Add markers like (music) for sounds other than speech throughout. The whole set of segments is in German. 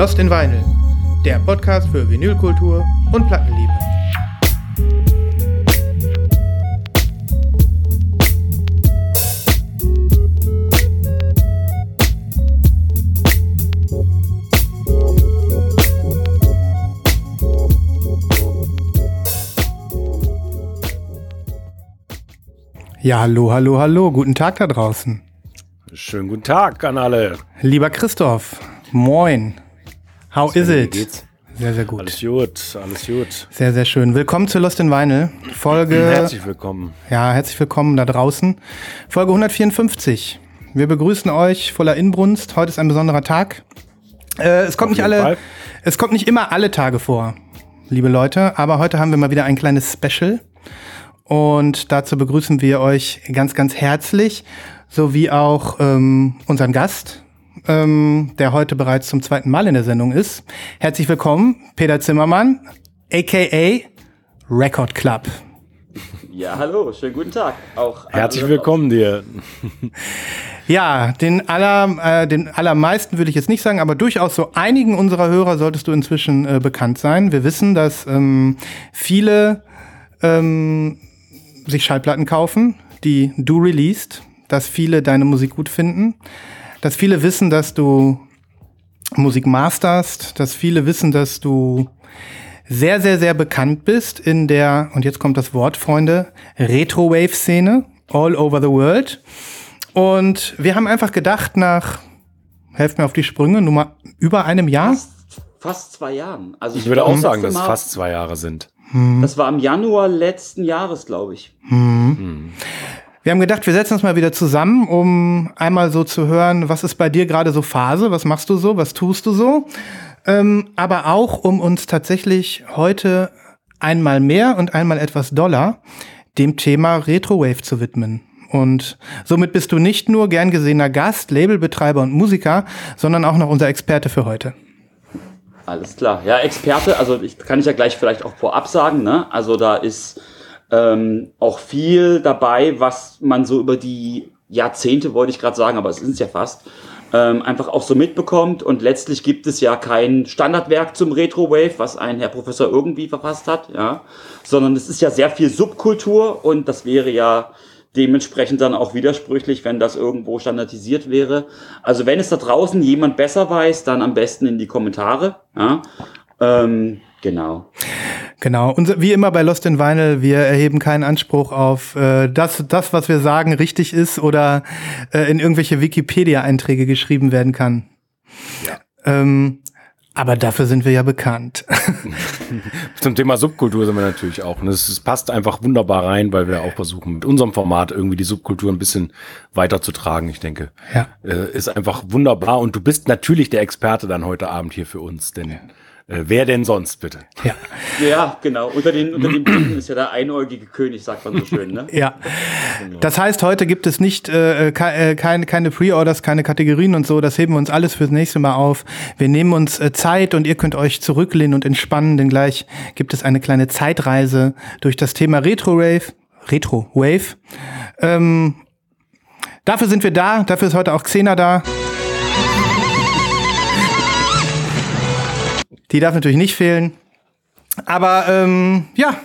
Lost in Vinyl, der Podcast für Vinylkultur und Plattenliebe. Ja, hallo, hallo, hallo, guten Tag da draußen. Schönen guten Tag an alle. Lieber Christoph, moin. How is it? geht's? Sehr, sehr gut. Alles gut, alles gut. Sehr, sehr schön. Willkommen zu Lost in Vinyl. Folge. Herzlich willkommen. Ja, herzlich willkommen da draußen. Folge 154. Wir begrüßen euch voller Inbrunst. Heute ist ein besonderer Tag. Äh, es kommt nicht alle, Fall. es kommt nicht immer alle Tage vor, liebe Leute, aber heute haben wir mal wieder ein kleines Special. Und dazu begrüßen wir euch ganz, ganz herzlich, sowie auch ähm, unseren Gast, ähm, der heute bereits zum zweiten Mal in der Sendung ist. Herzlich willkommen, Peter Zimmermann, aka Record Club. Ja, hallo, schönen guten Tag. Auch Herzlich willkommen dir. (laughs) Ja, den, aller, äh, den allermeisten würde ich jetzt nicht sagen, aber durchaus so einigen unserer Hörer solltest du inzwischen äh, bekannt sein. Wir wissen, dass ähm, viele ähm, sich Schallplatten kaufen, die du released, dass viele deine Musik gut finden, dass viele wissen, dass du Musik masterst, dass viele wissen, dass du sehr, sehr, sehr bekannt bist in der, und jetzt kommt das Wort, Freunde, Retro-Wave-Szene all over the world. Und wir haben einfach gedacht, nach, helft mir auf die Sprünge, nur mal über einem Jahr. Fast, fast zwei Jahren. Also Ich würde auch sagen, das dass es fast zwei Jahre sind. Das war im Januar letzten Jahres, glaube ich. Wir haben gedacht, wir setzen uns mal wieder zusammen, um einmal so zu hören, was ist bei dir gerade so Phase, was machst du so, was tust du so. Ähm, aber auch, um uns tatsächlich heute einmal mehr und einmal etwas doller dem Thema Retrowave zu widmen. Und somit bist du nicht nur gern gesehener Gast, Labelbetreiber und Musiker, sondern auch noch unser Experte für heute. Alles klar. Ja, Experte, also ich kann ich ja gleich vielleicht auch vorab sagen, ne? Also da ist ähm, auch viel dabei, was man so über die Jahrzehnte, wollte ich gerade sagen, aber es ist es ja fast, ähm, einfach auch so mitbekommt. Und letztlich gibt es ja kein Standardwerk zum Retro-Wave, was ein Herr Professor irgendwie verfasst hat, ja, sondern es ist ja sehr viel Subkultur und das wäre ja dementsprechend dann auch widersprüchlich, wenn das irgendwo standardisiert wäre. Also wenn es da draußen jemand besser weiß, dann am besten in die Kommentare. Ja? Ähm, genau. Genau, und wie immer bei Lost in Vinyl, wir erheben keinen Anspruch auf äh, das, das, was wir sagen, richtig ist oder äh, in irgendwelche Wikipedia-Einträge geschrieben werden kann. Ähm, aber dafür sind wir ja bekannt. (laughs) Zum Thema Subkultur sind wir natürlich auch. Und es, es passt einfach wunderbar rein, weil wir auch versuchen, mit unserem Format irgendwie die Subkultur ein bisschen weiterzutragen, ich denke. Ja. Äh, ist einfach wunderbar. Und du bist natürlich der Experte dann heute Abend hier für uns. Denn äh, wer denn sonst, bitte? ja, Ja, genau. Unter den, unter den Blinden ist ja der einäugige König, sagt man so schön, ne? ja. Das heißt, heute gibt es nicht äh, ke äh, keine, keine Pre-Orders, keine Kategorien und so. Das heben wir uns alles fürs nächste Mal auf. Wir nehmen uns äh, Zeit und ihr könnt euch zurücklehnen und entspannen, denn gleich gibt es eine kleine Zeitreise durch das Thema Retro-Wave. Retro-Wave. Ähm, dafür sind wir da. Dafür ist heute auch Xena da. Die darf natürlich nicht fehlen. Aber ähm, ja,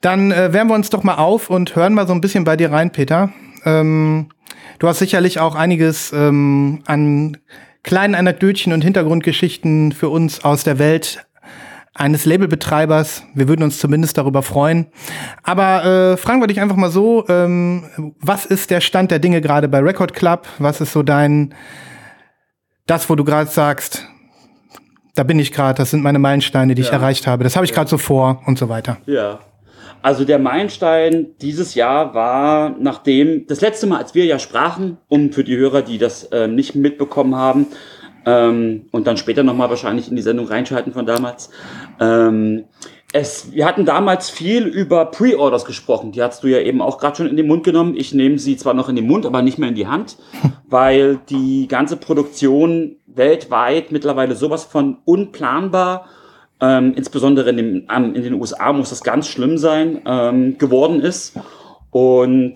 dann äh, wärmen wir uns doch mal auf und hören mal so ein bisschen bei dir rein, Peter. Ähm, du hast sicherlich auch einiges ähm, an kleinen Anekdötchen und Hintergrundgeschichten für uns aus der Welt eines Labelbetreibers. Wir würden uns zumindest darüber freuen. Aber äh, fragen wir dich einfach mal so, ähm, was ist der Stand der Dinge gerade bei Record Club? Was ist so dein, das, wo du gerade sagst, da bin ich gerade, das sind meine Meilensteine, die ich Ja. erreicht habe. Das habe ich gerade so vor und so weiter. Ja. Also der Meilenstein dieses Jahr war, nachdem das letzte Mal, als wir ja sprachen, um für die Hörer, die das ähm, nicht mitbekommen haben, ähm, und dann später nochmal wahrscheinlich in die Sendung reinschalten von damals. Ähm, es, wir hatten damals viel über Pre-Orders gesprochen. Die hast du ja eben auch gerade schon in den Mund genommen. Ich nehme sie zwar noch in den Mund, aber nicht mehr in die Hand, (laughs) weil die ganze Produktion weltweit mittlerweile sowas von unplanbar ähm, insbesondere in, dem, am- in den USA muss das ganz schlimm sein, ähm, geworden ist. Und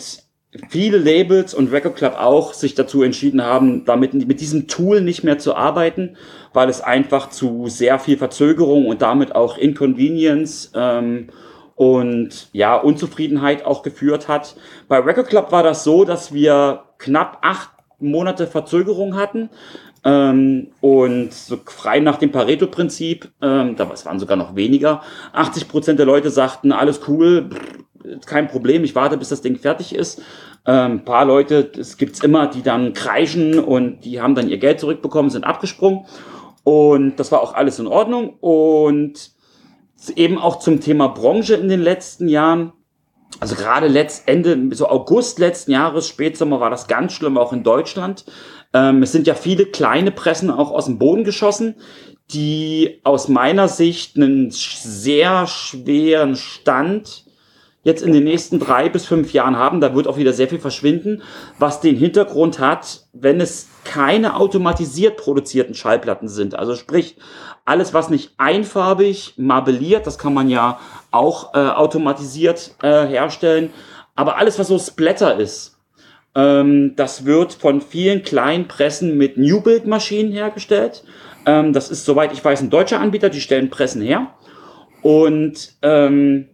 viele Labels und Record Club auch sich dazu entschieden haben, damit mit diesem Tool nicht mehr zu arbeiten, weil es einfach zu sehr viel Verzögerung und damit auch Inconvenience ähm, und ja Unzufriedenheit auch geführt hat. Bei Record Club war das so, dass wir knapp acht Monate Verzögerung hatten. Ähm, und so frei nach dem Pareto-Prinzip, ähm, da waren sogar noch weniger, 80 Prozent der Leute sagten, alles cool, kein Problem, ich warte, bis das Ding fertig ist. Ähm, paar Leute, es gibt's immer, die dann kreischen und die haben dann ihr Geld zurückbekommen, sind abgesprungen. Und das war auch alles in Ordnung. Und eben auch zum Thema Branche in den letzten Jahren. Also gerade letzt, Ende, so August letzten Jahres, Spätsommer war das ganz schlimm, auch in Deutschland. Ähm, es sind ja viele kleine Pressen auch aus dem Boden geschossen, die aus meiner Sicht einen sehr schweren Stand jetzt in den nächsten drei bis fünf Jahren haben. Da wird auch wieder sehr viel verschwinden, was den Hintergrund hat, wenn es keine automatisiert produzierten Schallplatten sind. Also sprich, alles, was nicht einfarbig marbelliert, das kann man ja auch äh, automatisiert äh, herstellen. Aber alles, was so Splatter ist, das wird von vielen kleinen Pressen mit New Build Maschinen hergestellt. Ähm, das ist, soweit ich weiß, ein deutscher Anbieter, die stellen Pressen her. Und ähm,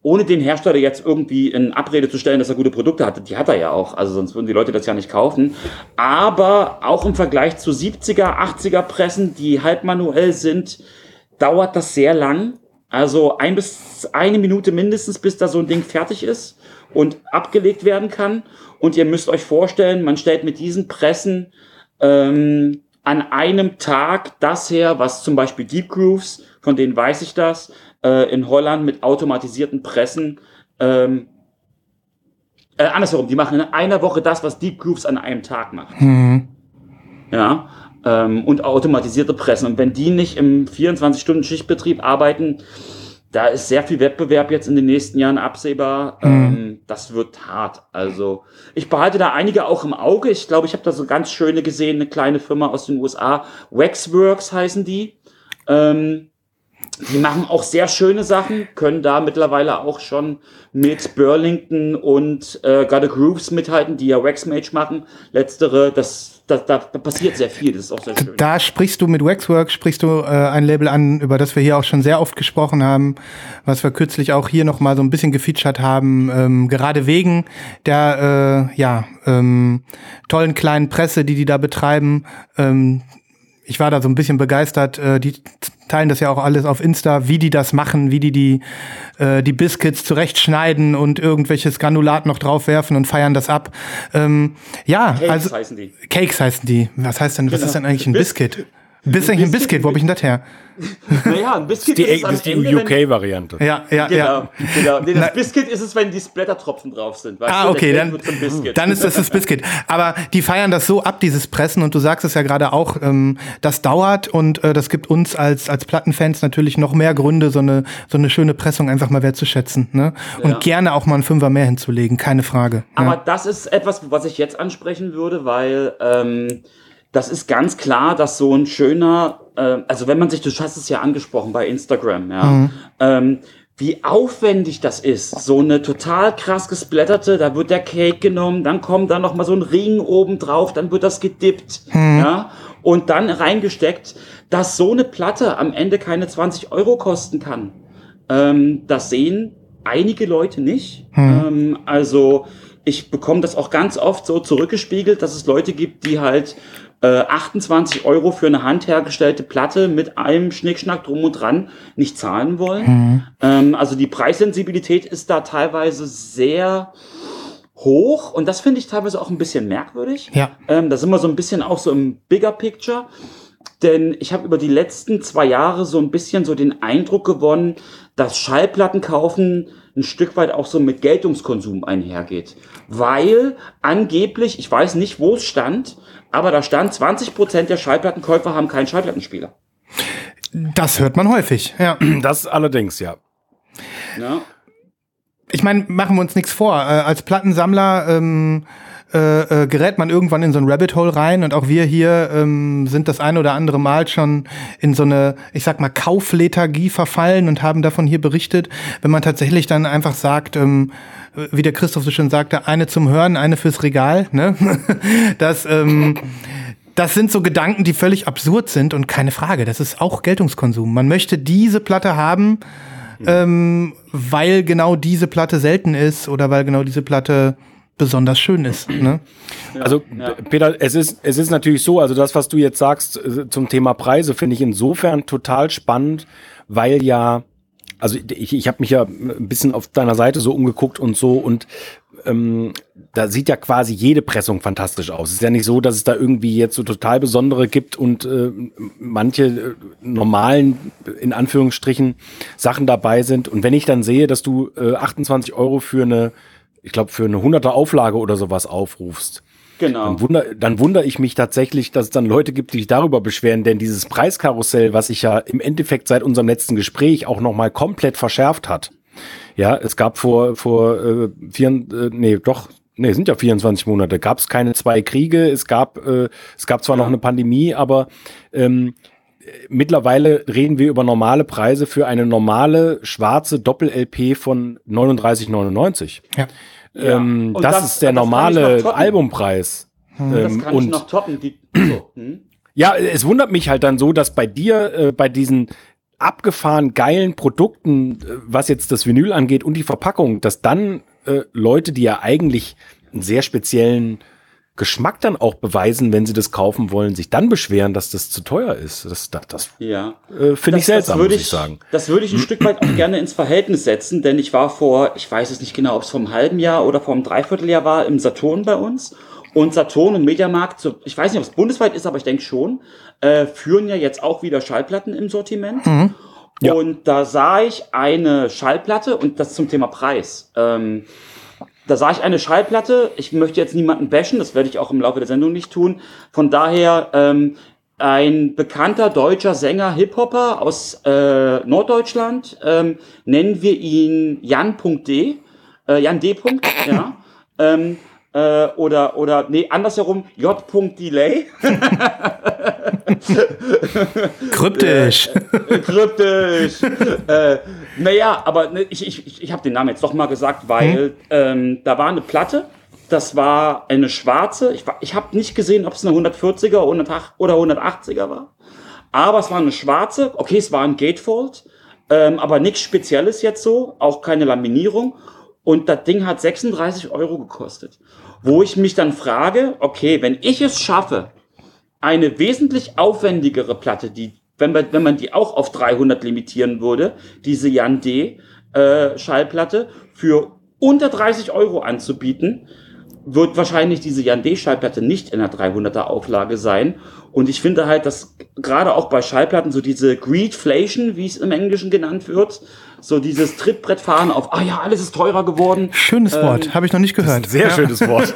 ohne den Hersteller jetzt irgendwie in Abrede zu stellen, dass er gute Produkte hatte, die hat er ja auch, also sonst würden die Leute das ja nicht kaufen. Aber auch im Vergleich zu 70er, 80er Pressen, die halb manuell sind, dauert das sehr lang. Also ein bis eine Minute mindestens, bis da so ein Ding fertig ist und abgelegt werden kann. Und ihr müsst euch vorstellen, man stellt mit diesen Pressen ähm, an einem Tag das her, was zum Beispiel Deep Grooves, von denen weiß ich das, äh, in Holland mit automatisierten Pressen. Ähm, äh, andersherum, die machen in einer Woche das, was Deep Grooves an einem Tag macht. Mhm. Ja, ähm, und automatisierte Pressen. Und wenn die nicht im 24-Stunden-Schichtbetrieb arbeiten, da ist sehr viel Wettbewerb jetzt in den nächsten Jahren absehbar. Mhm. Ähm, das wird hart. Also ich behalte da einige auch im Auge. Ich glaube, ich habe da so ganz schöne gesehen, eine kleine Firma aus den USA, Waxworks heißen die. Ähm, die machen auch sehr schöne Sachen, können da mittlerweile auch schon mit Burlington und äh, Gotta Grooves mithalten, die ja Waxmage machen. Letztere, das, das, da passiert sehr viel, das ist auch sehr schön. Da sprichst du mit Waxwork, sprichst du äh, ein Label an, über das wir hier auch schon sehr oft gesprochen haben, was wir kürzlich auch hier nochmal so ein bisschen gefeatured haben, ähm, gerade wegen der äh, ja, ähm, tollen kleinen Presse, die die da betreiben. Ähm, ich war da so ein bisschen begeistert. Äh, die teilen das ja auch alles auf Insta, wie die das machen, wie die die, äh, die Biscuits zurechtschneiden und irgendwelches Granulat noch draufwerfen und feiern das ab. Ähm, ja, Cakes also heißen die. Cakes heißen die. Was heißt denn, genau. was ist denn eigentlich ein Biscuit? Bist eigentlich ein Biscuit, wo hab ich denn das her? (laughs) Naja, ein Biscuit die, ist, ist die UK-Variante. Ja, ja, genau, ja. Genau. Nee, das Na, Biscuit ist es, wenn die Splattertropfen drauf sind. Weißt ah, du? okay, dann, dann ist das das Biscuit. Aber die feiern das so ab, dieses Pressen, und du sagst es ja gerade auch, ähm, das dauert und äh, das gibt uns als, als Plattenfans natürlich noch mehr Gründe, so eine, so eine schöne Pressung einfach mal wertzuschätzen. Ne? Und ja. gerne auch mal einen Fünfer mehr hinzulegen, keine Frage. Aber ja. das ist etwas, was ich jetzt ansprechen würde, weil ähm, das ist ganz klar, dass so ein schöner, äh, also wenn man sich, du hast es ja angesprochen bei Instagram, ja, mhm. ähm, wie aufwendig das ist. So eine total krass gesplatterte, da wird der Cake genommen, dann kommt da noch mal so ein Ring oben drauf, dann wird das gedippt, mhm. ja, und dann reingesteckt, dass so eine Platte am Ende keine 20 Euro kosten kann. Ähm, das sehen einige Leute nicht. Mhm. Ähm, also ich bekomme das auch ganz oft so zurückgespiegelt, dass es Leute gibt, die halt äh, 28 Euro für eine handhergestellte Platte mit allem Schnickschnack drum und dran nicht zahlen wollen. Mhm. Ähm, also die Preissensibilität ist da teilweise sehr hoch und das finde ich teilweise auch ein bisschen merkwürdig. Ja. Ähm, da sind wir so ein bisschen auch so im Bigger Picture. Denn ich habe über die letzten zwei Jahre so ein bisschen so den Eindruck gewonnen, dass Schallplatten kaufen ein Stück weit auch so mit Geltungskonsum einhergeht. Weil angeblich, ich weiß nicht, wo es stand, aber da stand, 20 Prozent der Schallplattenkäufer haben keinen Schallplattenspieler. Das hört man häufig, ja. Das allerdings, ja. ja. Ich meine, machen wir uns nichts vor. Äh, als Plattensammler ähm, äh, äh, gerät man irgendwann in so ein Rabbit Hole rein und auch wir hier ähm, sind das ein oder andere Mal schon in so eine, ich sag mal, Kauflethargie verfallen und haben davon hier berichtet, wenn man tatsächlich dann einfach sagt, ähm, wie der Christoph so schön sagte, eine zum Hören, eine fürs Regal, ne? (laughs) das, ähm, das sind so Gedanken, die völlig absurd sind und keine Frage, das ist auch Geltungskonsum. Man möchte diese Platte haben, ähm, weil genau diese Platte selten ist oder weil genau diese Platte besonders schön ist. Ne? Also ja. Peter, es ist, es ist natürlich so, also das, was du jetzt sagst äh, zum Thema Preise, finde ich insofern total spannend, weil ja, also ich, ich habe mich ja ein bisschen auf deiner Seite so umgeguckt und so und ähm, da sieht ja quasi jede Pressung fantastisch aus. Es ist ja nicht so, dass es da irgendwie jetzt so total besondere gibt und äh, manche äh, normalen, in Anführungsstrichen, Sachen dabei sind. Und wenn ich dann sehe, dass du äh, 28 Euro für eine ich glaube, für eine 100er Auflage oder sowas aufrufst. Genau. Dann wundere, dann wundere ich mich tatsächlich, dass es dann Leute gibt, die sich darüber beschweren, denn dieses Preiskarussell, was sich ja im Endeffekt seit unserem letzten Gespräch auch nochmal komplett verschärft hat. Ja, es gab vor, vor äh, vier, äh, nee, doch, nee, sind ja 24 Monate, gab es keine zwei Kriege, es gab, äh, es gab zwar ja. noch eine Pandemie, aber ähm, mittlerweile reden wir über normale Preise für eine normale schwarze Doppel-LP von 39,99. Ja. Ähm, ja. Das, das, ist der normale Albumpreis. Hm. Ähm, das kann und, ich noch toppen. Die, so, hm? Ja, es wundert mich halt dann so, dass bei dir, äh, bei diesen abgefahren geilen Produkten, äh, was jetzt das Vinyl angeht und die Verpackung, dass dann äh, Leute, die ja eigentlich einen sehr speziellen Geschmack dann auch beweisen, wenn sie das kaufen wollen, sich dann beschweren, dass das zu teuer ist. Das, das, das ja. äh, finde ich seltsam, muss ich, ich, sagen. Das würde ich ein Stück weit auch gerne ins Verhältnis setzen, denn ich war vor, ich weiß es nicht genau, ob es vor einem halben Jahr oder vor einem Dreivierteljahr war, im Saturn bei uns. Und Saturn und Mediamarkt, ich weiß nicht, ob es bundesweit ist, aber ich denke schon, äh, führen ja jetzt auch wieder Schallplatten im Sortiment. Mhm. Ja. Und da sah ich eine Schallplatte und das zum Thema Preis. Ähm, da sah ich eine Schallplatte. Ich möchte jetzt niemanden bashen, das werde ich auch im Laufe der Sendung nicht tun. Von daher ähm, ein bekannter deutscher Sänger, Hip-Hopper aus äh, Norddeutschland, ähm, nennen wir ihn Jan.d, äh, Jan D. ja. ähm, äh, oder, oder, nee, andersherum, J. (laughs) Delay. (laughs) kryptisch. Äh, kryptisch. äh, naja, aber ne, ich, ich, ich habe den Namen jetzt doch mal gesagt, weil hm? ähm, da war eine Platte, das war eine schwarze. Ich, ich habe nicht gesehen, ob es eine 140er oder 180er war. Aber es war eine schwarze. Okay, es war ein Gatefold, ähm, aber nichts Spezielles jetzt so, auch keine Laminierung. Und das Ding hat 36 Euro gekostet. Wo ich mich dann frage, okay, wenn ich es schaffe, eine wesentlich aufwendigere Platte, die, wenn man, wenn man die auch auf 300 limitieren würde, diese Jan D äh, Schallplatte, für unter 30 Euro anzubieten, wird wahrscheinlich diese Jan D Schallplatte nicht in der 300er Auflage sein. Und ich finde halt, dass gerade auch bei Schallplatten so diese Greedflation, wie es im Englischen genannt wird, so dieses Trittbrettfahren auf, ah ja, alles ist teurer geworden. Schönes ähm, Wort, habe ich noch nicht gehört. sehr ja. schönes Wort.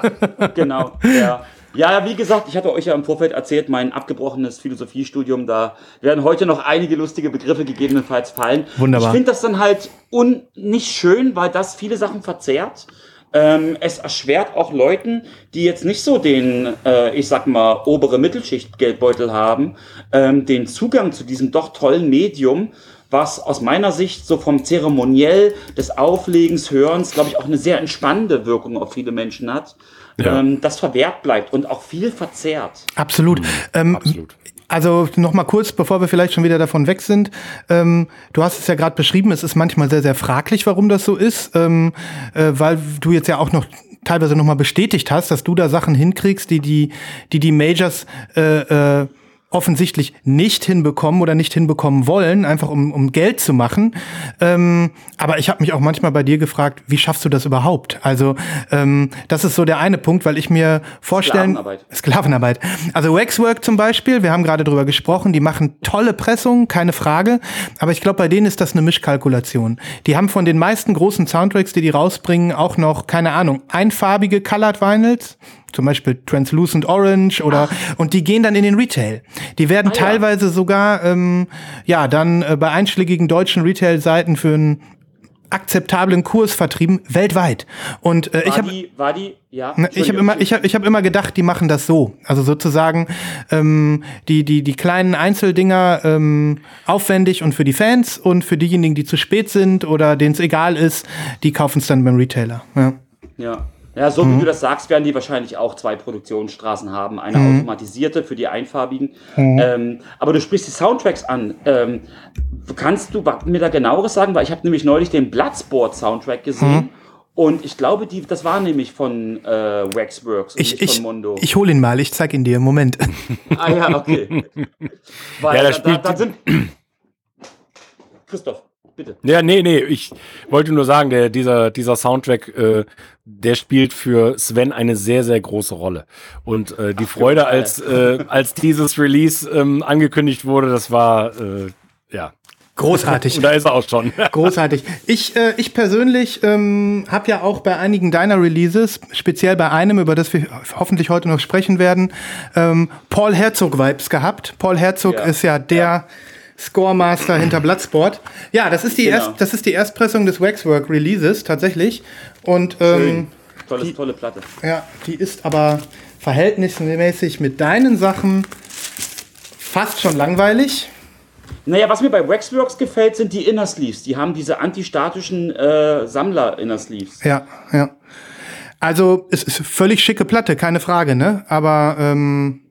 (laughs) genau, ja. Ja, wie gesagt, ich hatte euch ja im Vorfeld erzählt, mein abgebrochenes Philosophiestudium, da werden heute noch einige lustige Begriffe gegebenenfalls fallen. Wunderbar. Ich finde das dann halt un nicht schön, weil das viele Sachen verzerrt. Ähm, es erschwert auch Leuten, die jetzt nicht so den, äh, ich sag mal, obere Mittelschicht Geldbeutel haben, ähm, den Zugang zu diesem doch tollen Medium was aus meiner Sicht so vom Zeremoniell des Auflegens, Hörens, glaube ich, auch eine sehr entspannende Wirkung auf viele Menschen hat. Ja. Ähm, das verwehrt bleibt und auch viel verzerrt. Absolut. Mhm. Ähm, Absolut. Also noch mal kurz, bevor wir vielleicht schon wieder davon weg sind. Ähm, du hast es ja gerade beschrieben, es ist manchmal sehr, sehr fraglich, warum das so ist, ähm, äh, weil du jetzt ja auch noch teilweise noch mal bestätigt hast, dass du da Sachen hinkriegst, die die, die, die Majors äh, äh, offensichtlich nicht hinbekommen oder nicht hinbekommen wollen, einfach um, um Geld zu machen. Ähm, aber ich habe mich auch manchmal bei dir gefragt, wie schaffst du das überhaupt? Also ähm, das ist so der eine Punkt, weil ich mir vorstellen... Sklavenarbeit. Sklavenarbeit. Also Waxwork zum Beispiel, wir haben gerade drüber gesprochen, die machen tolle Pressungen, keine Frage. Aber ich glaube, bei denen ist das eine Mischkalkulation. Die haben von den meisten großen Soundtracks, die die rausbringen, auch noch, keine Ahnung, einfarbige Colored Vinyls zum Beispiel Translucent Orange oder Ach. und die gehen dann in den Retail. Die werden ah, teilweise ja. sogar ähm, ja dann äh, bei einschlägigen deutschen Retail-Seiten für ein akzeptablen Kurs vertrieben weltweit. Und äh, ich habe war die ja. Ne, ich habe immer, ich habe, ich habe immer gedacht, die machen das so. Also sozusagen ähm, die die die kleinen Einzeldinger ähm, aufwendig und für die Fans und für diejenigen, die zu spät sind oder denen es egal ist, die kaufen es dann beim Retailer. Ja. Ja. Ja, so mhm. wie du das sagst, werden die wahrscheinlich auch zwei Produktionsstraßen haben. Eine mhm. automatisierte für die einfarbigen. Mhm. Ähm, aber du sprichst die Soundtracks an. Ähm, kannst du mir da genaueres sagen? Weil ich habe nämlich neulich den Bloodsport-Soundtrack gesehen. Mhm. Und ich glaube, die, das war nämlich von äh, Waxworks und ich, nicht ich, von Mondo. Ich hole ihn mal, ich zeig ihn dir. Moment. Ah ja, okay. (laughs) Weil ja, da, da, da sind. (clears throat) Christoph bitte. Ja, nee, nee, ich wollte nur sagen, der, dieser, dieser Soundtrack, äh, der spielt für Sven eine sehr, sehr große Rolle. Und äh, die Ach, Freude, als, äh, als dieses Release ähm, angekündigt wurde, das war, äh, ja. Großartig. (laughs) Und da ist er auch schon. (laughs) Großartig. Ich, äh, ich persönlich ähm, habe ja auch bei einigen deiner Releases, speziell bei einem, über das wir hoffentlich heute noch sprechen werden, ähm, Paul Herzog-Vibes gehabt. Paul Herzog ja. ist ja der ja Scoremaster hinter Bloodsport. Ja, das ist die, genau. Erst, das ist die Erstpressung des Waxwork Releases tatsächlich. Und ähm, Tolles, die, tolle Platte. Ja, die ist aber verhältnismäßig mit deinen Sachen fast schon langweilig. Naja, was mir bei Waxworks gefällt, sind die Inner Sleeves. Die haben diese antistatischen äh, Sammler-Inner Sleeves. Ja, ja. Also, es ist völlig schicke Platte, keine Frage, ne? Aber ähm,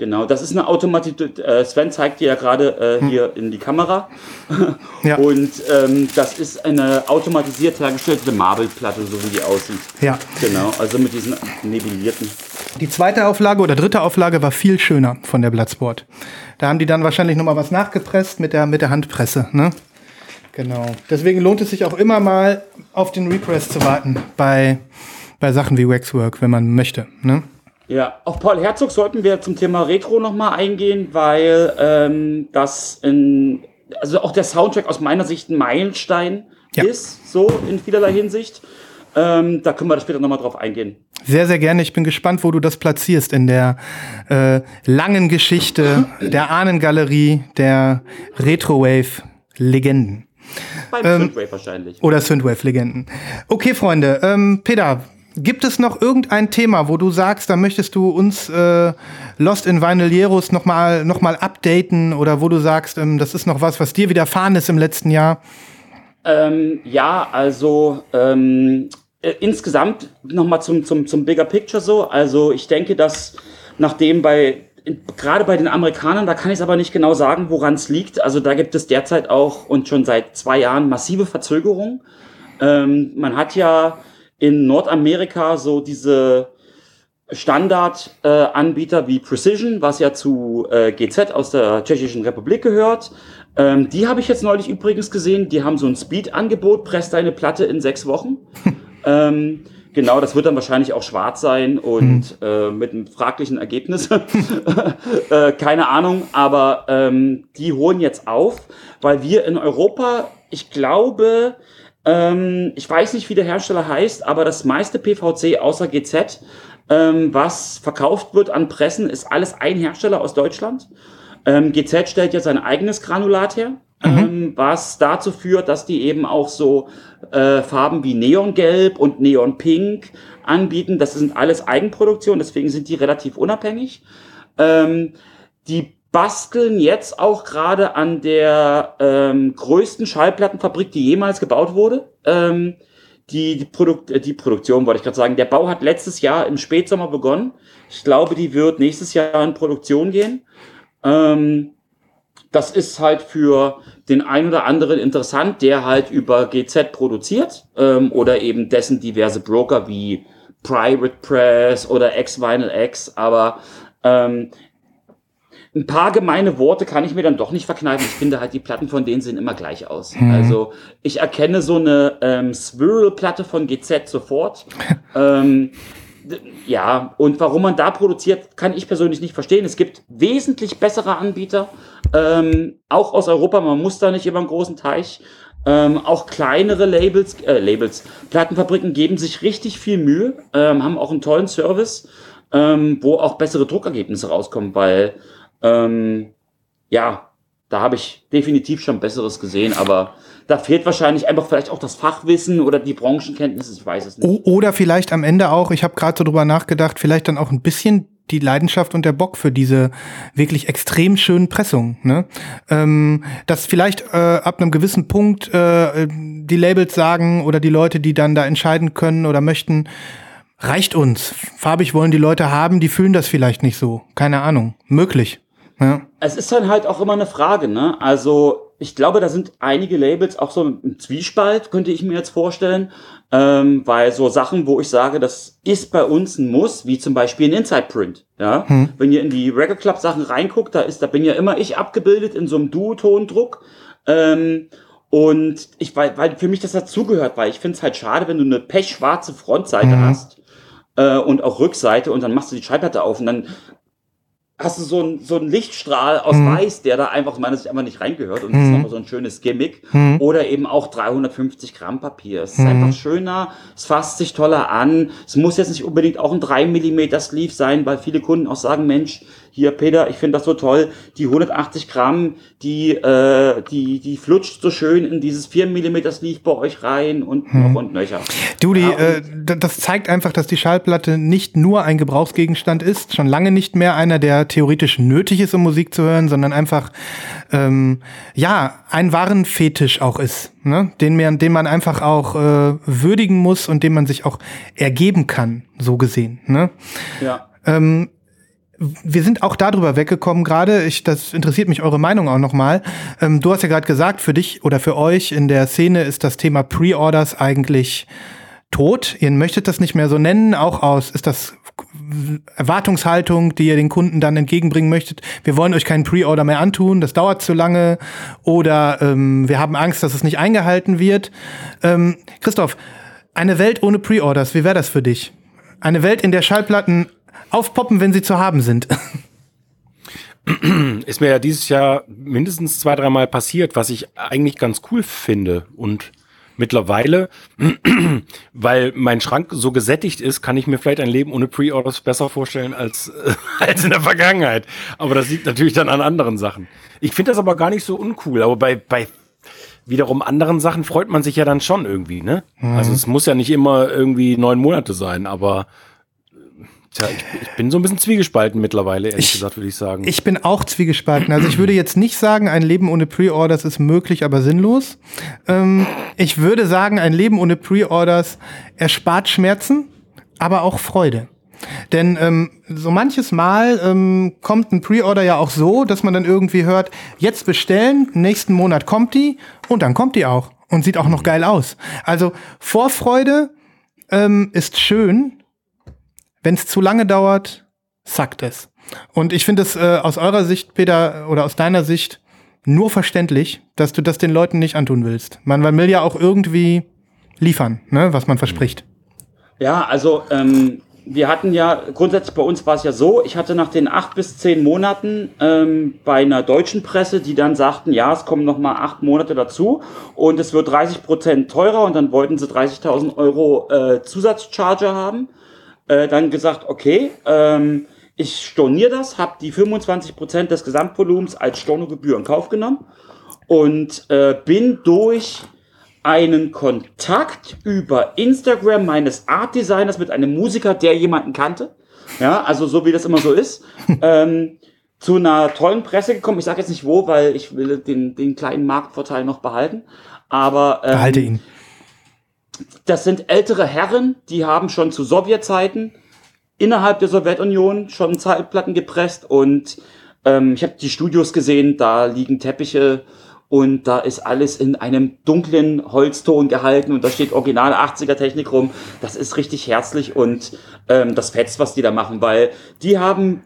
Genau, das ist eine automatisierte, äh, Sven zeigt dir ja gerade äh, hm. hier in die Kamera. (laughs) ja. Und ähm, das ist eine automatisiert hergestellte Marble-Platte, so wie die aussieht. Ja. Genau, also mit diesen nebulierten. Die zweite Auflage oder dritte Auflage war viel schöner von der Bloodsport. Da haben die dann wahrscheinlich nochmal was nachgepresst mit der, mit der Handpresse, ne? Genau. Deswegen lohnt es sich auch immer mal auf den Repress zu warten bei, bei Sachen wie Waxwork, wenn man möchte, ne? Ja, auf Paul Herzog sollten wir zum Thema Retro nochmal eingehen, weil ähm, das in, also auch der Soundtrack aus meiner Sicht ein Meilenstein ja. ist, so in vielerlei Hinsicht. Ähm, da können wir später nochmal drauf eingehen. Sehr, sehr gerne. Ich bin gespannt, wo du das platzierst in der äh, langen Geschichte der Ahnengalerie der Retrowave-Legenden. Beim ähm, Synthwave wahrscheinlich. Oder Synthwave-Legenden. Okay, Freunde. Ähm, Peter, Gibt es noch irgendein Thema, wo du sagst, da möchtest du uns äh, Lost in Vinyleros nochmal noch mal updaten oder wo du sagst, ähm, das ist noch was, was dir widerfahren ist im letzten Jahr? Ähm, ja, also ähm, äh, insgesamt nochmal zum, zum, zum Bigger Picture so. Also ich denke, dass nachdem bei gerade bei den Amerikanern, da kann ich es aber nicht genau sagen, woran es liegt. Also da gibt es derzeit auch und schon seit zwei Jahren massive Verzögerungen. Ähm, man hat ja in Nordamerika so diese Standardanbieter äh, wie Precision, was ja zu äh, GZ aus der Tschechischen Republik gehört. Ähm, die habe ich jetzt neulich übrigens gesehen. Die haben so ein Speed-Angebot, presst deine Platte in sechs Wochen. (laughs) ähm, genau, das wird dann wahrscheinlich auch schwarz sein und hm. äh, mit einem fraglichen Ergebnis. (laughs) äh, keine Ahnung, aber ähm, die holen jetzt auf, weil wir in Europa, ich glaube, ähm, ich weiß nicht, wie der Hersteller heißt, aber das meiste PVC außer GZ, ähm, was verkauft wird an Pressen, ist alles ein Hersteller aus Deutschland. Ähm, GZ stellt ja sein eigenes Granulat her, mhm. ähm, was dazu führt, dass die eben auch so äh, Farben wie Neongelb und Neonpink anbieten. Das sind alles Eigenproduktion, deswegen sind die relativ unabhängig. Ähm, die basteln jetzt auch gerade an der ähm, größten Schallplattenfabrik, die jemals gebaut wurde. Ähm, die, die, Produkt, äh, die Produktion, wollte ich gerade sagen. Der Bau hat letztes Jahr im Spätsommer begonnen. Ich glaube, die wird nächstes Jahr in Produktion gehen. Ähm, das ist halt für den ein oder anderen interessant, der halt über GZ produziert ähm, oder eben dessen diverse Broker wie Private Press oder X-Vinyl X. Aber ähm, ein paar gemeine Worte kann ich mir dann doch nicht verkneifen. Ich finde halt, die Platten von denen sehen immer gleich aus. Mhm. Also ich erkenne so eine ähm, Swirl-Platte von GZ sofort. (laughs) ähm, ja, und warum man da produziert, kann ich persönlich nicht verstehen. Es gibt wesentlich bessere Anbieter, ähm, auch aus Europa. Man muss da nicht über einen großen Teich. Ähm, auch kleinere Labels, äh, Labels, Plattenfabriken geben sich richtig viel Mühe, ähm, haben auch einen tollen Service, ähm, wo auch bessere Druckergebnisse rauskommen, weil ähm, ja, Da habe ich definitiv schon Besseres gesehen, aber da fehlt wahrscheinlich einfach vielleicht auch das Fachwissen oder die Branchenkenntnis, ich weiß es nicht. Oder vielleicht am Ende auch, ich habe gerade so drüber nachgedacht, vielleicht dann auch ein bisschen die Leidenschaft und der Bock für diese wirklich extrem schönen Pressungen. Ne? Ähm, dass vielleicht äh, ab einem gewissen Punkt äh, die Labels sagen oder die Leute, die dann da entscheiden können oder möchten, reicht uns. Farbig wollen die Leute haben, die fühlen das vielleicht nicht so. Keine Ahnung. Möglich. Ja. Es ist dann halt auch immer eine Frage, ne? Also ich glaube, da sind einige Labels auch so im Zwiespalt, könnte ich mir jetzt vorstellen. Ähm, weil so Sachen, wo ich sage, das ist bei uns ein Muss, wie zum Beispiel ein Inside Print. Ja? Hm. Wenn ihr in die Record Club Sachen reinguckt, da ist, da bin ja immer ich abgebildet in so einem Duotondruck. Ähm, und ich, weil, weil für mich das dazugehört, weil ich finde es halt schade, wenn du eine pechschwarze Frontseite mhm. hast äh, und auch Rückseite und dann machst du die Schallplatte auf und dann hast du so einen so einen Lichtstrahl aus mhm. Weiß, der da einfach meiner Sicht einfach nicht reingehört und mhm. das ist nochmal so ein schönes Gimmick. Mhm. Oder eben auch 350 Gramm Papier. Es ist mhm. einfach schöner, es fasst sich toller an. Es muss jetzt nicht unbedingt auch ein 3 mm Sleeve sein, weil viele Kunden auch sagen, Mensch, hier Peter, ich finde das so toll, die 180 Gramm, die, äh, die, die flutscht so schön in dieses 4 mm Sleeve bei euch rein und hm. noch und nöcher. Du, die, ja, äh, das zeigt einfach, dass die Schallplatte nicht nur ein Gebrauchsgegenstand ist, schon lange nicht mehr einer, der theoretisch nötig ist, um Musik zu hören, sondern einfach, ähm, ja, ein Warenfetisch auch ist, ne? den, man, den man einfach auch äh, würdigen muss und dem man sich auch ergeben kann, so gesehen. Ne? Ja. Ähm, wir sind auch darüber weggekommen gerade. Ich, das interessiert mich eure Meinung auch nochmal. Ähm, du hast ja gerade gesagt, für dich oder für euch in der Szene ist das Thema Pre-Orders eigentlich tot. Ihr möchtet das nicht mehr so nennen. Auch aus ist das Erwartungshaltung, die ihr den Kunden dann entgegenbringen möchtet. Wir wollen euch keinen Pre-Order mehr antun. Das dauert zu lange. Oder ähm, wir haben Angst, dass es nicht eingehalten wird. Ähm, Christoph, eine Welt ohne Pre-Orders. Wie wäre das für dich? Eine Welt, in der Schallplatten aufpoppen, wenn sie zu haben sind. (laughs) Ist mir ja dieses Jahr mindestens zwei, dreimal passiert, was ich eigentlich ganz cool finde. Und mittlerweile, (clears throat) weil mein Schrank so gesättigt ist, kann ich mir vielleicht ein Leben ohne Pre-Orders besser vorstellen als, (laughs) als in der Vergangenheit. Aber das liegt natürlich dann an anderen Sachen. Ich finde das aber gar nicht so uncool. Aber bei, bei wiederum anderen Sachen freut man sich ja dann schon irgendwie, ne? Mhm. Also es muss ja nicht immer irgendwie neun Monate sein, aber Tja, ich, ich, bin so ein bisschen zwiegespalten mittlerweile, ehrlich ich, gesagt, würde ich sagen. Ich bin auch zwiegespalten. Also ich würde jetzt nicht sagen, ein Leben ohne Pre-Orders ist möglich, aber sinnlos. Ähm, ich würde sagen, ein Leben ohne Pre-Orders erspart Schmerzen, aber auch Freude. Denn ähm, so manches Mal ähm, kommt ein Pre-Order ja auch so, dass man dann irgendwie hört, jetzt bestellen, nächsten Monat kommt die und dann kommt die auch und sieht auch noch geil aus. Also Vorfreude ähm, ist schön, wenn es zu lange dauert, sackt es. Und ich finde es äh, aus eurer Sicht, Peter, oder aus deiner Sicht nur verständlich, dass du das den Leuten nicht antun willst. Man, will ja auch irgendwie liefern, ne, was man verspricht. Ja, also ähm, wir hatten ja, grundsätzlich bei uns war es ja so, ich hatte nach den acht bis zehn Monaten ähm, bei einer deutschen Presse, die dann sagten, ja, es kommen nochmal acht Monate dazu und es wird 30 Prozent teurer und dann wollten sie 30.000 Euro äh, Zusatzcharger haben äh, dann gesagt, okay, ähm, ich storniere das, habe die 25% des Gesamtvolumens als Stornogebühr in Kauf genommen und äh, bin durch einen Kontakt über Instagram meines Art Designers mit einem Musiker, der jemanden kannte, ja, also so wie das immer so ist, (laughs) ähm, zu einer tollen Presse gekommen. Ich sage jetzt nicht wo, weil ich will den, den kleinen Marktvorteil noch behalten. Aber ähm, behalte ihn das sind ältere Herren, die haben schon zu Sowjetzeiten innerhalb der Sowjetunion schon Zeitplatten gepresst und ähm, ich habe die Studios gesehen, da liegen Teppiche und da ist alles in einem dunklen Holzton gehalten und da steht original 80er Technik rum. Das ist richtig herzlich und ähm, das fetzt, was die da machen, weil die haben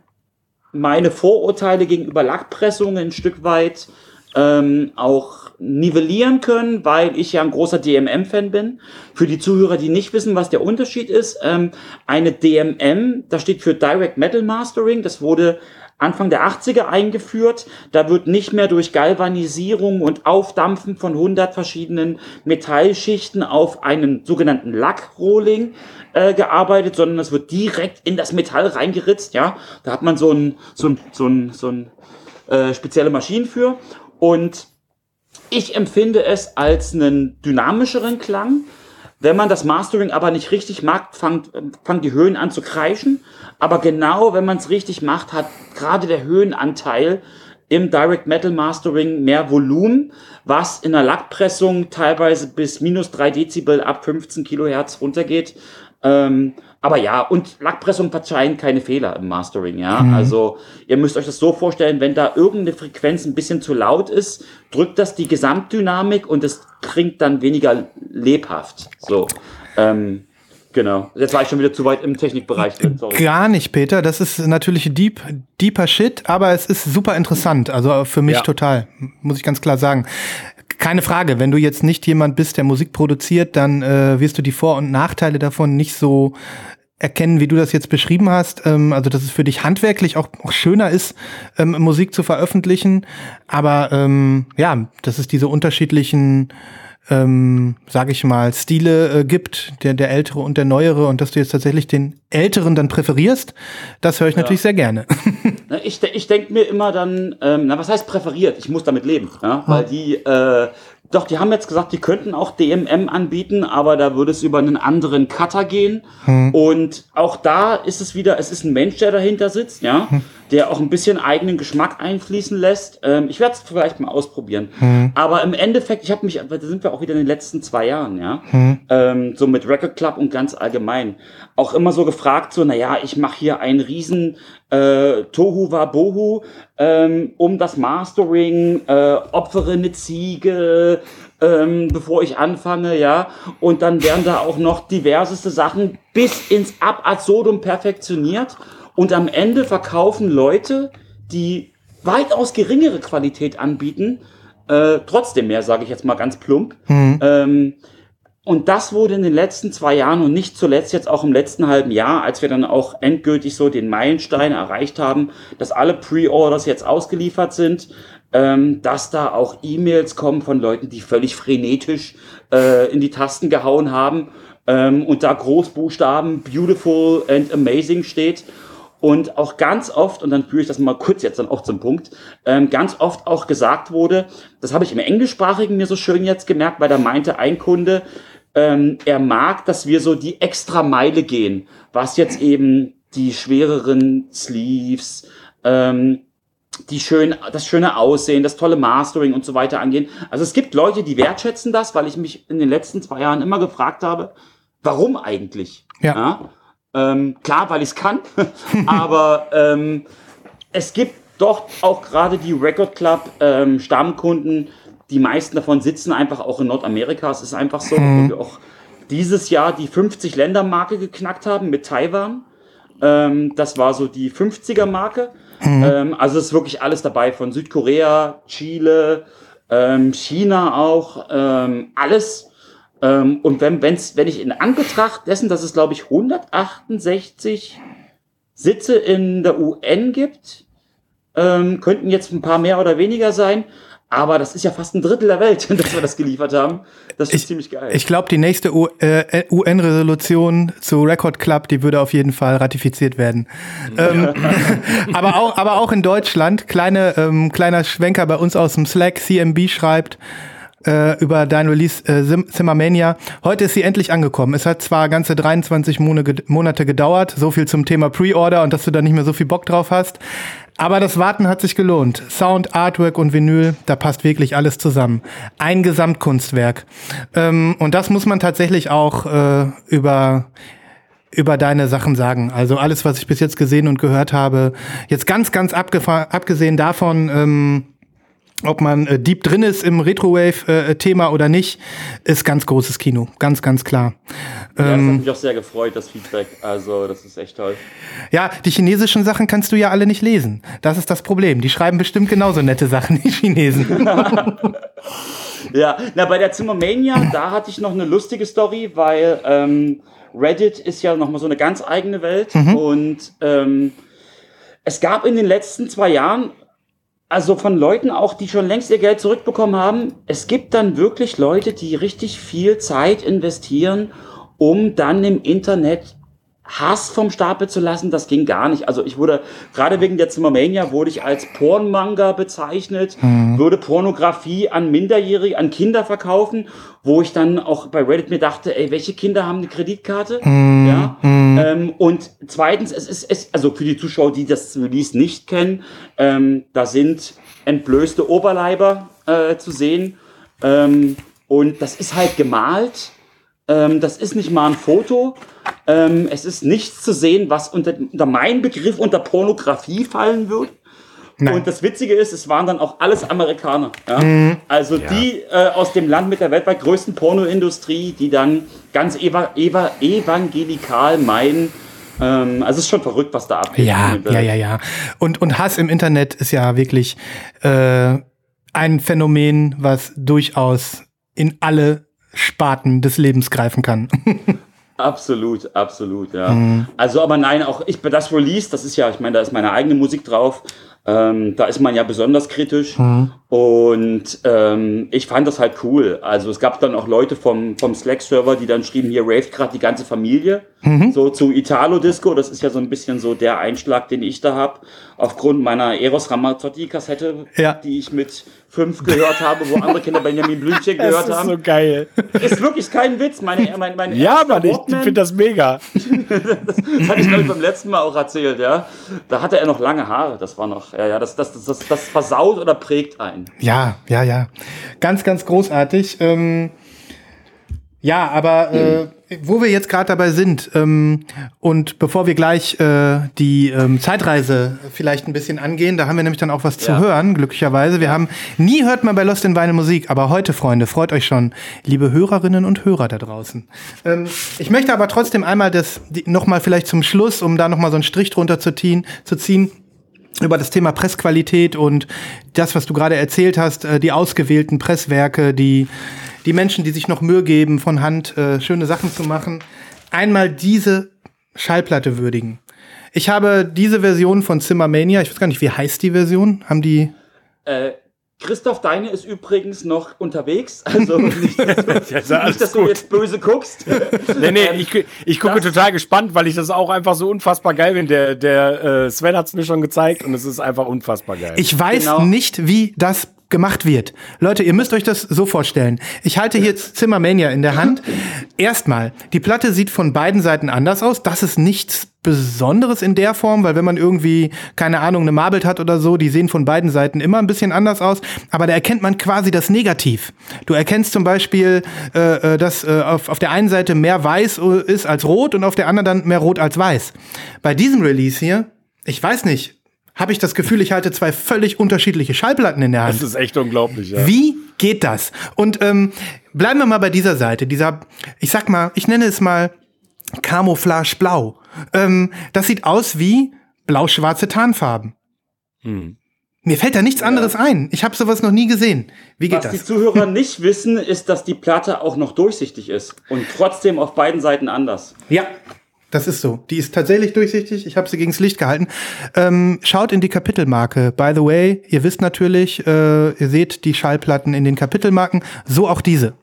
meine Vorurteile gegenüber Lackpressungen ein Stück weit ähm, auch nivellieren können, weil ich ja ein großer DMM-Fan bin. Für die Zuhörer, die nicht wissen, was der Unterschied ist, ähm, eine DMM, das steht für Direct Metal Mastering, das wurde Anfang der 80er eingeführt. Da wird nicht mehr durch Galvanisierung und Aufdampfen von 100 verschiedenen Metallschichten auf einen sogenannten Lackrolling äh, gearbeitet, sondern es wird direkt in das Metall reingeritzt. Ja, da hat man so ein so ein so ein, so ein äh, spezielle Maschinen für Und ich empfinde es als einen dynamischeren Klang. Wenn man das Mastering aber nicht richtig macht, fangen fang die Höhen an zu kreischen. Aber genau, wenn man es richtig macht, hat gerade der Höhenanteil im Direct Metal Mastering mehr Volumen, was in der Lackpressung teilweise bis minus 3 Dezibel ab 15 Kilohertz runtergeht. Ähm, aber ja, und Lackpressung verzeihen keine Fehler im Mastering, ja. Mhm. Also ihr müsst euch das so vorstellen, wenn da irgendeine Frequenz ein bisschen zu laut ist, drückt das die Gesamtdynamik und es klingt dann weniger lebhaft. So. Ähm, Genau. Jetzt war ich schon wieder zu weit im Technikbereich drin. Sorry. Gar nicht, Peter. Das ist natürlich deep, deeper Shit, aber es ist super interessant. Also für mich ja. total, muss ich ganz klar sagen. Keine Frage, wenn du jetzt nicht jemand bist, der Musik produziert, dann äh, wirst du die Vor- und Nachteile davon nicht so erkennen, wie du das jetzt beschrieben hast. Ähm, also, dass es für dich handwerklich auch, auch schöner ist, ähm, Musik zu veröffentlichen. Aber ähm, ja, dass es diese unterschiedlichen ähm, sage ich mal, Stile äh, gibt, der, der ältere und der neuere und dass du jetzt tatsächlich den älteren dann präferierst, das höre ich ja. natürlich sehr gerne. (laughs) ich ich denke mir immer dann, ähm, na was heißt präferiert? Ich muss damit leben, ja? weil die äh, doch, die haben jetzt gesagt, die könnten auch DMM anbieten, aber da würde es über einen anderen Cutter gehen. Hm. Und auch da ist es wieder, es ist ein Mensch, der dahinter sitzt, ja, hm. Der auch ein bisschen eigenen Geschmack einfließen lässt. Ähm, ich werde es vielleicht mal ausprobieren. Hm. Aber im Endeffekt, ich habe mich, da sind wir auch wieder in den letzten zwei Jahren, ja, hm. ähm, so mit Record Club und ganz allgemein, auch immer so gefragt, so, naja, ich mache hier einen riesen äh, Tohu Wabohu ähm, um das Mastering, äh, opfere eine Ziege, ähm, bevor ich anfange, ja. Und dann werden da auch noch diverseste Sachen bis ins Ab absurdum perfektioniert. Und am Ende verkaufen Leute, die weitaus geringere Qualität anbieten, äh, trotzdem mehr, sage ich jetzt mal ganz plump. Mhm. Ähm, und das wurde in den letzten zwei Jahren und nicht zuletzt jetzt auch im letzten halben Jahr, als wir dann auch endgültig so den Meilenstein erreicht haben, dass alle Pre-Orders jetzt ausgeliefert sind, ähm, dass da auch E-Mails kommen von Leuten, die völlig frenetisch äh, in die Tasten gehauen haben ähm, und da Großbuchstaben Beautiful and Amazing steht. Und auch ganz oft, und dann führe ich das mal kurz jetzt dann auch zum Punkt, ähm, ganz oft auch gesagt wurde, das habe ich im Englischsprachigen mir so schön jetzt gemerkt, weil da meinte ein Kunde, ähm, er mag, dass wir so die extra Meile gehen, was jetzt eben die schwereren Sleeves, ähm, die schön, das schöne Aussehen, das tolle Mastering und so weiter angehen. Also es gibt Leute, die wertschätzen das, weil ich mich in den letzten zwei Jahren immer gefragt habe, warum eigentlich? Ja. ja? Ähm, klar, weil ich es kann, (laughs) aber ähm, es gibt doch auch gerade die Record Club ähm, Stammkunden, die meisten davon sitzen einfach auch in Nordamerika. Es ist einfach so, mhm. wir auch dieses Jahr die 50-Länder-Marke geknackt haben mit Taiwan. Ähm, das war so die 50er-Marke. Mhm. Ähm, also ist wirklich alles dabei, von Südkorea, Chile, ähm, China auch, alles. Ähm, und wenn, wenn's, wenn ich in Anbetracht dessen, dass es, glaube ich, 168 Sitze in der UN gibt, ähm, könnten jetzt ein paar mehr oder weniger sein, aber das ist ja fast ein Drittel der Welt, (laughs) dass wir das geliefert haben. Das ist ich, ziemlich geil. Ich glaube, die nächste äh, UN-Resolution zu Record Club, die würde auf jeden Fall ratifiziert werden. ähm, (laughs) (laughs) aber, auch, aber auch in Deutschland, kleine, ähm, kleiner Schwenker bei uns aus dem Slack, CMB schreibt, äh, über dein Release äh, Zimmermania. Heute ist sie endlich angekommen. Es hat zwar ganze 23 Monate gedauert, so viel zum Thema Pre-Order und dass du da nicht mehr so viel Bock drauf hast. Aber das Warten hat sich gelohnt. Sound, Artwork und Vinyl, da passt wirklich alles zusammen. Ein Gesamtkunstwerk. Ähm, und das muss man tatsächlich auch äh, über über deine Sachen sagen. Also alles, was ich bis jetzt gesehen und gehört habe, jetzt ganz, ganz abgesehen davon, ähm, ob man äh, deep drin ist im Retrowave-Thema äh, oder nicht, ist ganz großes Kino. Ganz, ganz klar. Ja, das hat ähm, mich auch sehr gefreut, das Feedback. Also, das ist echt toll. Ja, die chinesischen Sachen kannst du ja alle nicht lesen. Das ist das Problem. Die schreiben bestimmt genauso nette Sachen, (laughs) die Chinesen. (laughs) ja, na, bei der Zimmermania, da hatte ich noch eine lustige Story, weil ähm, Reddit ist ja nochmal so eine ganz eigene Welt mhm. und ähm, es gab in den letzten zwei Jahren also von Leuten auch, die schon längst ihr Geld zurückbekommen haben. Es gibt dann wirklich Leute, die richtig viel Zeit investieren, um dann im Internet Hass vom Stapel zu lassen, das ging gar nicht. Also ich wurde, gerade wegen der Zimmermania, wurde ich als Pornmanga bezeichnet, mhm. würde Pornografie an Minderjährige, an Kinder verkaufen, wo ich dann auch bei Reddit mir dachte, ey, welche Kinder haben eine Kreditkarte? Mhm. Ja. Mhm. Ähm, und zweitens, es ist, es, also für die Zuschauer, die das Release nicht kennen, ähm, da sind entblößte Oberleiber äh, zu sehen. Ähm, und das ist halt gemalt. Ähm, das ist nicht mal ein Foto. Ähm, es ist nichts zu sehen, was unter, unter meinen Begriff unter Pornografie fallen würde. Nein. Und das Witzige ist, es waren dann auch alles Amerikaner. Ja? Mhm. Also ja. die äh, aus dem Land mit der weltweit größten Pornoindustrie, die dann ganz eva eva evangelikal meinen, ähm, also es ist schon verrückt, was da abgeht. Ja, ja, ja, ja. Und, und Hass im Internet ist ja wirklich äh, ein Phänomen, was durchaus in alle Sparten des Lebens greifen kann. (laughs) Absolut, absolut, ja. Mhm. Also, aber nein, auch ich das Release, das ist ja, ich meine, da ist meine eigene Musik drauf. Ähm, da ist man ja besonders kritisch mhm. und ähm, ich fand das halt cool. Also es gab dann auch Leute vom, vom Slack-Server, die dann schrieben, hier raved gerade die ganze Familie, mhm. so zu Italo-Disco. Das ist ja so ein bisschen so der Einschlag, den ich da habe, aufgrund meiner Eros Ramazzotti-Kassette, ja. die ich mit fünf gehört habe, wo andere Kinder Benjamin Blümchen (laughs) gehört haben. Das ist so geil. Ist wirklich kein Witz. Meine, (laughs) mein, mein ja, Mann, ich finde das mega. (laughs) das hatte ich, glaube ich, beim letzten Mal auch erzählt, ja. Da hatte er noch lange Haare. Das war noch, ja, ja, das, das, das, das, das versaut oder prägt einen. Ja, ja, ja. Ganz, ganz großartig. Ähm, ja, aber äh, wo wir jetzt gerade dabei sind ähm, und bevor wir gleich äh, die ähm, Zeitreise vielleicht ein bisschen angehen, da haben wir nämlich dann auch was ja. zu hören, glücklicherweise. Wir haben nie hört man bei Lost in Weine Musik, aber heute, Freunde, freut euch schon, liebe Hörerinnen und Hörer da draußen. Ähm, ich möchte aber trotzdem einmal das nochmal vielleicht zum Schluss, um da nochmal so einen Strich drunter zu ziehen, zu ziehen über das Thema Pressqualität und das, was du gerade erzählt hast, äh, die ausgewählten Presswerke, die die Menschen, die sich noch Mühe geben, von Hand äh, schöne Sachen zu machen, einmal diese Schallplatte würdigen. Ich habe diese Version von Zimmermania, ich weiß gar nicht, wie heißt die Version? Haben die. Äh, Christoph Deine ist übrigens noch unterwegs. Also (laughs) nicht, dass du, nicht, dass du jetzt böse guckst. nee, nee, ich, ich gucke das, total gespannt, weil ich das auch einfach so unfassbar geil finde. Der, der äh, Sven hat es mir schon gezeigt und es ist einfach unfassbar geil. Ich weiß genau. nicht, wie das gemacht wird. Leute, ihr müsst euch das so vorstellen. Ich halte hier jetzt Zimmermania in der Hand. Erstmal, die Platte sieht von beiden Seiten anders aus. Das ist nichts Besonderes in der Form, weil wenn man irgendwie, keine Ahnung, eine Marbelt hat oder so, die sehen von beiden Seiten immer ein bisschen anders aus. Aber da erkennt man quasi das Negativ. Du erkennst zum Beispiel, äh, äh dass äh, auf, auf der einen Seite mehr weiß ist als rot und auf der anderen dann mehr rot als weiß. Bei diesem Release hier, ich weiß nicht, habe ich das Gefühl, ich halte zwei völlig unterschiedliche Schallplatten in der Hand. Das ist echt unglaublich, ja. Wie geht das? Und ähm, bleiben wir mal bei dieser Seite, dieser, ich sag mal, ich nenne es mal Camouflage Blau. Ähm, das sieht aus wie blau-schwarze Tarnfarben. Hm. Mir fällt da nichts ja. anderes ein. Ich habe sowas noch nie gesehen. Wie geht Was das? Was die Zuhörer nicht wissen, ist, dass die Platte auch noch durchsichtig ist und trotzdem auf beiden Seiten anders. Ja, das ist so. Die ist tatsächlich durchsichtig. Ich habe sie gegens Licht gehalten. Ähm, schaut in die Kapitelmarke. By the way, ihr wisst natürlich, äh, ihr seht die Schallplatten in den Kapitelmarken. So auch diese.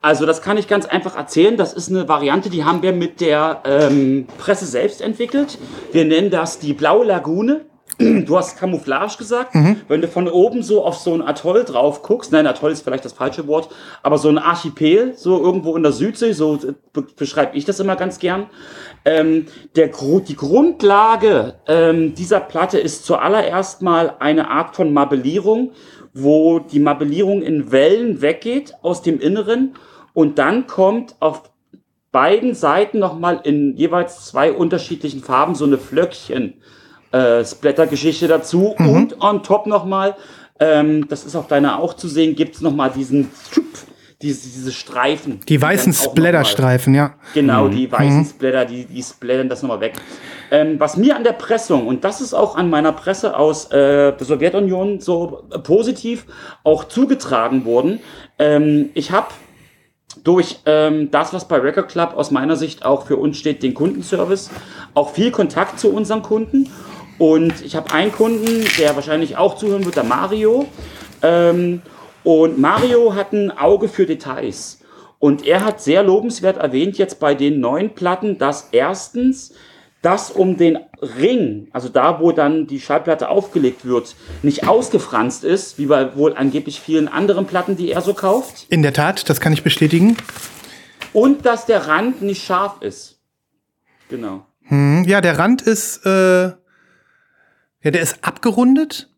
Also das kann ich ganz einfach erzählen. Das ist eine Variante, die haben wir mit der ähm, Presse selbst entwickelt. Wir nennen das die Blaue Lagune. Du hast Camouflage gesagt. Mhm. Wenn du von oben so auf so ein Atoll drauf guckst, nein, Atoll ist vielleicht das falsche Wort, aber so ein Archipel, so irgendwo in der Südsee, so beschreibe ich das immer ganz gern. Ähm, der, die Grundlage ähm, dieser Platte ist zuallererst mal eine Art von Mabellierung, wo die Mabellierung in Wellen weggeht aus dem Inneren und dann kommt auf beiden Seiten nochmal in jeweils zwei unterschiedlichen Farben so eine Flöckchen äh, Splatter-Geschichte dazu. Mhm. Und on top nochmal, ähm, das ist auf deiner auch zu sehen, gibt es nochmal diesen diese, diese Streifen. Die weißen Splatter-Streifen, ja. Genau, mhm. die weißen mhm. Splatter, die, die splattern das nochmal weg. Ähm, was mir an der Pressung, und das ist auch an meiner Presse aus äh, der Sowjetunion so positiv auch zugetragen worden, ähm, ich habe durch ähm, das, was bei Record Club aus meiner Sicht auch für uns steht, den Kundenservice, auch viel Kontakt zu unseren Kunden und ich habe einen Kunden, der wahrscheinlich auch zuhören wird, der Mario. Ähm, und Mario hat ein Auge für Details. Und er hat sehr lobenswert erwähnt jetzt bei den neuen Platten, dass erstens das um den Ring, also da, wo dann die Schallplatte aufgelegt wird, nicht ausgefranst ist, wie bei wohl angeblich vielen anderen Platten, die er so kauft. In der Tat, das kann ich bestätigen. Und dass der Rand nicht scharf ist. Genau. Hm, ja, der Rand ist, äh, ja, der ist abgerundet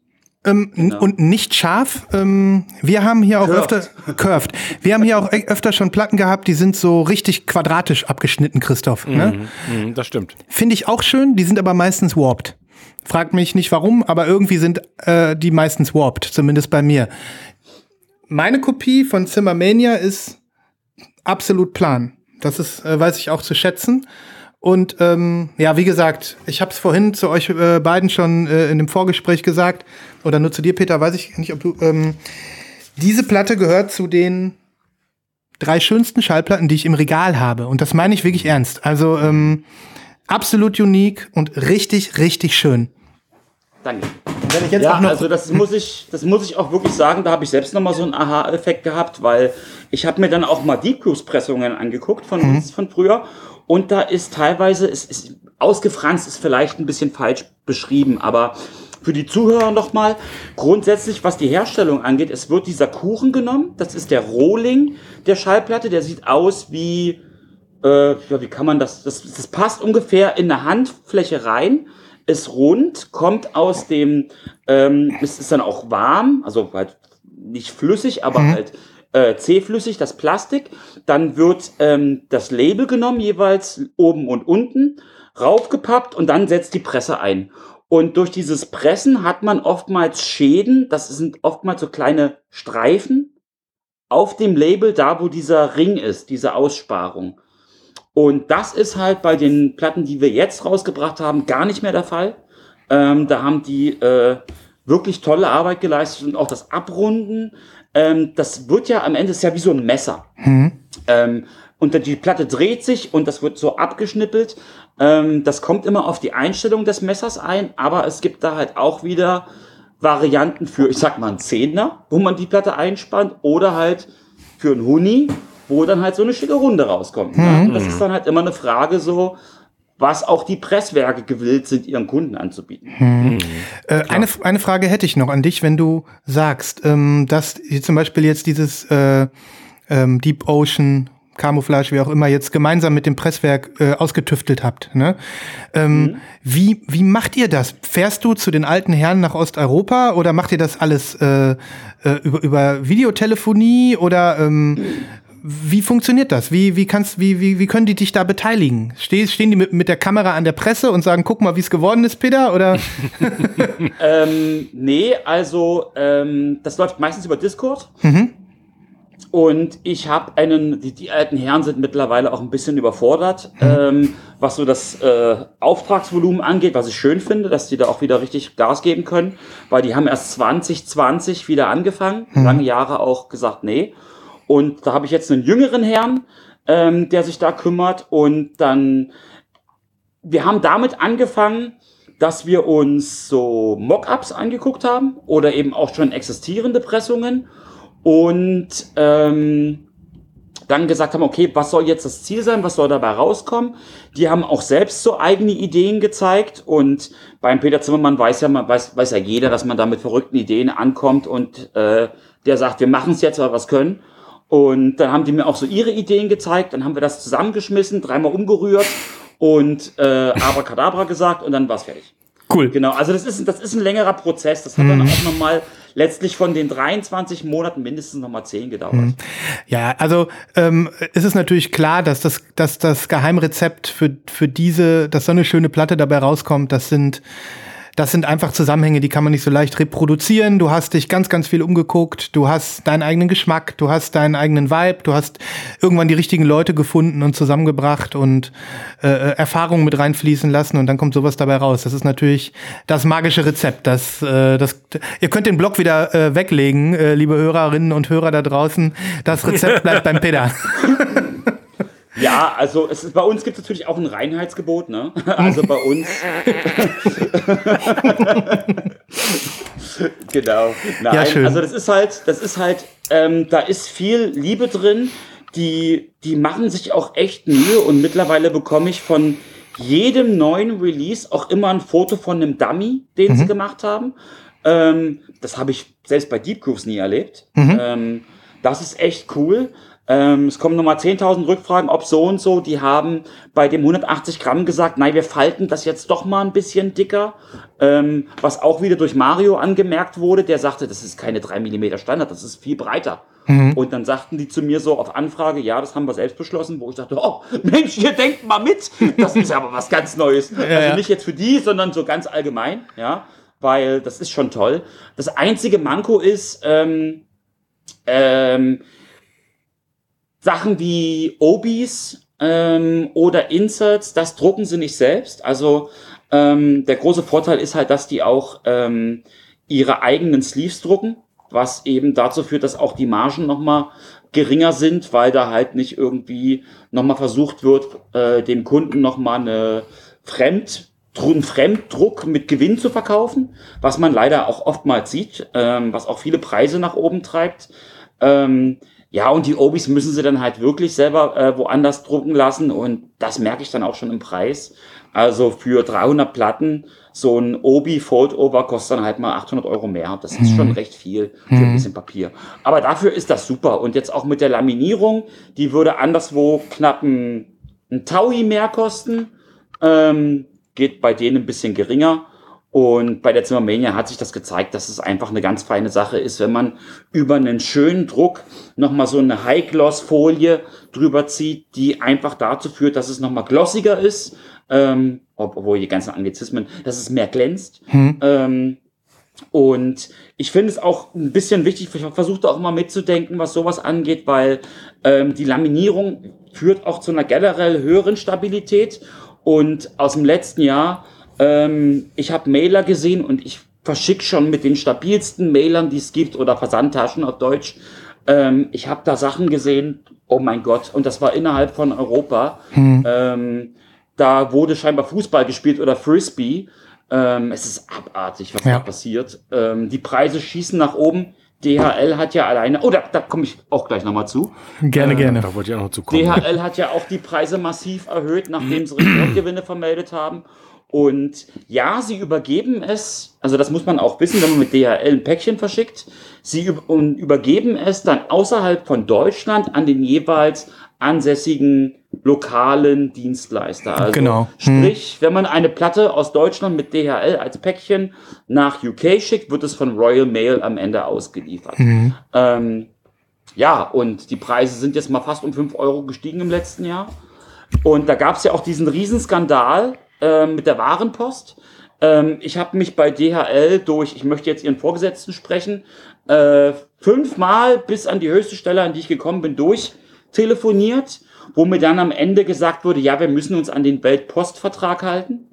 ähm, genau. und nicht scharf. Ähm, wir haben hier auch curved. öfter curved. Wir haben hier auch e-, öfter schon Platten gehabt, die sind so richtig quadratisch abgeschnitten, Christoph. Ne? Mhm, das stimmt. Finde ich auch schön. Die sind aber meistens warped. Fragt mich nicht warum, aber irgendwie sind äh, die meistens warped, zumindest bei mir. Meine Kopie von Zimmermania ist absolut plan. Das ist, äh, weiß ich auch zu schätzen. Und ähm, ja, wie gesagt, ich habe es vorhin zu euch äh, beiden schon äh, in dem Vorgespräch gesagt, oder nur zu dir, Peter, weiß ich nicht, ob du. Ähm, diese Platte gehört zu den drei schönsten Schallplatten, die ich im Regal habe. Und das meine ich wirklich ernst. Also ähm, absolut unique und richtig, richtig schön. Danke. ja, also das muss ich, das muss ich auch wirklich sagen. Da habe ich selbst noch mal so einen Aha-Effekt gehabt, weil ich habe mir dann auch mal Deep Cruise Pressungen angeguckt von mhm. uns von früher und da ist teilweise, es ist, ausgefranst ist vielleicht ein bisschen falsch beschrieben, aber für die Zuhörer nochmal, grundsätzlich, was die Herstellung angeht, es wird dieser Kuchen genommen, das ist der Rohling der Schallplatte, der sieht aus wie, äh, ja, wie kann man das, das, das passt ungefähr in eine Handfläche rein, ist rund, kommt aus dem, ähm, es ist dann auch warm, also halt nicht flüssig, aber mhm. halt äh, zähflüssig, das Plastik. Dann wird ähm, das Label genommen, jeweils oben und unten, raufgepappt und dann setzt die Presse ein. Und durch dieses Pressen hat man oftmals Schäden, das sind oftmals so kleine Streifen auf dem Label, da wo dieser Ring ist, diese Aussparung. Und das ist halt bei den Platten, die wir jetzt rausgebracht haben, gar nicht mehr der Fall. Ähm, da haben die äh, wirklich tolle Arbeit geleistet und auch das Abrunden ähm, das wird ja am Ende ist ja wie so ein Messer. Mhm. Ähm, und die Platte dreht sich und das wird so abgeschnippelt. Ähm, das kommt immer auf die Einstellung des Messers ein, aber es gibt da halt auch wieder Varianten für, ich sag mal, einen Zehner, wo man die Platte einspannt, oder halt für einen Huni, wo dann halt so eine schicke Runde rauskommt. Mhm. Ne? Und das ist dann halt immer eine Frage so, was auch die Presswerke gewillt sind, ihren Kunden anzubieten. Hm. Äh, eine, eine Frage hätte ich noch an dich, wenn du sagst, ähm, dass zum Beispiel jetzt dieses äh, ähm, Deep Ocean Camouflage, wie auch immer, jetzt gemeinsam mit dem Presswerk äh, ausgetüftelt habt. Ne? Ähm, mhm. wie, wie macht ihr das? Fährst du zu den alten Herren nach Osteuropa oder macht ihr das alles äh, äh, über, über Videotelefonie oder ähm, wie funktioniert das? Wie, wie, kannst, wie, wie, wie können die dich da beteiligen? Steh, stehen die mit, mit der Kamera an der Presse und sagen, guck mal, wie es geworden ist, Peter? Oder? (laughs) ähm, nee, also ähm, das läuft meistens über Discord. Mhm. Und ich habe einen, die, die, alten Herren sind mittlerweile auch ein bisschen überfordert, mhm. ähm, was so das äh, Auftragsvolumen angeht, was ich schön finde, dass die da auch wieder richtig Gas geben können, weil die haben erst 2020 wieder angefangen, mhm. lange Jahre auch gesagt, nee. Und da habe ich jetzt einen jüngeren Herrn, ähm, der sich da kümmert. Und dann, wir haben damit angefangen, dass wir uns so Mockups angeguckt haben oder eben auch schon existierende Pressungen und ähm, dann gesagt haben, okay, was soll jetzt das Ziel sein, was soll dabei rauskommen? Die haben auch selbst so eigene Ideen gezeigt und beim Peter Zimmermann weiß ja, man weiß, weiß ja jeder, dass man da mit verrückten Ideen ankommt und äh, der sagt, wir machen es jetzt, weil wir es können. Und dann haben die mir auch so ihre Ideen gezeigt, dann haben wir das zusammengeschmissen, dreimal umgerührt und äh, Abracadabra gesagt und dann war's fertig. Cool. Genau, also das ist, das ist ein längerer Prozess. Das hat mhm. dann auch nochmal letztlich von den 23 Monaten mindestens nochmal 10 gedauert. Mhm. Ja, also ähm, ist es natürlich klar, dass das, dass das Geheimrezept für, für diese, dass so eine schöne Platte dabei rauskommt, das sind das sind einfach Zusammenhänge, die kann man nicht so leicht reproduzieren. Du hast dich ganz, ganz viel umgeguckt, du hast deinen eigenen Geschmack, du hast deinen eigenen Vibe, du hast irgendwann die richtigen Leute gefunden und zusammengebracht und äh, äh, Erfahrungen mit reinfließen lassen und dann kommt sowas dabei raus. Das ist natürlich das magische Rezept. Das, äh, das, ihr könnt den Blog wieder äh, weglegen, äh, liebe Hörerinnen und Hörer da draußen. Das Rezept bleibt beim Peter. (laughs) Ja, also es ist, bei uns gibt es natürlich auch ein Reinheitsgebot, ne? (laughs) Also bei uns. (laughs) genau. Nein, ja, schön. also das ist halt, das ist halt, ähm, da ist viel Liebe drin. die, die machen sich auch echt Mühe und mittlerweile bekomme ich von jedem neuen Release auch immer ein Foto von einem Dummy, den mhm. sie gemacht haben. Ähm, das habe ich selbst bei Deep Grooves nie erlebt. Mhm. Ähm, das ist echt cool. Ähm, es kommen nochmal 10.000 Rückfragen, ob so und so. Die haben bei dem 180 Gramm gesagt, nein, wir falten das jetzt doch mal ein bisschen dicker. Ähm, was auch wieder durch Mario angemerkt wurde. Der sagte, das ist keine 3 mm Standard, das ist viel breiter. Mhm. Und dann sagten die zu mir so auf Anfrage, ja, das haben wir selbst beschlossen, wo ich dachte, oh, Mensch, ihr denkt mal mit. Das ist aber was ganz Neues. (laughs) Ja, also nicht jetzt für die, sondern so ganz allgemein, ja, weil das ist schon toll. Das einzige Manko ist, ähm, ähm, Sachen wie Obis ähm, oder Inserts, das drucken sie nicht selbst. Also ähm, der große Vorteil ist halt, dass die auch ähm, ihre eigenen Sleeves drucken, was eben dazu führt, dass auch die Margen nochmal geringer sind, weil da halt nicht irgendwie nochmal versucht wird, äh, dem Kunden nochmal eine Fremd einen Fremddruck mit Gewinn zu verkaufen, was man leider auch oftmals sieht, ähm, was auch viele Preise nach oben treibt. Ähm, ja, und die Obis müssen sie dann halt wirklich selber äh, woanders drucken lassen und das merke ich dann auch schon im Preis. Also für 300 Platten, so ein Obi Fold-Over kostet dann halt mal 800 Euro mehr. Das ist mhm. schon recht viel für mhm. ein bisschen Papier. Aber dafür ist das super. Und jetzt auch mit der Laminierung, die würde anderswo knapp ein, ein Taui mehr kosten. Ähm, geht bei denen ein bisschen geringer. Und bei der Zimmermania hat sich das gezeigt, dass es einfach eine ganz feine Sache ist, wenn man über einen schönen Druck nochmal so eine High-Gloss-Folie drüber zieht, die einfach dazu führt, dass es nochmal glossiger ist, ähm, obwohl die ganzen Anglizismen, dass es mehr glänzt. Hm. Ähm, und ich finde es auch ein bisschen wichtig, ich versuche auch immer mitzudenken, was sowas angeht, weil ähm, die Laminierung führt auch zu einer generell höheren Stabilität. Und aus dem letzten Jahr ähm, ich habe Mailer gesehen und ich verschicke schon mit den stabilsten Mailern, die es gibt, oder Versandtaschen auf Deutsch. Ähm, ich habe da Sachen gesehen, oh mein Gott, und das war innerhalb von Europa. Hm. Ähm, da wurde scheinbar Fußball gespielt oder Frisbee. Ähm, es ist abartig, was ja. da passiert. Ähm, die Preise schießen nach oben. DHL hat ja alleine, oh, da, da komme ich auch gleich nochmal zu. Gerne, äh, gerne. Da wollte ich auch noch zu kommen. DHL hat ja auch die Preise massiv erhöht, nachdem sie (clears throat) Rekordgewinne vermeldet haben. Und ja, sie übergeben es, also das muss man auch wissen, wenn man mit DHL ein Päckchen verschickt, sie übergeben es dann außerhalb von Deutschland an den jeweils ansässigen lokalen Dienstleister. Also genau. Hm. Sprich, wenn man eine Platte aus Deutschland mit DHL als Päckchen nach UK schickt, wird es von Royal Mail am Ende ausgeliefert. Mhm. Ähm, ja, und die Preise sind jetzt mal fast um 5 Euro gestiegen im letzten Jahr. Und da gab es ja auch diesen Riesenskandal, ähm, mit der Warenpost. Ähm, ich habe mich bei DHL durch, ich möchte jetzt Ihren Vorgesetzten sprechen, äh, fünfmal bis an die höchste Stelle, an die ich gekommen bin, durch telefoniert, wo mir dann am Ende gesagt wurde, ja, wir müssen uns an den Weltpostvertrag halten.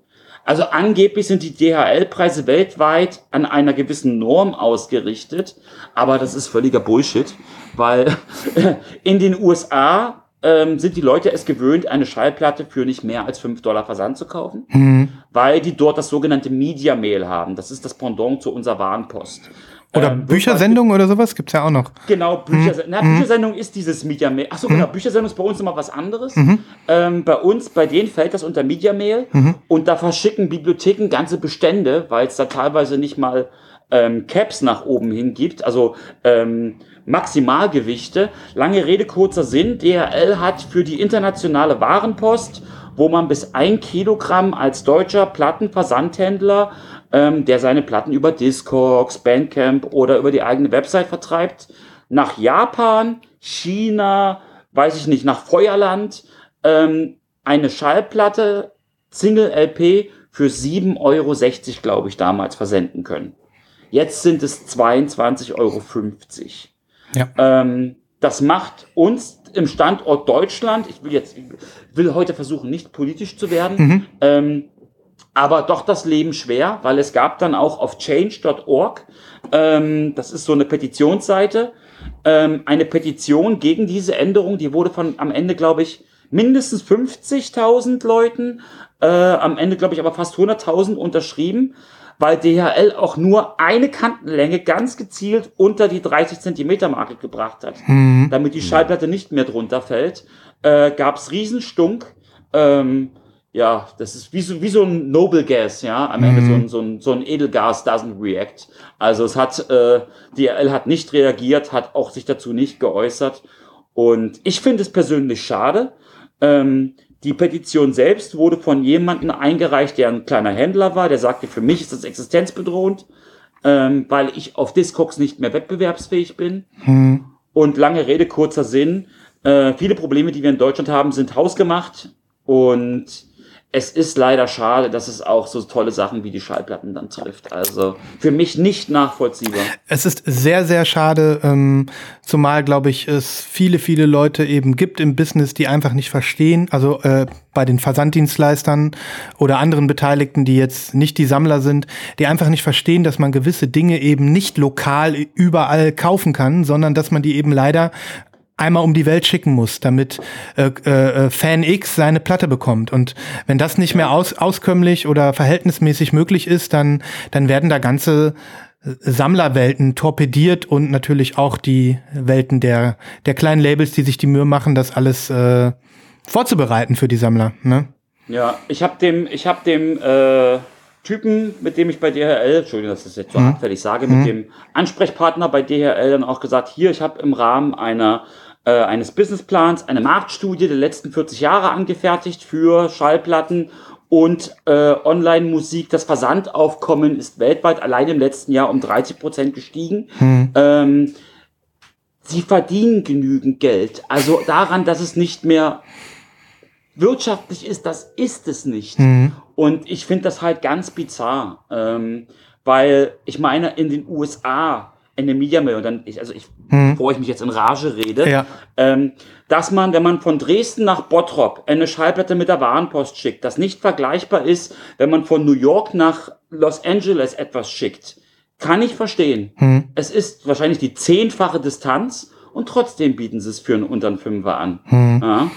Also angeblich sind die DHL-Preise weltweit an einer gewissen Norm ausgerichtet, aber das ist völliger Bullshit, weil (laughs) in den USA ähm, sind die Leute es gewöhnt, eine Schallplatte für nicht mehr als 5 Dollar Versand zu kaufen, mhm. weil die dort das sogenannte Media Mail haben. Das ist das Pendant zu unserer Warenpost. Oder ähm, Büchersendung oder sowas gibt's ja auch noch. Genau, Büchersendung. Mhm. Na, Büchersendung ist dieses Media Mail. Achso, genau, mhm. Büchersendung ist bei uns immer was anderes. Mhm. Ähm, bei uns, bei denen fällt das unter Media Mail mhm. und da verschicken Bibliotheken ganze Bestände, weil es da teilweise nicht mal ähm, Caps nach oben hin gibt. Also ähm, Maximalgewichte. Lange Rede, kurzer Sinn. DHL hat für die internationale Warenpost, wo man bis ein Kilogramm als deutscher Plattenversandhändler, ähm, der seine Platten über Discogs, Bandcamp oder über die eigene Website vertreibt, nach Japan, China, weiß ich nicht, nach Feuerland, ähm, eine Schallplatte, Single LP für 7,60 Euro, glaube ich, damals versenden können. Jetzt sind es 22,50 Euro. Ja. Ähm, das macht uns im Standort Deutschland, ich will jetzt, will heute versuchen, nicht politisch zu werden, mhm. ähm, aber doch das Leben schwer, weil es gab dann auch auf change.org, ähm, das ist so eine Petitionsseite, ähm, eine Petition gegen diese Änderung, die wurde von am Ende, glaube ich, mindestens 50.000 Leuten, äh, am Ende, glaube ich, aber fast 100.000 unterschrieben, weil DHL auch nur eine Kantenlänge ganz gezielt unter die 30 Zentimeter Marke gebracht hat, mhm. damit die Schallplatte nicht mehr drunter fällt. Äh, Gab es Riesenstunk. Ähm, ja, das ist wie so, wie so ein Noble Gas, ja, am Ende so ein, so ein, so ein Edelgas doesn't react. Also es hat, äh, DHL hat nicht reagiert, hat auch sich dazu nicht geäußert. Und ich finde es persönlich schade. Ähm, die Petition selbst wurde von jemandem eingereicht, der ein kleiner Händler war, der sagte, für mich ist das existenzbedrohend, ähm, weil ich auf Discogs nicht mehr wettbewerbsfähig bin. Hm. Und lange Rede, kurzer Sinn. Äh, viele Probleme, die wir in Deutschland haben, sind hausgemacht und es ist leider schade, dass es auch so tolle Sachen wie die Schallplatten dann trifft. Also für mich nicht nachvollziehbar. Es ist sehr, sehr schade, ähm, zumal, glaube ich, es viele, viele Leute eben gibt im Business, die einfach nicht verstehen, also äh, bei den Versanddienstleistern oder anderen Beteiligten, die jetzt nicht die Sammler sind, die einfach nicht verstehen, dass man gewisse Dinge eben nicht lokal überall kaufen kann, sondern dass man die eben leider einmal um die Welt schicken muss, damit äh, äh, Fan X seine Platte bekommt. Und wenn das nicht mehr aus, auskömmlich oder verhältnismäßig möglich ist, dann, dann werden da ganze äh, Sammlerwelten torpediert und natürlich auch die Welten der, der kleinen Labels, die sich die Mühe machen, das alles äh, vorzubereiten für die Sammler. Ne? Ja, ich habe dem, ich habe dem äh, Typen, mit dem ich bei DHL, Entschuldigung, dass ich das jetzt so mhm. hartfällig sage, mhm. mit dem Ansprechpartner bei DHL dann auch gesagt, hier, ich habe im Rahmen einer äh, eines Businessplans eine Marktstudie der letzten 40 Jahre angefertigt für Schallplatten und äh, Online-Musik. Das Versandaufkommen ist weltweit allein im letzten Jahr um 30 Prozent gestiegen. Hm. Ähm, sie verdienen genügend Geld. Also daran, dass es nicht mehr wirtschaftlich ist, das ist es nicht. Hm. Und ich finde das halt ganz bizarr, ähm, weil ich meine, in den USA in der Media Mail und dann, ich, also ich, hm. bevor ich mich jetzt in Rage rede, ja. ähm, dass man, wenn man von Dresden nach Bottrop eine Schallplatte mit der Warenpost schickt, das nicht vergleichbar ist, wenn man von New York nach Los Angeles etwas schickt, kann ich verstehen. Hm. Es ist wahrscheinlich die zehnfache Distanz und trotzdem bieten sie es für einen unter einen Fünfer an. Hm. Ja?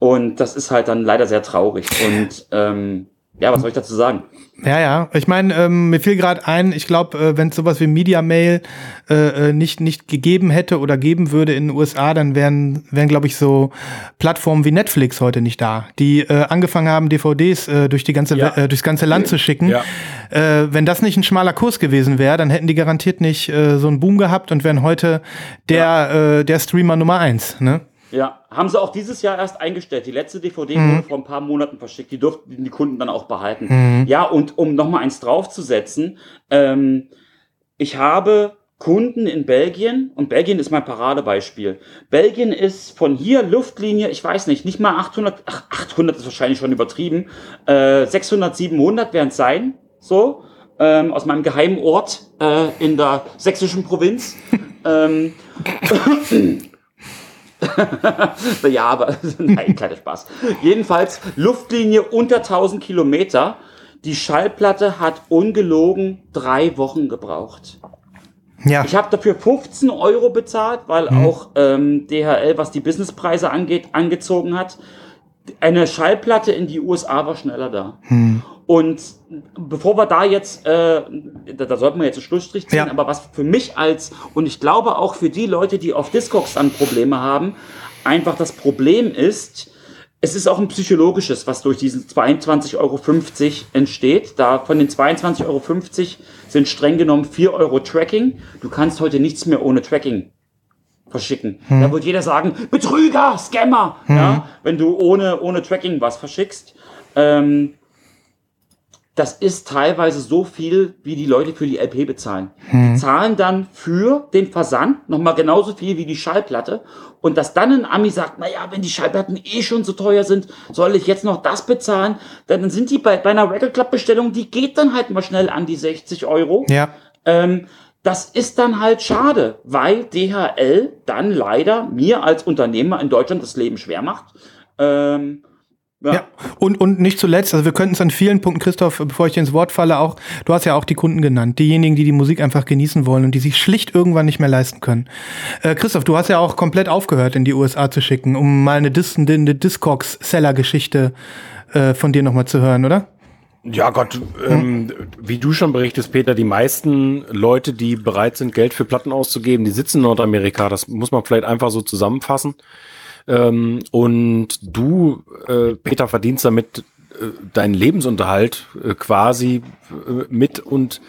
Und das ist halt dann leider sehr traurig. Und ähm, ja, was soll ich dazu sagen? Ja, ja. Ich meine, ähm, mir fiel gerade ein, ich glaube, äh, wenn es sowas wie Media Mail äh, äh, nicht, nicht gegeben hätte oder geben würde in den USA, dann wären, wären glaube ich, so Plattformen wie Netflix heute nicht da, die äh, angefangen haben, DVDs äh, durch die ganze, ja. äh, durchs ganze Land zu schicken. Ja. Äh, wenn das nicht ein schmaler Kurs gewesen wäre, dann hätten die garantiert nicht äh, so einen Boom gehabt und wären heute der, ja. äh, der Streamer Nummer eins. Ne? Ja, haben sie auch dieses Jahr erst eingestellt. Die letzte DVD mhm. wurde vor ein paar Monaten verschickt. Die durften die Kunden dann auch behalten. Mhm. Ja, und um nochmal eins draufzusetzen, ähm, ich habe Kunden in Belgien und Belgien ist mein Paradebeispiel. Belgien ist von hier Luftlinie, ich weiß nicht, nicht mal 800, ach, 800 ist wahrscheinlich schon übertrieben, äh, 600, 700 werden es sein, so, ähm, aus meinem geheimen Ort äh, in der sächsischen Provinz. (laughs) ähm, (laughs) ja, aber (laughs) nein, kleiner Spaß. Jedenfalls Luftlinie unter 1000 Kilometer. Die Schallplatte hat ungelogen drei Wochen gebraucht. Ja. Ich habe dafür 15 Euro bezahlt, weil hm. auch ähm, DHL, was die Businesspreise angeht, angezogen hat. Eine Schallplatte in die USA war schneller da. Hm. Und bevor wir da jetzt, äh, da, da sollten wir jetzt einen Schlussstrich ziehen, ja. aber was für mich als, und ich glaube auch für die Leute, die auf Discogs dann Probleme haben, einfach das Problem ist, es ist auch ein psychologisches, was durch diesen 22,50 Euro entsteht. Da von den 22,50 Euro sind streng genommen 4 Euro Tracking. Du kannst heute nichts mehr ohne Tracking verschicken. Hm. Da wird jeder sagen, Betrüger, Scammer, hm. ja, wenn du ohne, ohne Tracking was verschickst. Ähm, das ist teilweise so viel, wie die Leute für die LP bezahlen. Hm. Die zahlen dann für den Versand nochmal genauso viel wie die Schallplatte. Und dass dann ein Ami sagt, naja, wenn die Schallplatten eh schon so teuer sind, soll ich jetzt noch das bezahlen? Dann sind die bei, bei einer Record Club Bestellung, die geht dann halt mal schnell an die 60 Euro. Ja. Ähm, das ist dann halt schade, weil DHL dann leider mir als Unternehmer in Deutschland das Leben schwer macht. Ähm, ja. ja. Und, und nicht zuletzt, also wir könnten es an vielen Punkten, Christoph, bevor ich dir ins Wort falle, auch, du hast ja auch die Kunden genannt, diejenigen, die die Musik einfach genießen wollen und die sich schlicht irgendwann nicht mehr leisten können. Äh, Christoph, du hast ja auch komplett aufgehört, in die USA zu schicken, um mal eine, Dis eine Discogs-Seller-Geschichte äh, von dir nochmal zu hören, oder? Ja, Gott, ähm, wie du schon berichtest, Peter, die meisten Leute, die bereit sind, Geld für Platten auszugeben, die sitzen in Nordamerika. Das muss man vielleicht einfach so zusammenfassen. Ähm, und du, äh, Peter, verdienst damit äh, deinen Lebensunterhalt äh, quasi äh, mit und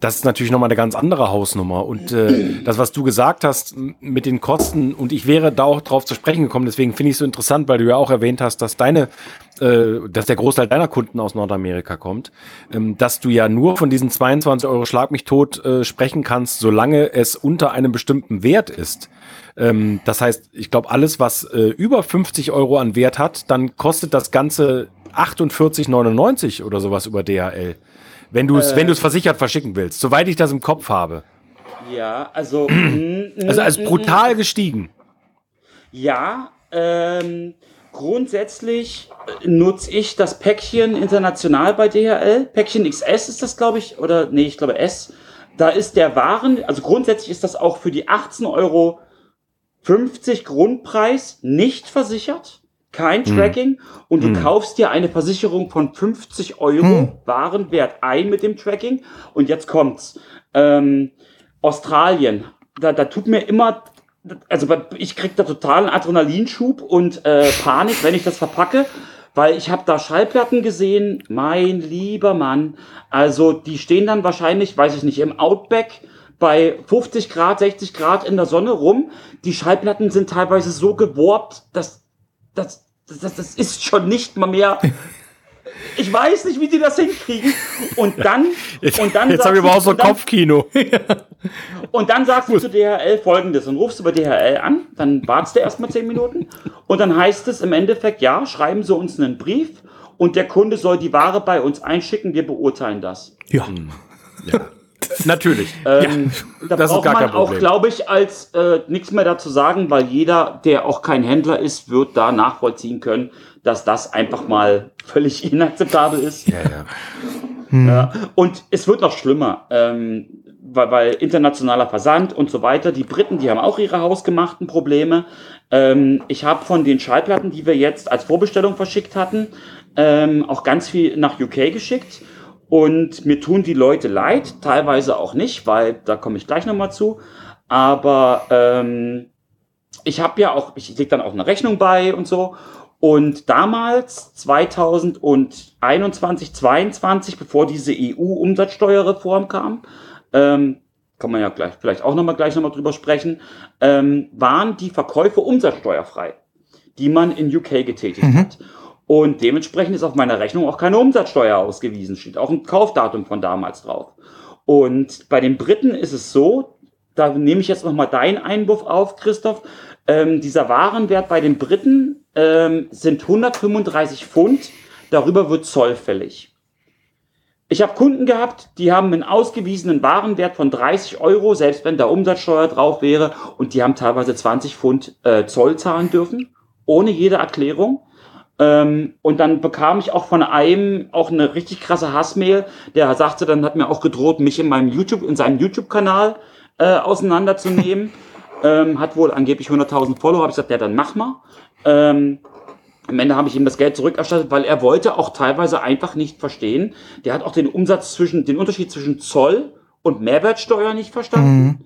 das ist natürlich nochmal eine ganz andere Hausnummer. Und äh, das, was du gesagt hast mit den Kosten, und ich wäre da auch drauf zu sprechen gekommen, deswegen finde ich es so interessant, weil du ja auch erwähnt hast, dass deine, äh, dass der Großteil deiner Kunden aus Nordamerika kommt, ähm, dass du ja nur von diesen 22 Euro Schlag mich tot äh, sprechen kannst, solange es unter einem bestimmten Wert ist. Ähm, das heißt, ich glaube, alles, was äh, über 50 Euro an Wert hat, dann kostet das Ganze 48,99 oder sowas über DHL. Wenn du es, äh, wenn du es versichert verschicken willst, soweit ich das im Kopf habe. Ja, also. (clears throat) also, also brutal gestiegen. Ja, ähm, grundsätzlich nutze ich das Päckchen international bei DHL. Päckchen XS ist das, glaube ich, oder nee, ich glaube S. Da ist der Waren, also grundsätzlich ist das auch für die 18 Euro 50 Grundpreis nicht versichert kein hm. Tracking mm. und du mm. kaufst dir eine Versicherung von 50 Euro mm. Warenwert ein mit dem Tracking und jetzt kommt's. Ähm, Australien, da, da tut mir immer, also ich krieg da totalen Adrenalinschub und äh, Panik, wenn ich das verpacke, weil ich habe da Schallplatten gesehen, mein lieber Mann, also die stehen dann wahrscheinlich, weiß ich nicht, im Outback bei 50 Grad, 60 Grad in der Sonne rum. Die Schallplatten sind teilweise so geworbt, dass das, das, das ist schon nicht mal mehr. Ich weiß nicht, wie die das hinkriegen. Und dann. Jetzt, und dann jetzt habe ich aber auch so Kopfkino. (laughs) und dann sagst du zu DHL folgendes und rufst über DHL an. Dann wartest du erstmal zehn Minuten. Und dann heißt es im Endeffekt, ja, schreiben Sie uns einen Brief und der Kunde soll die Ware bei uns einschicken. Wir beurteilen das. Ja. Hm. ja. Natürlich. Ähm, ja, da das braucht ist gar man auch, glaube ich, als äh, nichts mehr dazu sagen, weil jeder, der auch kein Händler ist, wird da nachvollziehen können, dass das einfach mal völlig (laughs) inakzeptabel ist. Ja, ja. Hm. ja und es wird noch schlimmer, ähm, weil, weil internationaler Versand und so weiter. Die Briten, die haben auch ihre hausgemachten Probleme. Ähm, ich habe von den Schallplatten, die wir jetzt als Vorbestellung verschickt hatten, ähm, auch ganz viel nach UK geschickt. Und mir tun die Leute leid, teilweise auch nicht, weil da komme ich gleich nochmal zu. Aber ähm, ich habe ja auch, ich lege dann auch eine Rechnung bei und so. Und damals, 2021, 2022, bevor diese EU-Umsatzsteuerreform kam, ähm, kann man ja gleich vielleicht auch nochmal gleich nochmal drüber sprechen, ähm, waren die Verkäufe umsatzsteuerfrei, die man in UK getätigt mhm. hat. Und dementsprechend ist auf meiner Rechnung auch keine Umsatzsteuer ausgewiesen, steht auch ein Kaufdatum von damals drauf. Und bei den Briten ist es so, da nehme ich jetzt nochmal deinen Einwurf auf, Christoph. Ähm, dieser Warenwert bei den Briten ähm, sind 135 Pfund, darüber wird Zoll fällig. Ich habe Kunden gehabt, die haben einen ausgewiesenen Warenwert von 30 Euro, selbst wenn da Umsatzsteuer drauf wäre, und die haben teilweise 20 Pfund äh, Zoll zahlen dürfen, ohne jede Erklärung. Ähm, und dann bekam ich auch von einem auch eine richtig krasse Hassmail. Der sagte, dann hat mir auch gedroht, mich in meinem YouTube, in seinem YouTube-Kanal äh, auseinanderzunehmen. (laughs) ähm, hat wohl angeblich 100.000 Follower. Habe ich gesagt, ja, dann mach mal. Ähm, am Ende habe ich ihm das Geld zurückerstattet, weil er wollte auch teilweise einfach nicht verstehen. Der hat auch den Umsatz zwischen, den Unterschied zwischen Zoll und Mehrwertsteuer nicht verstanden. Mhm.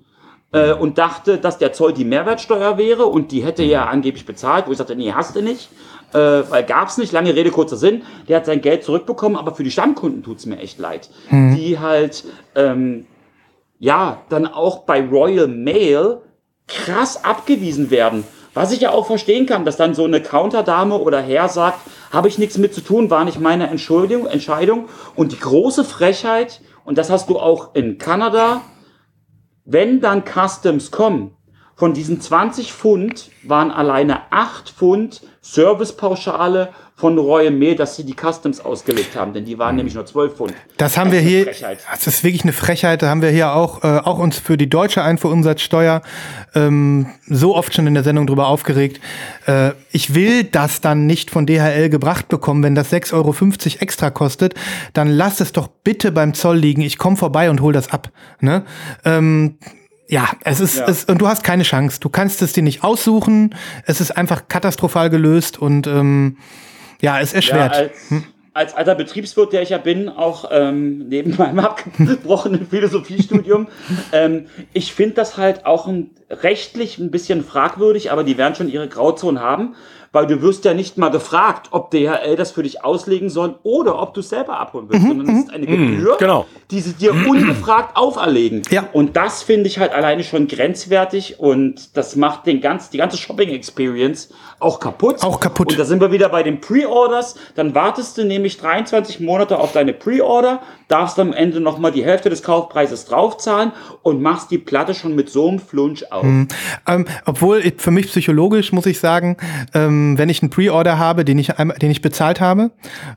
Äh, und dachte, dass der Zoll die Mehrwertsteuer wäre und die hätte er angeblich bezahlt, wo ich sagte, nee, hast du nicht äh, weil gab's nicht, lange Rede, kurzer Sinn, der hat sein Geld zurückbekommen, aber für die Stammkunden tut's mir echt leid. Mhm. Die halt, ähm, ja, dann auch bei Royal Mail krass abgewiesen werden. Was ich ja auch verstehen kann, dass dann so eine Counterdame oder Herr sagt, habe ich nichts mit zu tun, war nicht meine Entschuldigung, Entscheidung. Und die große Frechheit, und das hast du auch in Kanada, wenn dann Customs kommen, von diesen 20 Pfund waren alleine 8 Pfund Servicepauschale von Royal Mail, dass sie die Customs ausgelegt haben, denn die waren nämlich nur 12 Pfund. Das haben das wir hier, Frechheit. das ist wirklich eine Frechheit, da haben wir hier auch, äh, auch uns für die deutsche Einfuhrumsatzsteuer ähm, so oft schon in der Sendung drüber aufgeregt. Äh, ich will das dann nicht von DHL gebracht bekommen, wenn das 6,50 Euro extra kostet, dann lass es doch bitte beim Zoll liegen, ich komme vorbei und hol das ab. Ne? Ähm, ja, es ist, ja. Es, und du hast keine Chance. Du kannst es dir nicht aussuchen. Es ist einfach katastrophal gelöst und ähm, ja, es erschwert. Ja, als, hm? als alter Betriebswirt, der ich ja bin, auch ähm, neben (laughs) meinem abgebrochenen Philosophiestudium, ähm, ich finde das halt auch ein, rechtlich ein bisschen fragwürdig, aber die werden schon ihre Grauzonen haben, weil du wirst ja nicht mal gefragt, ob DHL das für dich auslegen soll oder ob du es selber abholen willst, mhm, sondern es ist eine mhm. Gebühr, genau. die sie dir ungefragt auferlegen. Ja. Und das finde ich halt alleine schon grenzwertig und das macht den ganz, die ganze Shopping-Experience auch kaputt. Auch kaputt. Und da sind wir wieder bei den Pre-Orders. Dann wartest du nämlich 23 Monate auf deine Pre-Order, darfst am Ende nochmal die Hälfte des Kaufpreises draufzahlen und machst die Platte schon mit so einem Flunsch auf. Mhm. Ähm, obwohl, für mich psychologisch muss ich sagen, ähm, ähm, wenn ich einen Pre-Order habe, den ich, den ich bezahlt habe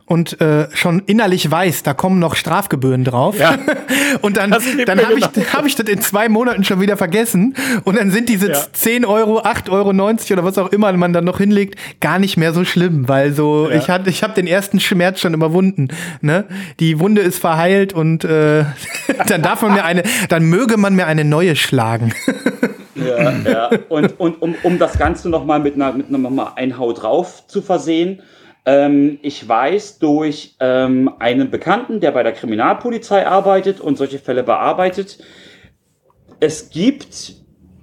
und äh, schon innerlich weiß, da kommen noch Strafgebühren drauf. Ja. (laughs) und dann, dann habe genau. ich, hab ich das in zwei Monaten schon wieder vergessen. Und dann sind diese ja. 10 Euro, 8,90 Euro oder was auch immer man dann noch hinlegt, gar nicht mehr so schlimm, weil so, ja. ich, hatte, ich habe den ersten Schmerz schon überwunden. Ne? Die Wunde ist verheilt und äh, (laughs) dann darf man mir eine, dann möge man mir eine neue schlagen. (laughs) Ja, ja. Und, und um, um das Ganze nochmal mit einer, mit einer mal ein Hau drauf zu versehen, ähm, ich weiß durch ähm, einen Bekannten, der bei der Kriminalpolizei arbeitet und solche Fälle bearbeitet, es gibt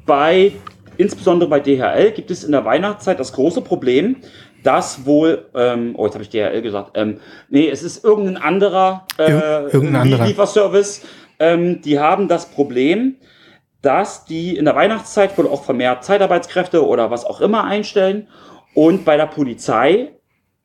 bei, insbesondere bei DHL, gibt es in der Weihnachtszeit das große Problem, dass wohl, ähm, oh, jetzt habe ich DHL gesagt, ähm, nee, es ist irgendein anderer, äh, irgendein anderer. Lieferservice, ähm, die haben das Problem, dass die in der Weihnachtszeit wohl auch vermehrt Zeitarbeitskräfte oder was auch immer einstellen und bei der Polizei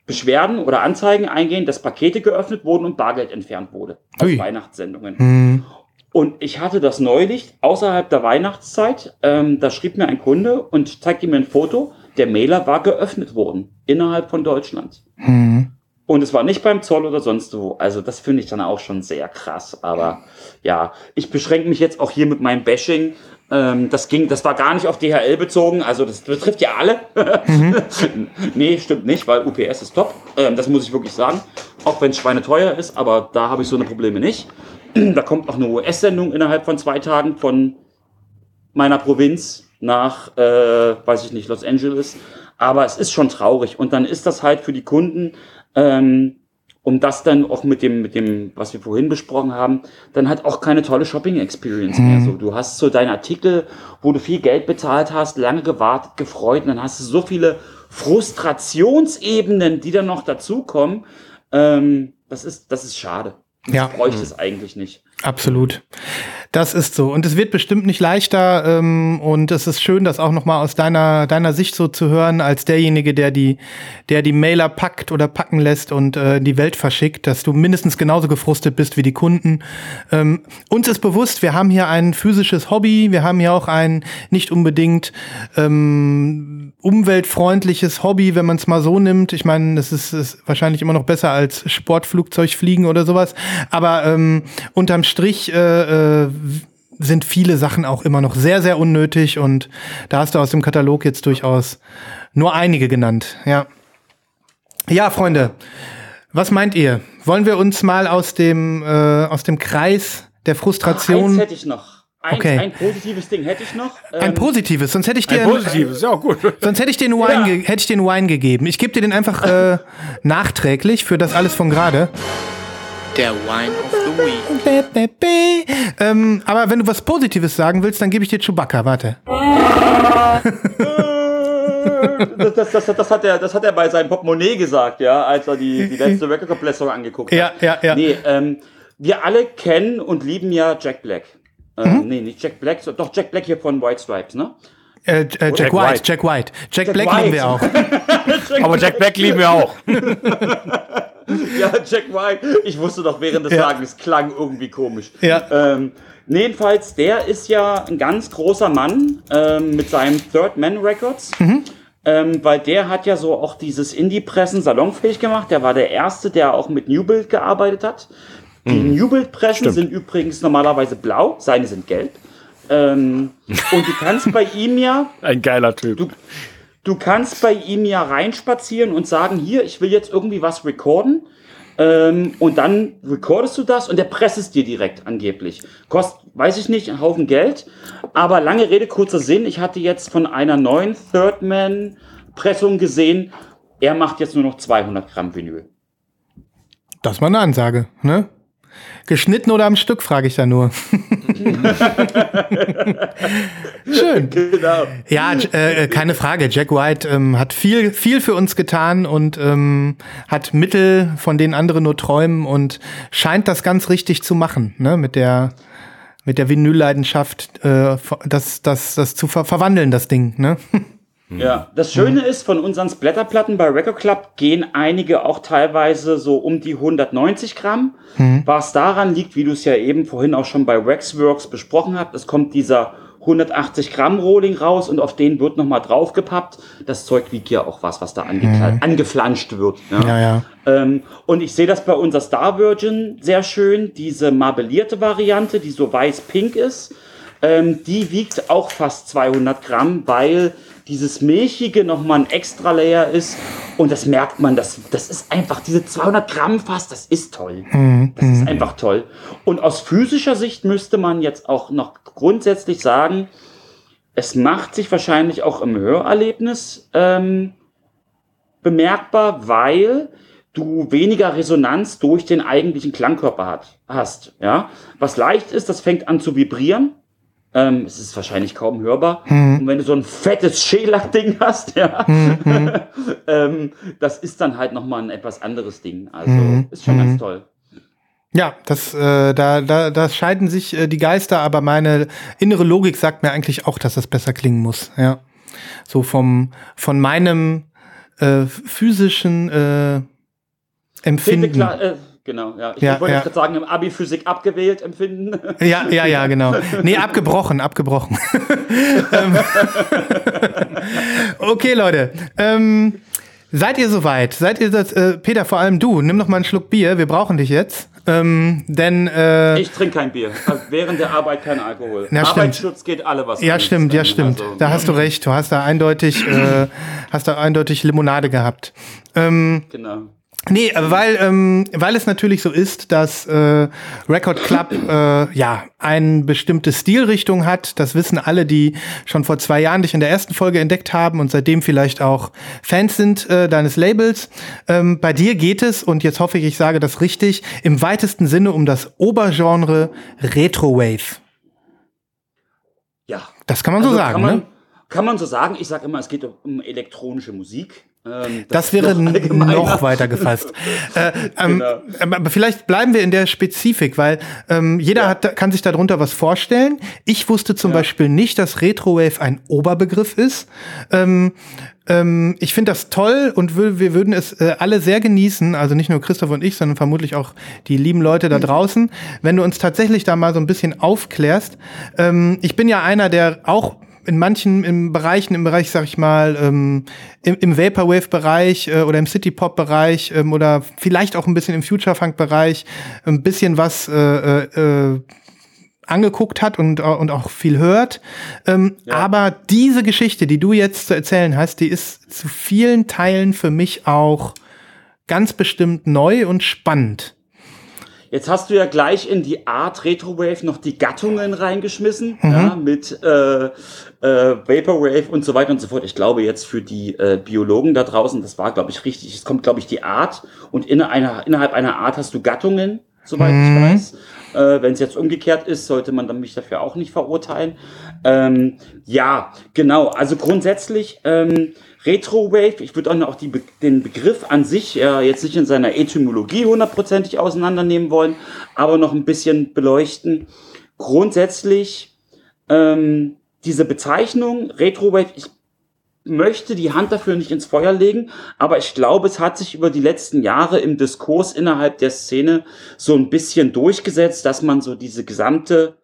Beschwerden oder Anzeigen eingehen, dass Pakete geöffnet wurden und Bargeld entfernt wurde aus Ui. Weihnachtssendungen. Mhm. Und ich hatte das neulich außerhalb der Weihnachtszeit. Ähm, da schrieb mir ein Kunde und zeigte mir ein Foto. Der Mailer war geöffnet worden innerhalb von Deutschland. Mhm. Und es war nicht beim Zoll oder sonst wo. Also das finde ich dann auch schon sehr krass. Aber ja, ich beschränke mich jetzt auch hier mit meinem Bashing. Ähm, das ging, das war gar nicht auf DHL bezogen. Also das betrifft ja alle. Mhm. (laughs) nee, stimmt nicht, weil UPS ist top. Ähm, das muss ich wirklich sagen. Auch wenn es schweineteuer ist, aber da habe ich so eine Probleme nicht. (clears throat) da kommt noch eine US-Sendung innerhalb von zwei Tagen von meiner Provinz nach, äh, weiß ich nicht, Los Angeles. Aber es ist schon traurig. Und dann ist das halt für die Kunden ähm, um das dann auch mit dem, mit dem, was wir vorhin besprochen haben, dann hat auch keine tolle Shopping-Experience mhm. mehr. So, du hast so deinen Artikel, wo du viel Geld bezahlt hast, lange gewartet, gefreut, und dann hast du so viele Frustrationsebenen, die dann noch dazukommen. Ähm, das ist, das ist schade. Ja. Ich bräuchte es eigentlich nicht. Absolut. Das ist so. Und es wird bestimmt nicht leichter. Ähm, und es ist schön, das auch noch mal aus deiner, deiner Sicht so zu hören, als derjenige, der die, der die Mailer packt oder packen lässt und äh, die Welt verschickt, dass du mindestens genauso gefrustet bist wie die Kunden. Ähm, uns ist bewusst, wir haben hier ein physisches Hobby, wir haben hier auch ein nicht unbedingt ähm, umweltfreundliches Hobby, wenn man es mal so nimmt. Ich meine, es ist, ist wahrscheinlich immer noch besser als Sportflugzeugfliegen oder sowas. Aber ähm, unterm Strich äh, äh, sind viele Sachen auch immer noch sehr, sehr unnötig und da hast du aus dem Katalog jetzt durchaus nur einige genannt, ja. Ja, Freunde, was meint ihr? Wollen wir uns mal aus dem, äh, aus dem Kreis der Frustration. Ach, eins hätte ich noch. Ein, okay. ein positives Ding hätte ich noch. Ähm, ein positives, sonst hätte ich dir. Ein positives, ja gut. Sonst hätte ich dir den Wine, ja. hätte ich den Wine gegeben. Ich gebe dir den einfach äh, (laughs) nachträglich für das alles von gerade. Der Wine of the Week. Ähm, aber wenn du was Positives sagen willst, dann gebe ich dir Chewbacca. Warte. (laughs) das, das, das, das, hat er, das hat er bei seinem Portemonnaie gesagt, ja, als er die, die letzte Record-Kompressung angeguckt hat. Ja, ja, ja. Nee, ähm, wir alle kennen und lieben ja Jack Black. Ähm, mhm. Nee, nicht Jack Black, doch Jack Black hier von White Stripes, ne? Äh, äh, Jack, Jack White, White, Jack White. Jack, Jack Black White. lieben wir auch. (laughs) Aber Jack Black lieben wir auch. (laughs) ja, Jack White. Ich wusste doch während des ja. Tages, klang irgendwie komisch. Ja. Ähm, jedenfalls, der ist ja ein ganz großer Mann ähm, mit seinem Third Man Records. Mhm. Ähm, weil der hat ja so auch dieses Indie-Pressen salonfähig gemacht. Der war der Erste, der auch mit New Build gearbeitet hat. Die mhm. New Build-Pressen sind übrigens normalerweise blau, seine sind gelb. Ähm, und du kannst bei ihm ja. Ein geiler Typ. Du, du kannst bei ihm ja reinspazieren und sagen: Hier, ich will jetzt irgendwie was recorden. Ähm, und dann recordest du das und der presst es dir direkt angeblich. Kostet, weiß ich nicht, einen Haufen Geld. Aber lange Rede, kurzer Sinn. Ich hatte jetzt von einer neuen Third Man Pressung gesehen, er macht jetzt nur noch 200 Gramm Vinyl. Das mal eine Ansage, ne? Geschnitten oder am Stück, frage ich da nur. (laughs) Schön. Genau. Ja, äh, keine Frage. Jack White ähm, hat viel, viel für uns getan und ähm, hat Mittel, von denen andere nur träumen und scheint das ganz richtig zu machen, ne? Mit der mit der Vinylleidenschaft, äh, das, das, das zu ver verwandeln, das Ding, ne? (laughs) Ja, das Schöne ist, von unseren Splatterplatten bei Record Club gehen einige auch teilweise so um die 190 Gramm. Mhm. Was daran liegt, wie du es ja eben vorhin auch schon bei Waxworks besprochen hast, es kommt dieser 180 Gramm Rolling raus und auf den wird nochmal draufgepappt. Das Zeug wiegt ja auch was, was da mhm. angeflanscht wird. Ja, ja. ja. Ähm, und ich sehe das bei unserer Star Virgin sehr schön, diese marbellierte Variante, die so weiß-pink ist. Ähm, die wiegt auch fast 200 Gramm, weil dieses Milchige nochmal ein extra Layer ist. Und das merkt man, das, das ist einfach, diese 200 Gramm fast, das ist toll. Mhm. Das ist mhm. einfach toll. Und aus physischer Sicht müsste man jetzt auch noch grundsätzlich sagen, es macht sich wahrscheinlich auch im Hörerlebnis ähm, bemerkbar, weil du weniger Resonanz durch den eigentlichen Klangkörper hat, hast. Ja? Was leicht ist, das fängt an zu vibrieren. Ähm, es ist wahrscheinlich kaum hörbar. Mhm. Und wenn du so ein fettes Scheelack-Ding (laughs) hast, ja, mhm. (laughs) ähm, das ist dann halt nochmal ein etwas anderes Ding. Also mhm. ist schon ganz mhm. toll. Ja, das, äh, da, da, da scheiden sich äh, die Geister, aber meine innere Logik sagt mir eigentlich auch, dass das besser klingen muss. Ja, so vom von meinem äh, physischen äh, Empfinden. Klar, äh, Genau, ja. Ich ja, wollte ja. gerade sagen, im Abi Physik abgewählt empfinden. (laughs) Ja, ja, ja, genau. Nee, abgebrochen, abgebrochen. (laughs) Ähm, okay, Leute. Ähm, seid ihr soweit? Seid ihr das? Äh, Peter, vor allem du, nimm noch mal einen Schluck Bier. Wir brauchen dich jetzt. Ähm, denn äh, ich trinke kein Bier. Also während der Arbeit kein Alkohol. Ja, Arbeitsschutz geht alle was. Ja, stimmt, ja, stimmt. Also, da hast du recht. Du hast da eindeutig, äh, hast da eindeutig Limonade gehabt. Ähm, genau. Nee, weil, ähm, weil es natürlich so ist, dass äh, Record Club äh, ja eine bestimmte Stilrichtung hat. Das wissen alle, die schon vor zwei Jahren dich in der ersten Folge entdeckt haben und seitdem vielleicht auch Fans sind äh, deines Labels. Ähm, bei dir geht es, und jetzt hoffe ich, ich sage das richtig, im weitesten Sinne um das Obergenre Retrowave. Ja. Das kann man also so sagen, kann man, ne? Kann man so sagen. Ich sage immer, es geht um elektronische Musik. Ähm, das, das wäre noch, noch weiter gefasst. (laughs) äh, ähm, genau. Aber vielleicht bleiben wir in der Spezifik, weil ähm, jeder ja. hat, kann sich darunter was vorstellen. Ich wusste zum ja. Beispiel nicht, dass Retrowave ein Oberbegriff ist. Ähm, ähm, ich finde das toll und wir würden es äh, alle sehr genießen, also nicht nur Christoph und ich, sondern vermutlich auch die lieben Leute da mhm. draußen, wenn du uns tatsächlich da mal so ein bisschen aufklärst. Ähm, ich bin ja einer, der auch in manchen im Bereichen, im Bereich, sag ich mal, ähm, im, im Vaporwave-Bereich äh, oder im City-Pop-Bereich ähm, oder vielleicht auch ein bisschen im Future-Funk-Bereich ein bisschen was äh, äh, äh angeguckt hat und, und auch viel hört. Ähm, ja. Aber diese Geschichte, die du jetzt zu erzählen hast, die ist zu vielen Teilen für mich auch ganz bestimmt neu und spannend. Jetzt hast du ja gleich in die Art Retrowave noch die Gattungen reingeschmissen, mhm. ja, mit äh, äh, Vaporwave und so weiter und so fort. Ich glaube jetzt für die äh, Biologen da draußen, das war, glaube ich, richtig. Es kommt, glaube ich, die Art und in einer, innerhalb einer Art hast du Gattungen, soweit mhm. ich weiß. Äh, Wenn es jetzt umgekehrt ist, sollte man dann mich dafür auch nicht verurteilen. Ähm, ja, genau. Also grundsätzlich ähm, Retrowave, ich würde auch die, den Begriff an sich äh, jetzt nicht in seiner Etymologie hundertprozentig auseinandernehmen wollen, aber noch ein bisschen beleuchten. Grundsätzlich ähm, diese Bezeichnung Retrowave, ich möchte die Hand dafür nicht ins Feuer legen, aber ich glaube, es hat sich über die letzten Jahre im Diskurs innerhalb der Szene so ein bisschen durchgesetzt, dass man so diese gesamte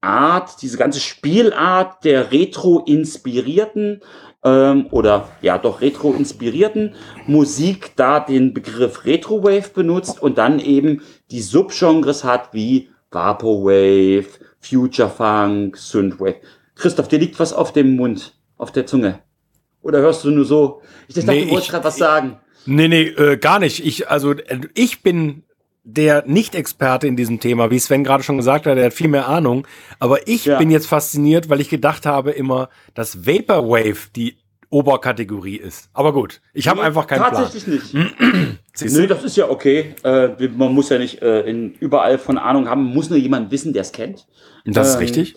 Art, diese ganze Spielart der retro-inspirierten ähm, oder ja doch retro-inspirierten Musik da den Begriff Retrowave benutzt und dann eben die Subgenres hat wie Vaporwave, Future Funk, Synthwave. Christoph, dir liegt was auf dem Mund, auf der Zunge. Oder hörst du nur so? Ich dachte, nee, du wolltest gerade was sagen. Nee, nee, äh, gar nicht. Ich, also, äh, ich bin der Nicht-Experte in diesem Thema, wie Sven gerade schon gesagt hat, der hat viel mehr Ahnung. Aber ich ja. bin jetzt fasziniert, weil ich gedacht habe immer, dass Vaporwave die Oberkategorie ist. Aber gut, ich habe einfach keinen Tatsächlich Plan. nicht. (clears throat) Siehst das ist ja okay. Äh, man muss ja nicht äh, in, überall von Ahnung haben, man muss nur jemand wissen, der es kennt. Das ist ähm, richtig.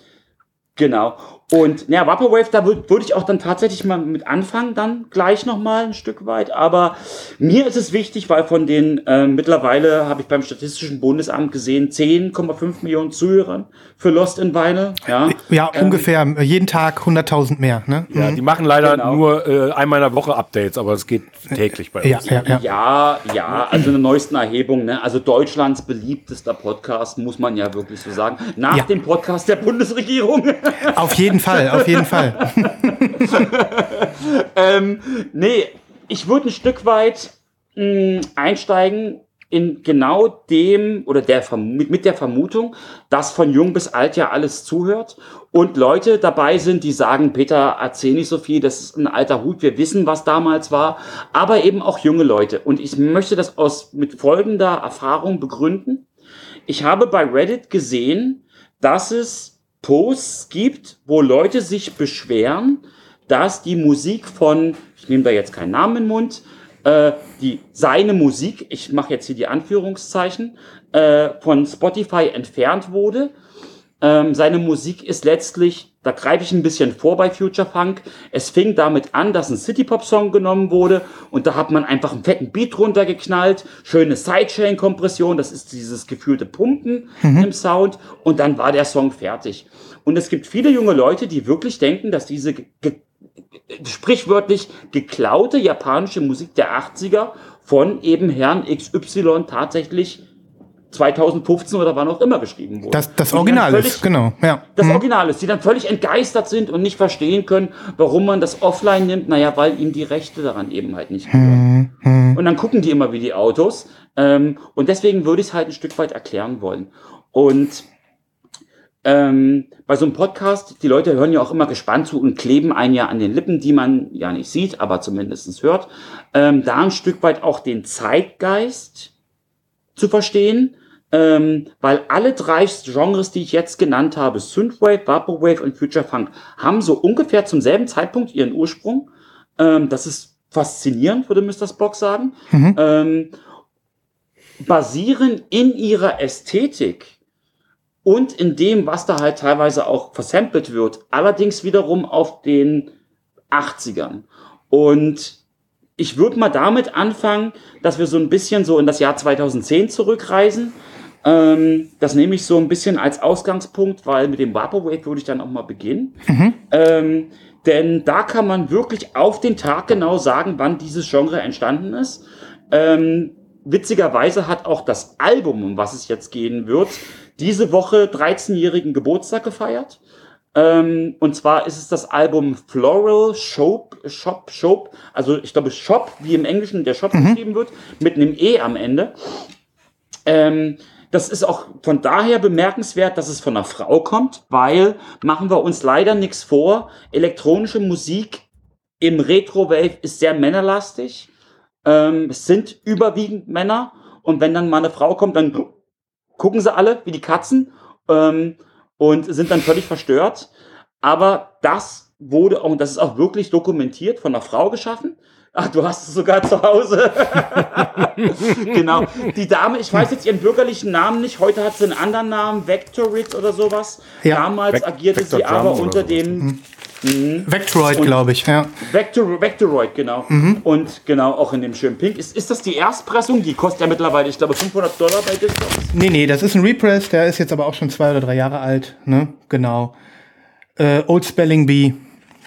Genau. Und ja, Vaporwave, da würde würd ich auch dann tatsächlich mal mit anfangen, dann gleich nochmal ein Stück weit. Aber mir ist es wichtig, weil von den äh, mittlerweile habe ich beim Statistischen Bundesamt gesehen, 10,5 Millionen Zuhörern für Lost in Vinyl. Ja, Ja, ungefähr äh, jeden Tag 100.000 mehr. Ne? Ja, die machen leider Genau. nur äh, einmal in der Woche Updates, aber es geht täglich bei Ja, uns. ja, ja. Ja, ja, also in der neuesten Erhebung, ne? also Deutschlands beliebtester Podcast, muss man ja wirklich so sagen. Nach Ja. dem Podcast der Bundesregierung. Auf jeden Fall, auf jeden Fall. (laughs) ähm, nee, ich würde ein Stück weit mh, einsteigen in genau dem oder der mit der Vermutung, dass von jung bis alt ja alles zuhört und Leute dabei sind, die sagen, Peter, erzähl nicht so viel, das ist ein alter Hut, wir wissen, was damals war, aber eben auch junge Leute. Und ich möchte das aus mit folgender Erfahrung begründen. Ich habe bei Reddit gesehen, dass es Posts gibt, wo Leute sich beschweren, dass die Musik von, ich nehme da jetzt keinen Namen in den Mund, äh, die seine Musik, ich mache jetzt hier die Anführungszeichen, äh, von Spotify entfernt wurde. Ähm, seine Musik ist letztlich, da greife ich ein bisschen vor bei Future Funk. Es fing damit an, dass ein City-Pop-Song genommen wurde und da hat man einfach einen fetten Beat runtergeknallt, schöne Sidechain-Kompression, das ist dieses gefühlte Pumpen im Sound und dann war der Song fertig. Und es gibt viele junge Leute, die wirklich denken, dass diese sprichwörtlich geklaute japanische Musik der 80er von eben Herrn XY tatsächlich 2015 oder wann auch immer geschrieben wurde. Das, das Original dann ist, völlig- genau. Ja. das Original ist, die dann völlig entgeistert sind und nicht verstehen können, warum man das offline nimmt. Naja, weil ihm die Rechte daran eben halt nicht gehören. Und dann gucken die immer wie die Autos. Ähm, und deswegen würde ich es halt ein Stück weit erklären wollen. Und ähm, bei so einem Podcast, die Leute hören ja auch immer gespannt zu und kleben einen ja an den Lippen, die man ja nicht sieht, aber zumindestens hört. Ähm, da ein Stück weit auch den Zeitgeist zu verstehen, ähm, weil alle drei Genres, die ich jetzt genannt habe, Synthwave, Vaporwave und Future Funk, haben so ungefähr zum selben Zeitpunkt ihren Ursprung. Ähm, das ist faszinierend, würde Mr. Spock sagen. Ähm, basieren in ihrer Ästhetik und in dem, was da halt teilweise auch versampelt wird, allerdings wiederum auf den 80ern. Und ich würde mal damit anfangen, dass wir so ein bisschen so in das Jahr 2010 zurückreisen. Ähm, das nehme ich so ein bisschen als Ausgangspunkt, weil mit dem Vaporwave würde ich dann auch mal beginnen. Ähm, denn da kann man wirklich auf den Tag genau sagen, wann dieses Genre entstanden ist. Ähm, witzigerweise hat auch das Album, um was es jetzt gehen wird, diese Woche 13-jährigen Geburtstag gefeiert. Ähm, und zwar ist es das Album Floral Shop, Shop, Shop, also ich glaube Shop, wie im Englischen der Shop geschrieben wird, mit einem E am Ende. Ähm, das ist auch von daher bemerkenswert, dass es von einer Frau kommt, weil, machen wir uns leider nichts vor, elektronische Musik im Retro-Wave ist sehr männerlastig. Ähm, es sind überwiegend Männer und wenn dann mal eine Frau kommt, dann gucken sie alle wie die Katzen ähm, und sind dann völlig verstört. Aber das wurde, auch- und das ist auch wirklich dokumentiert, von einer Frau geschaffen. Ach, du hast es sogar zu Hause. (laughs) genau. Die Dame, ich weiß jetzt ihren bürgerlichen Namen nicht, heute hat sie einen anderen Namen, Vectorit oder sowas. Ja. Damals Vec- agierte Vector sie aber Drum unter sowas. dem Vectoroid, Und- glaube ich, ja. Vector, Vectoroid, genau. Und genau, auch in dem schönen Pink. Ist, ist das die Erstpressung? Die kostet ja mittlerweile, ich glaube, 500 Dollar bei Discogs. Nee, nee, das ist ein Repress, der ist jetzt aber auch schon zwei oder drei Jahre alt, ne? Genau. Äh, Old Spelling Bee,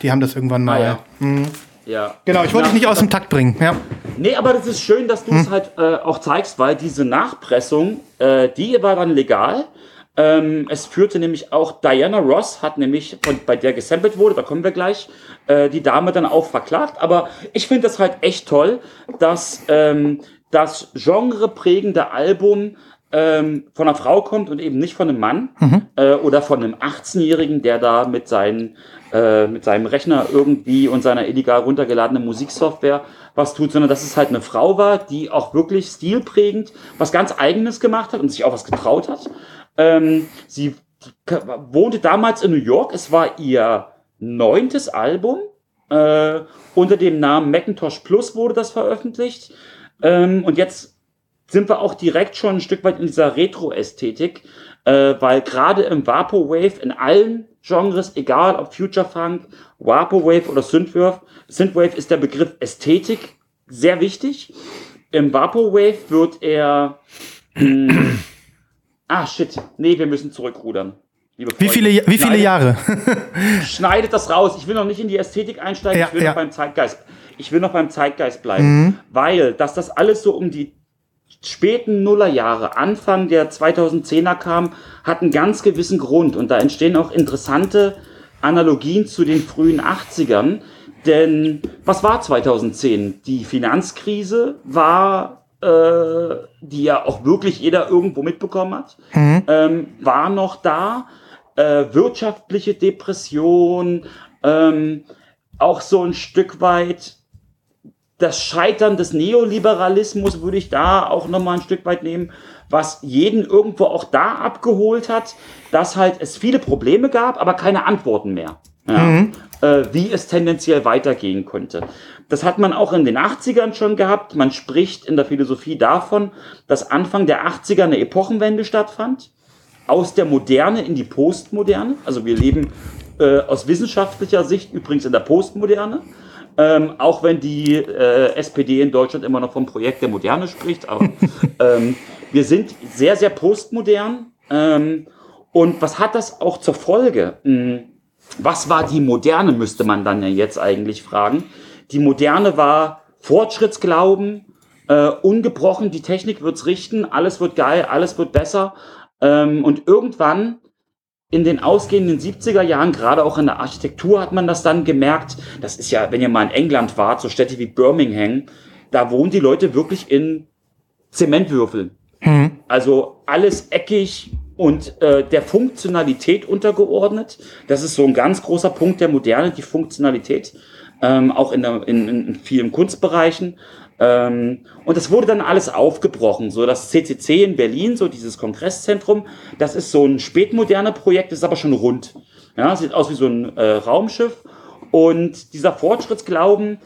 die haben das irgendwann mal. Ah, ja. Ja. Genau, ich wollte dich nicht aus dem Takt bringen, ja. Nee, aber das ist schön, dass du es halt äh, auch zeigst, weil diese Nachpressung, äh, die war dann legal. Ähm, es führte nämlich auch Diana Ross, hat nämlich, von, bei der gesampelt wurde, da kommen wir gleich, äh, die Dame dann auch verklagt. Aber ich finde das halt echt toll, dass ähm, das genreprägende Album ähm, von einer Frau kommt und eben nicht von einem Mann äh, oder von einem 18-Jährigen, der da mit, seinen, äh, mit seinem Rechner irgendwie und seiner illegal runtergeladenen Musiksoftware was tut, sondern dass es halt eine Frau war, die auch wirklich stilprägend was ganz Eigenes gemacht hat und sich auch was getraut hat. Ähm, sie wohnte damals in New York, es war ihr neuntes Album Äh, unter dem Namen Macintosh Plus wurde das veröffentlicht. Ähm, und jetzt sind wir auch direkt schon ein Stück weit in dieser Retro-Ästhetik, äh, weil gerade im Vaporwave in allen Genres, egal ob Future Funk, Vaporwave oder Synthwave, Synthwave ist der Begriff Ästhetik sehr wichtig. Im Vaporwave wird er. Mh, (clears throat) ah, shit. Nee, wir müssen zurückrudern. Wie viele, wie viele schneidet, Jahre? (laughs) (laughs) schneidet das raus. Ich will noch nicht in die Ästhetik einsteigen. Ja, ich will ja. noch beim Zeitgeist. Ich will noch beim Zeitgeist bleiben, mhm. weil, dass das alles so um die späten Nullerjahre, Anfang der 2010er kam, hat einen ganz gewissen Grund. Und da entstehen auch interessante Analogien zu den frühen 80ern. Denn was war 2010? Die Finanzkrise war, äh, die ja auch wirklich jeder irgendwo mitbekommen hat, mhm. ähm, war noch da. Äh, wirtschaftliche Depression, ähm, auch so ein Stück weit das Scheitern des Neoliberalismus würde ich da auch nochmal ein Stück weit nehmen, was jeden irgendwo auch da abgeholt hat, dass halt es viele Probleme gab, aber keine Antworten mehr. Ja, mhm. äh, wie es tendenziell weitergehen könnte. Das hat man auch in den 80ern schon gehabt. Man spricht in der Philosophie davon, dass Anfang der 80er eine Epochenwende stattfand. Aus der Moderne in die Postmoderne. Also wir leben äh, aus wissenschaftlicher Sicht übrigens in der Postmoderne. Ähm, auch wenn die äh, SPD in Deutschland immer noch vom Projekt der Moderne spricht. Aber (laughs) ähm, wir sind sehr, sehr postmodern. Ähm, und was hat das auch zur Folge? Hm, was war die Moderne, müsste man dann ja jetzt eigentlich fragen. Die Moderne war Fortschrittsglauben, äh, ungebrochen, die Technik wird's richten, alles wird geil, alles wird besser. Ähm, und irgendwann in den ausgehenden 70er Jahren, gerade auch in der Architektur, hat man das dann gemerkt. Das ist ja, wenn ihr mal in England wart, so Städte wie Birmingham, da wohnen die Leute wirklich in Zementwürfeln. Mhm. Also alles eckig und äh, der Funktionalität untergeordnet. Das ist so ein ganz großer Punkt der Moderne, die Funktionalität, ähm, auch in, der, in, in vielen Kunstbereichen. Ähm, und das wurde dann alles aufgebrochen. So das CCC in Berlin, so dieses Kongresszentrum, das ist so ein spätmoderner Projekt, ist aber schon rund. Ja, sieht aus wie so ein äh, Raumschiff. Und dieser Fortschrittsglauben,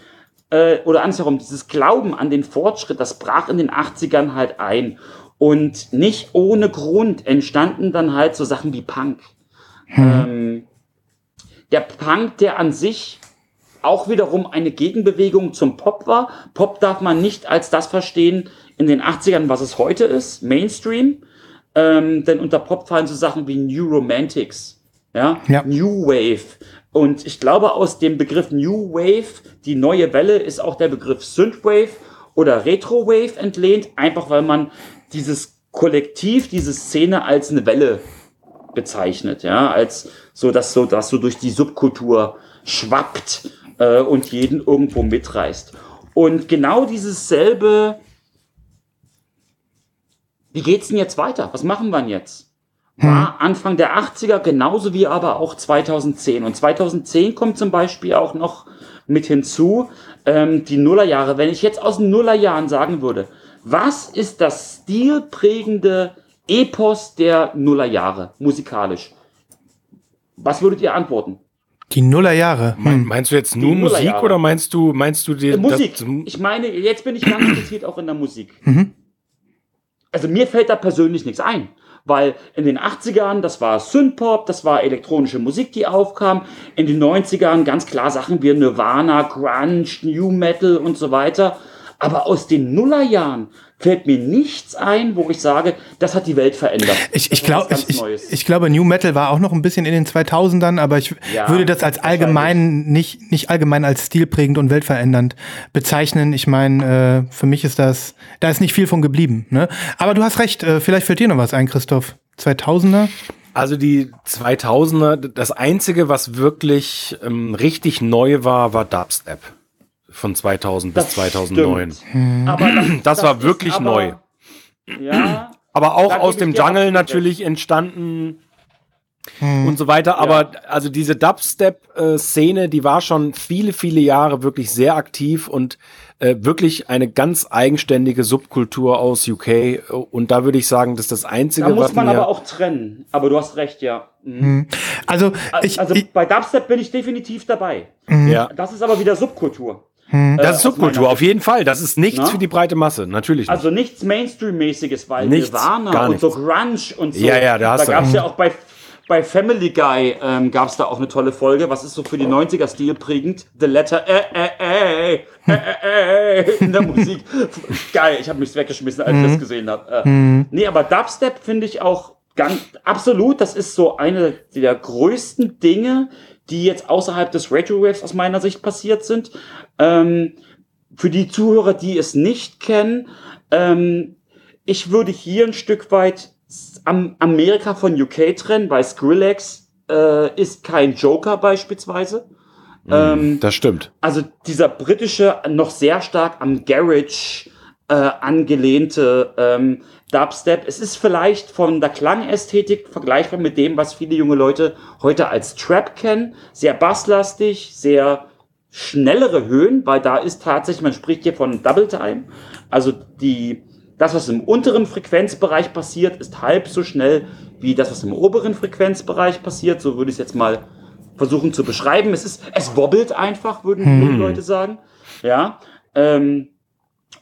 äh, oder andersherum, dieses Glauben an den Fortschritt, das brach in den 80ern halt ein. Und nicht ohne Grund entstanden dann halt so Sachen wie Punk. Hm. Ähm, der Punk, der an sich auch wiederum eine Gegenbewegung zum Pop war. Pop darf man nicht als das verstehen in den 80ern, was es heute ist, Mainstream. Ähm, denn unter Pop fallen so Sachen wie New Romantics, ja? ja, New Wave. Und ich glaube, aus dem Begriff New Wave, die neue Welle, ist auch der Begriff Synthwave oder Retro Wave entlehnt, einfach weil man dieses Kollektiv, diese Szene als eine Welle bezeichnet, ja, als so, dass so, dass so durch die Subkultur schwappt äh, und jeden irgendwo mitreißt. Und genau dieses selbe, wie geht's denn jetzt weiter? Was machen wir denn jetzt? War hm. Anfang der 80er genauso wie aber auch 2010. Und 2010 kommt zum Beispiel auch noch mit hinzu, ähm, die Nullerjahre. Wenn ich jetzt aus den Nullerjahren sagen würde, was ist das stilprägende Epos der Nullerjahre musikalisch? Was würdet ihr antworten? Die Nullerjahre. Hm. Meinst du jetzt nur Musik oder meinst du, meinst du die, Musik? ich meine, jetzt bin ich ganz interessiert auch in der Musik. Mhm. Also mir fällt da persönlich nichts ein. Weil in den 80ern, das war Synthpop, das war elektronische Musik, die aufkam. In den 90ern ganz klar Sachen wie Nirvana, Grunge, New Metal und so weiter. Aber aus den Nullerjahren fällt mir nichts ein, wo ich sage, das hat die Welt verändert. Ich, ich, glaub, ich, ich, ich, glaube, New Metal war auch noch ein bisschen in den 2000ern, aber ich ja, würde das als allgemein, nicht, nicht allgemein als stilprägend und weltverändernd bezeichnen. Ich meine, äh, für mich ist das, da ist nicht viel von geblieben. Ne? Aber du hast recht, äh, vielleicht fällt dir noch was ein, Christoph. 2000er? Also die 2000er, das Einzige, was wirklich ähm, richtig neu war, war Dubstep von 2000 das bis 2009. Hm. Aber das, (clears throat) das, das war wirklich aber, neu. Ja. (clears throat) Aber auch aus dem Jungle natürlich entstanden hm. und so weiter. Aber ja. also diese Dubstep-Szene, die war schon viele, viele Jahre wirklich sehr aktiv und äh, wirklich eine ganz eigenständige Subkultur aus UK. Und da würde ich sagen, das ist das Einzige, Da muss was man mir- aber auch trennen. Aber du hast recht, ja. Mhm. Hm. Also, ich, also ich, bei Dubstep bin ich definitiv dabei. ja. Das ist aber wieder Subkultur. Hm. Äh, Das ist Subkultur, auf jeden Fall. Das ist nichts Na? für die breite Masse, natürlich nicht. Also nichts Mainstream-mäßiges, weil Nichts, Nirvana gar und so. Grunge und so. Ja, ja, da hast du gab es ja auch bei, bei Family Guy ähm, gab es da auch eine tolle Folge. Was ist so für die 90er-Stil prägend? The Letter äh, äh, äh, äh, äh, äh, in der Musik. (laughs) Geil, ich habe mich weggeschmissen, als ich das gesehen habe. Äh, Nee, aber Dubstep finde ich auch ganz absolut. Das ist so eine der größten Dinge, die jetzt außerhalb des Radio Waves aus meiner Sicht passiert sind. Ähm, für die Zuhörer, die es nicht kennen, ähm, ich würde hier ein Stück weit am Amerika von UK trennen, weil Skrillex äh, ist kein Joker beispielsweise. Ähm, das stimmt. also dieser britische, noch sehr stark am Garage äh, angelehnte ähm, Dubstep. Es ist vielleicht von der Klangästhetik vergleichbar mit dem, was viele junge Leute heute als Trap kennen. Sehr basslastig, sehr schnellere Höhen, weil da ist tatsächlich, man spricht hier von Double Time. Also die, das, was im unteren Frequenzbereich passiert, ist halb so schnell wie das, was im oberen Frequenzbereich passiert. So würde ich es jetzt mal versuchen zu beschreiben. Es ist, es wobbelt einfach, würden die Leute sagen. Ja. Ähm,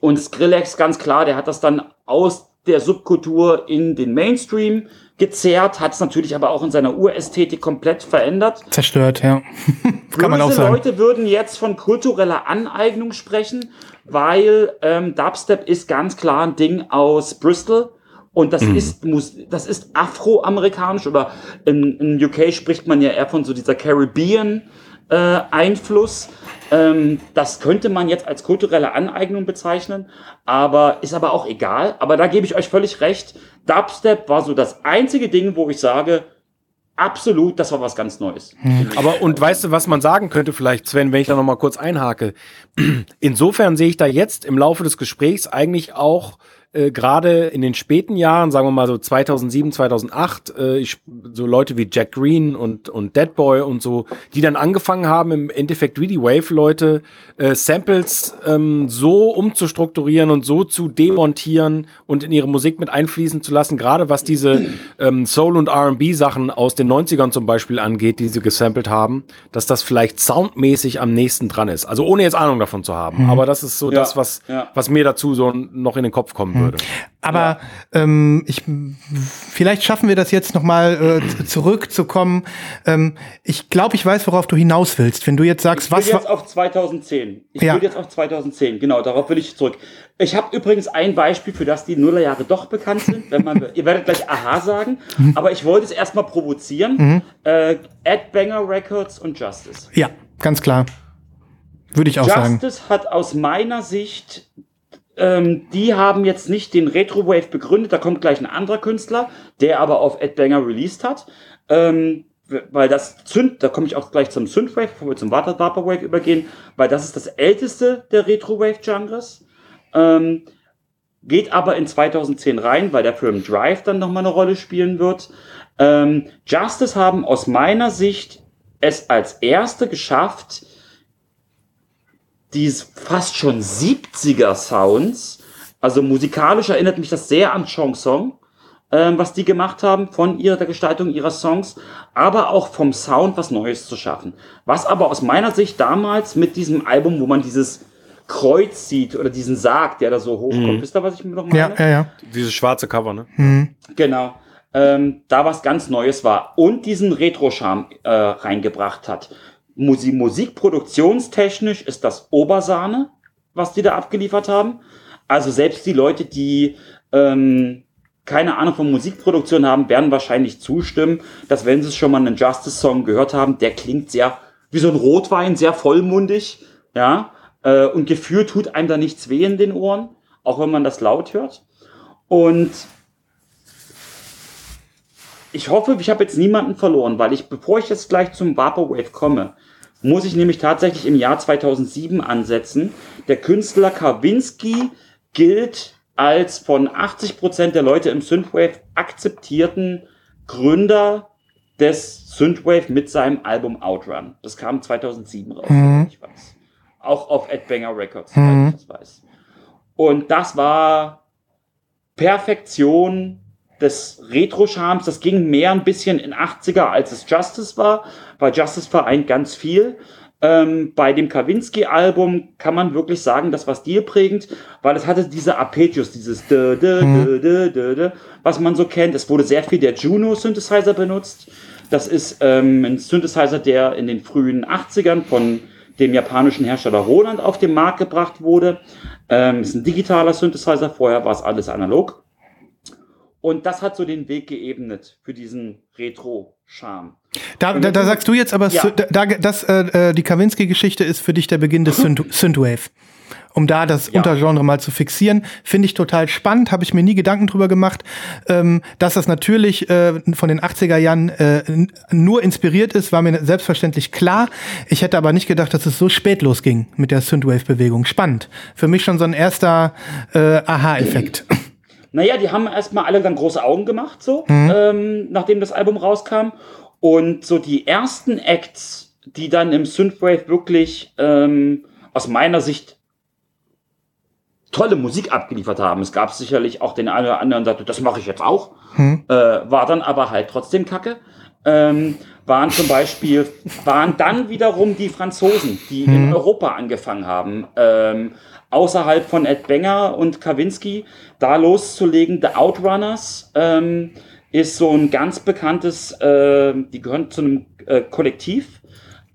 und Skrillex, ganz klar, der hat das dann aus der Subkultur in den Mainstream gezerrt, hat es natürlich aber auch in seiner Urästhetik komplett verändert. zerstört, ja. (laughs) Kann man auch sagen. Leute würden jetzt von kultureller Aneignung sprechen, weil ähm, Dubstep ist ganz klar ein Ding aus Bristol. Und das ist, muss, das ist afroamerikanisch oder in, in UK spricht man ja eher von so dieser Caribbean äh, Einfluss. Ähm, das könnte man jetzt als kulturelle Aneignung bezeichnen, aber ist aber auch egal. Aber da gebe ich euch völlig recht. Dubstep war so das einzige Ding, wo ich sage, absolut, das war was ganz Neues. Aber und weißt du, was man sagen könnte vielleicht, Sven, wenn ich da noch mal kurz einhake? (clears throat) Insofern sehe ich da jetzt im Laufe des Gesprächs eigentlich auch äh, gerade in den späten Jahren, sagen wir mal so 2007, 2008, äh, ich, so Leute wie Jack Green und, und Deadboy und so, die dann angefangen haben, im Endeffekt wie die Wave-Leute äh, Samples ähm, so umzustrukturieren und so zu demontieren und in ihre Musik mit einfließen zu lassen, gerade was diese ähm, Soul- und R&B-Sachen aus den 90ern zum Beispiel angeht, die sie gesampelt haben, dass das vielleicht soundmäßig am nächsten dran ist. Also ohne jetzt Ahnung davon zu haben. Aber das ist so Ja, das, was, ja. was mir dazu so noch in den Kopf kommen würde. Aber ähm, ich, vielleicht schaffen wir das jetzt noch mal äh, (clears throat) zurückzukommen. Ähm, ich glaube, ich weiß, worauf du hinaus willst. Wenn du jetzt sagst, Ich will was jetzt war, auf 2010. Ich Ja. will jetzt auf 2010. Genau, darauf will ich zurück. Ich habe übrigens ein Beispiel, für das die Nullerjahre doch bekannt sind. Wenn man, ihr werdet gleich Aha sagen, aber ich wollte es erstmal provozieren. Äh, Ed Banger Records und Justice. ja, ganz klar. Würde ich auch sagen. Justice hat aus meiner Sicht, ähm, die haben jetzt nicht den Retrowave begründet, da kommt gleich ein anderer Künstler, der aber auf Ed Banger released hat. Ähm, weil das Zünd, da komme ich auch gleich zum Synthwave, bevor wir zum Vapor- Vaporwave übergehen, weil das ist das älteste der Retrowave-Genres. Ähm, geht aber in 2010 rein, weil der Film Drive dann nochmal eine Rolle spielen wird. Ähm, Justice haben aus meiner Sicht es als erste geschafft, dies fast schon 70er Sounds, also musikalisch erinnert mich das sehr an Chanson, ähm, was die gemacht haben von ihrer der Gestaltung ihrer Songs, aber auch vom Sound was Neues zu schaffen. Was aber aus meiner Sicht damals mit diesem Album, wo man dieses Kreuz sieht oder diesen Sarg, der da so hochkommt, wisst ihr, was ich mir noch meine? Ja, ja, ja. Dieses schwarze Cover, ne? Genau. Ähm, da was ganz Neues war und diesen Retro-Charme äh, reingebracht hat. Musik, Musikproduktionstechnisch ist das Obersahne, was die da abgeliefert haben. Also selbst die Leute, die ähm, keine Ahnung von Musikproduktion haben, werden wahrscheinlich zustimmen, dass wenn sie schon mal einen Justice-Song gehört haben, der klingt sehr wie so ein Rotwein, sehr vollmundig, ja, äh, und gefühlt tut einem da nichts weh in den Ohren, auch wenn man das laut hört. Und ich hoffe, ich habe jetzt niemanden verloren, weil ich, bevor ich jetzt gleich zum Vaporwave komme, muss ich nämlich tatsächlich im Jahr 2007 ansetzen. Der Künstler Kawinski gilt als von 80% der Leute im Synthwave akzeptierten Gründer des Synthwave mit seinem Album Outrun. Das kam 2007 raus. soweit Ich weiß. auch auf Ed Banger Records, mhm. ich das weiß. Und das war Perfektion des Retro-Charmes. Das ging mehr ein bisschen in 80er, als es Justice war. Bei Justice vereint ganz viel. Ähm, bei dem Kawinski-Album kann man wirklich sagen, das war stilprägend, weil es hatte diese Arpeggios, dieses dö, dö, dö, dö, dö, dö, was man so kennt. Es wurde sehr viel der Juno-Synthesizer benutzt. Das ist ähm, ein Synthesizer, der in den frühen 80ern von dem japanischen Hersteller Roland auf den Markt gebracht wurde. Ähm, ist ein digitaler Synthesizer, vorher war es alles analog. Und das hat so den Weg geebnet für diesen Retro-Charme. Da, da, da, sagst du jetzt aber, ja. da, dass äh, äh, die Kavinsky-Geschichte ist für dich der Beginn des Synthwave. Um da das ja. Untergenre mal zu fixieren, finde ich total spannend, habe ich mir nie Gedanken drüber gemacht, ähm, dass das natürlich äh, von den 80er Jahren äh, nur inspiriert ist, war mir selbstverständlich klar. Ich hätte aber nicht gedacht, dass es so spät losging mit der Synthwave-Bewegung. Spannend. Für mich schon so ein erster äh, Aha-Effekt. Naja, die haben erstmal alle dann große Augen gemacht, so, mhm. ähm, nachdem das Album rauskam. Und so die ersten Acts, die dann im Synthwave wirklich ähm, aus meiner Sicht tolle Musik abgeliefert haben. Es gab sicherlich auch den einen oder anderen, der sagte, das mache ich jetzt auch. Hm. Äh, war dann aber halt trotzdem Kacke. Ähm, waren zum Beispiel, waren dann wiederum die Franzosen, die hm. in Europa angefangen haben, ähm, außerhalb von Ed Banger und Kawinski da loszulegen. The Outrunners ähm, ist so ein ganz bekanntes, äh, die gehören zu einem äh, Kollektiv.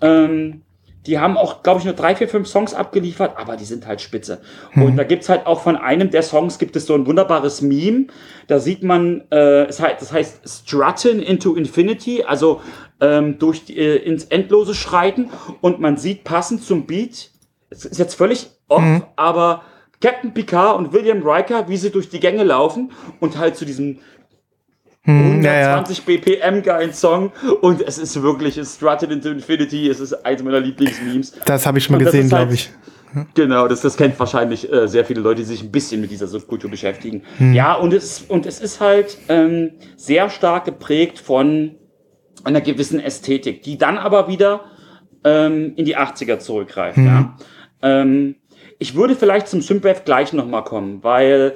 Ähm, die haben auch, glaube ich, nur drei, vier, fünf Songs abgeliefert, aber die sind halt spitze. Hm. Und da gibt's halt auch von einem der Songs gibt es so ein wunderbares Meme. Da sieht man, äh, es heißt, das heißt Strutting into Infinity, also ähm, durch die, äh, ins Endlose schreiten. Und man sieht passend zum Beat, es ist jetzt völlig off, mhm. aber Captain Picard und William Riker, wie sie durch die Gänge laufen und halt zu diesem 120 hm, BPM geilen Song und es ist wirklich es Strutted into Infinity, es ist eins meiner Lieblingsmemes. Das habe ich schon mal gesehen, halt, glaube ich. Genau, das, das kennt wahrscheinlich äh, sehr viele Leute, die sich ein bisschen mit dieser Subkultur beschäftigen. Hm. Ja, und es, und es ist halt ähm, sehr stark geprägt von einer gewissen Ästhetik, die dann aber wieder ähm, in die 80er zurückgreift. Hm. Ja. Ähm, ich würde vielleicht zum Synthwave gleich nochmal kommen, weil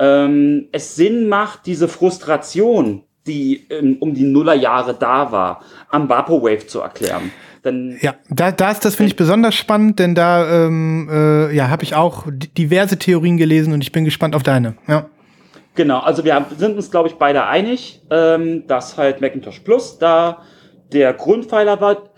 ähm, es Sinn macht, diese Frustration, die ähm, um die Nullerjahre da war, am Vaporwave zu erklären. Denn ja, da, das, das finde ich besonders spannend, denn da ähm, äh, ja, habe ich auch diverse Theorien gelesen und ich bin gespannt auf deine. Ja. Genau, also wir sind uns, glaube ich, beide einig, ähm, dass halt Macintosh Plus da der Grundpfeiler war.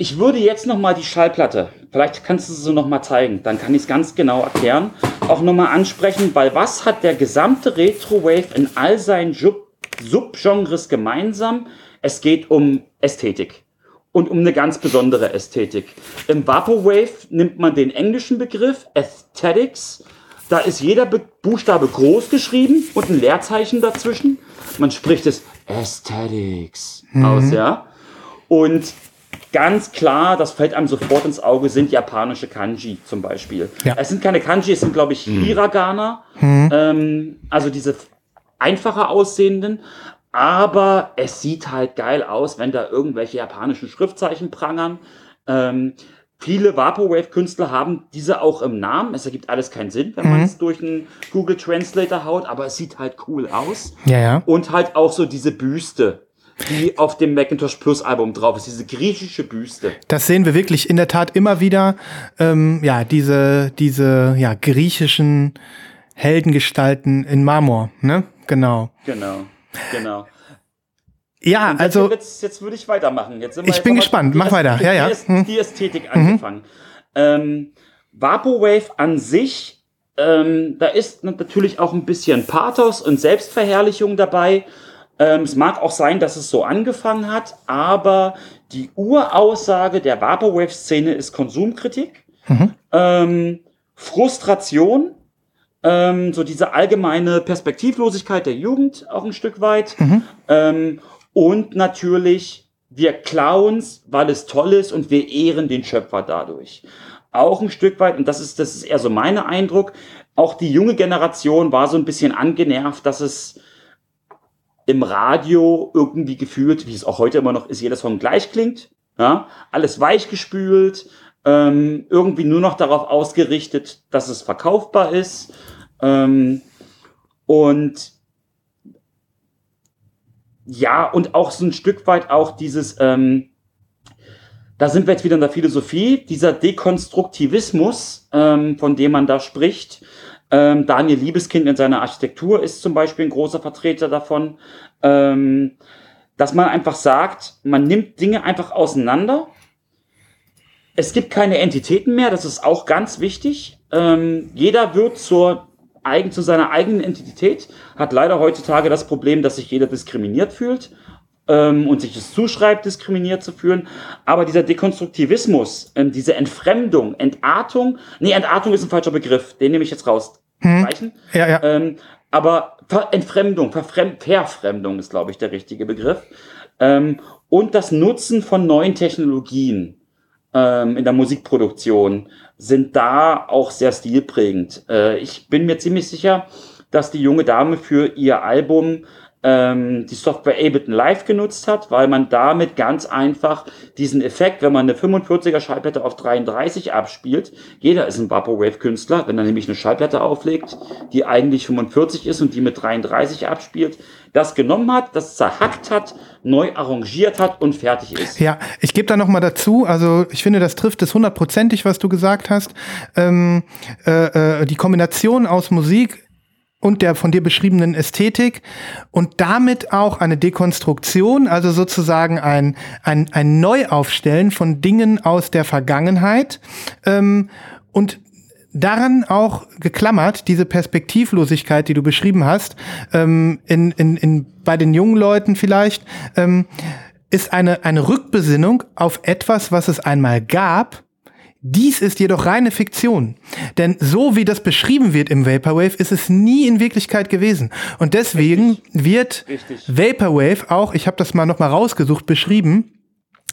Ich würde jetzt noch mal die Schallplatte, vielleicht kannst du sie noch mal zeigen, dann kann ich es ganz genau erklären, auch noch mal ansprechen, weil was hat der gesamte Retrowave in all seinen Subgenres gemeinsam? Es geht um Ästhetik und um eine ganz besondere Ästhetik. Im Vaporwave nimmt man den englischen Begriff Aesthetics, da ist jeder Be Buchstabe groß geschrieben und ein Leerzeichen dazwischen. Man spricht es Aesthetics mhm. aus, ja. Und ganz klar, das fällt einem sofort ins Auge, sind japanische Kanji zum Beispiel. Ja. Es sind keine Kanji, es sind, glaube ich, hm. Hiragana. Mhm. Ähm, also diese einfacher aussehenden. Aber es sieht halt geil aus, wenn da irgendwelche japanischen Schriftzeichen prangern. Ähm, viele Vaporwave-Künstler haben diese auch im Namen. Es ergibt alles keinen Sinn, wenn mhm. man es durch einen Google Translator haut, aber es sieht halt cool aus. Ja, ja. Und halt auch so diese Büste die auf dem Macintosh Plus Album drauf ist, diese griechische Büste. Das sehen wir wirklich in der Tat immer wieder. Ähm, ja, diese, diese ja, griechischen Heldengestalten in Marmor, ne? Genau. Genau, genau. Ja, also. Jetzt, jetzt würde ich weitermachen. Jetzt ich bin gespannt, mach weiter. Ja, ja. Die, die Ästhetik mhm. angefangen. Ähm, Vaporwave an sich, ähm, da ist natürlich auch ein bisschen Pathos und Selbstverherrlichung dabei. Ähm, es mag auch sein, dass es so angefangen hat, aber die Uraussage der Vaporwave-Szene ist Konsumkritik, mhm. ähm, Frustration, ähm, so diese allgemeine Perspektivlosigkeit der Jugend auch ein Stück weit mhm. ähm, und natürlich wir Clowns, weil es toll ist und wir ehren den Schöpfer dadurch. Auch ein Stück weit, und das ist, das ist eher so mein Eindruck, auch die junge Generation war so ein bisschen angenervt, dass es im Radio irgendwie gefühlt, wie es auch heute immer noch ist, jeder Song gleich klingt. Ja? Alles weichgespült, ähm, irgendwie nur noch darauf ausgerichtet, dass es verkaufbar ist. Ähm, und ja, und auch so ein Stück weit auch dieses, ähm, da sind wir jetzt wieder in der Philosophie, dieser Dekonstruktivismus, ähm, von dem man da spricht. Ähm, Daniel Liebeskind in seiner Architektur ist zum Beispiel ein großer Vertreter davon, ähm, dass man einfach sagt, man nimmt Dinge einfach auseinander. Es gibt keine Entitäten mehr, das ist auch ganz wichtig. Ähm, jeder wird zur eigen, zu seiner eigenen Identität, hat leider heutzutage das Problem, dass sich jeder diskriminiert fühlt ähm, und sich es zuschreibt, diskriminiert zu fühlen. Aber dieser Dekonstruktivismus, ähm, diese Entfremdung, Entartung, nee, Entartung ist ein falscher Begriff, den nehme ich jetzt raus. Hm. Ja, ja. Ähm, aber Ver Entfremdung, Verfremd Verfremdung ist, glaube ich, der richtige Begriff. Ähm, und das Nutzen von neuen Technologien ähm, in der Musikproduktion sind da auch sehr stilprägend. Äh, ich bin mir ziemlich sicher, dass die junge Dame für ihr Album ähm, die Software Ableton Live genutzt hat, weil man damit ganz einfach diesen Effekt, wenn man eine 45er Schallplatte auf 33 abspielt, jeder ist ein Vaporwave-Künstler, wenn er nämlich eine Schallplatte auflegt, die eigentlich 45 ist und die mit 33 abspielt, das genommen hat, das zerhackt hat, neu arrangiert hat und fertig ist. Ja, ich gebe da noch mal dazu, also ich finde, das trifft es hundertprozentig, was du gesagt hast. Ähm, äh, äh, die Kombination aus Musik und der von dir beschriebenen Ästhetik und damit auch eine Dekonstruktion, also sozusagen ein, ein, ein Neuaufstellen von Dingen aus der Vergangenheit ähm, und daran auch geklammert, diese Perspektivlosigkeit, die du beschrieben hast, ähm, in, in, in, bei den jungen Leuten vielleicht, ähm, ist eine, eine Rückbesinnung auf etwas, was es einmal gab, dies ist jedoch reine Fiktion. Denn so wie das beschrieben wird im Vaporwave, ist es nie in Wirklichkeit gewesen. Und deswegen Richtig. wird Richtig. Vaporwave auch, ich habe das mal noch mal rausgesucht, beschrieben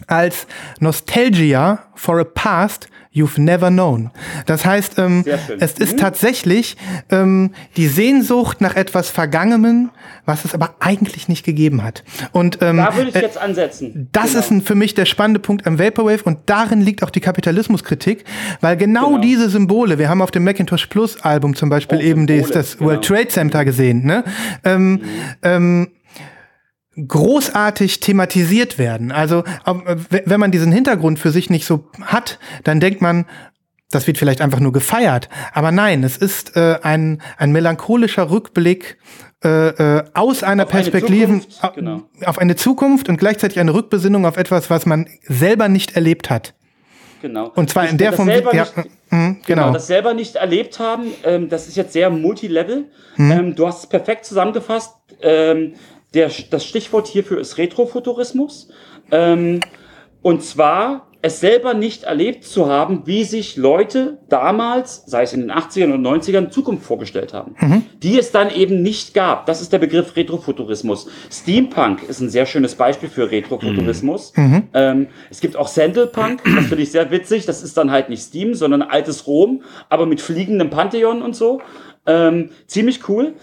als Nostalgia for a past you've never known. Das heißt, ähm, es ist mhm. tatsächlich ähm, die Sehnsucht nach etwas Vergangenem, was es aber eigentlich nicht gegeben hat. Und ähm, da würde ich jetzt ansetzen. Das genau. ist ein, für mich der spannende Punkt am Vaporwave und darin liegt auch die Kapitalismuskritik, weil genau, genau. diese Symbole, wir haben auf dem Macintosh Plus Album zum Beispiel oh, eben Symbole, das genau. World Trade Center gesehen, ne? Ähm, mhm. ähm, großartig thematisiert werden. Also wenn man diesen Hintergrund für sich nicht so hat, dann denkt man, das wird vielleicht einfach nur gefeiert. Aber nein, es ist äh, ein, ein melancholischer Rückblick äh, äh, aus einer auf Perspektive eine Zukunft, genau. auf eine Zukunft und gleichzeitig eine Rückbesinnung auf etwas, was man selber nicht erlebt hat. Genau. Und zwar ich, in der Form, ja, nicht, mh, genau. genau. Das selber nicht erlebt haben, ähm, das ist jetzt sehr multilevel. Mhm. Ähm, du hast es perfekt zusammengefasst. Ähm, der, das Stichwort hierfür ist Retrofuturismus. Ähm, und zwar es selber nicht erlebt zu haben, wie sich Leute damals, sei es in den 80ern und 90ern, Zukunft vorgestellt haben, mhm. die es dann eben nicht gab. Das ist der Begriff Retrofuturismus. Steampunk ist ein sehr schönes Beispiel für Retrofuturismus. Mhm. mhm. Ähm, es gibt auch Sandalpunk, das finde ich sehr witzig. Das ist dann halt nicht Steam, sondern altes Rom, aber mit fliegendem Pantheon und so. Ähm, ziemlich cool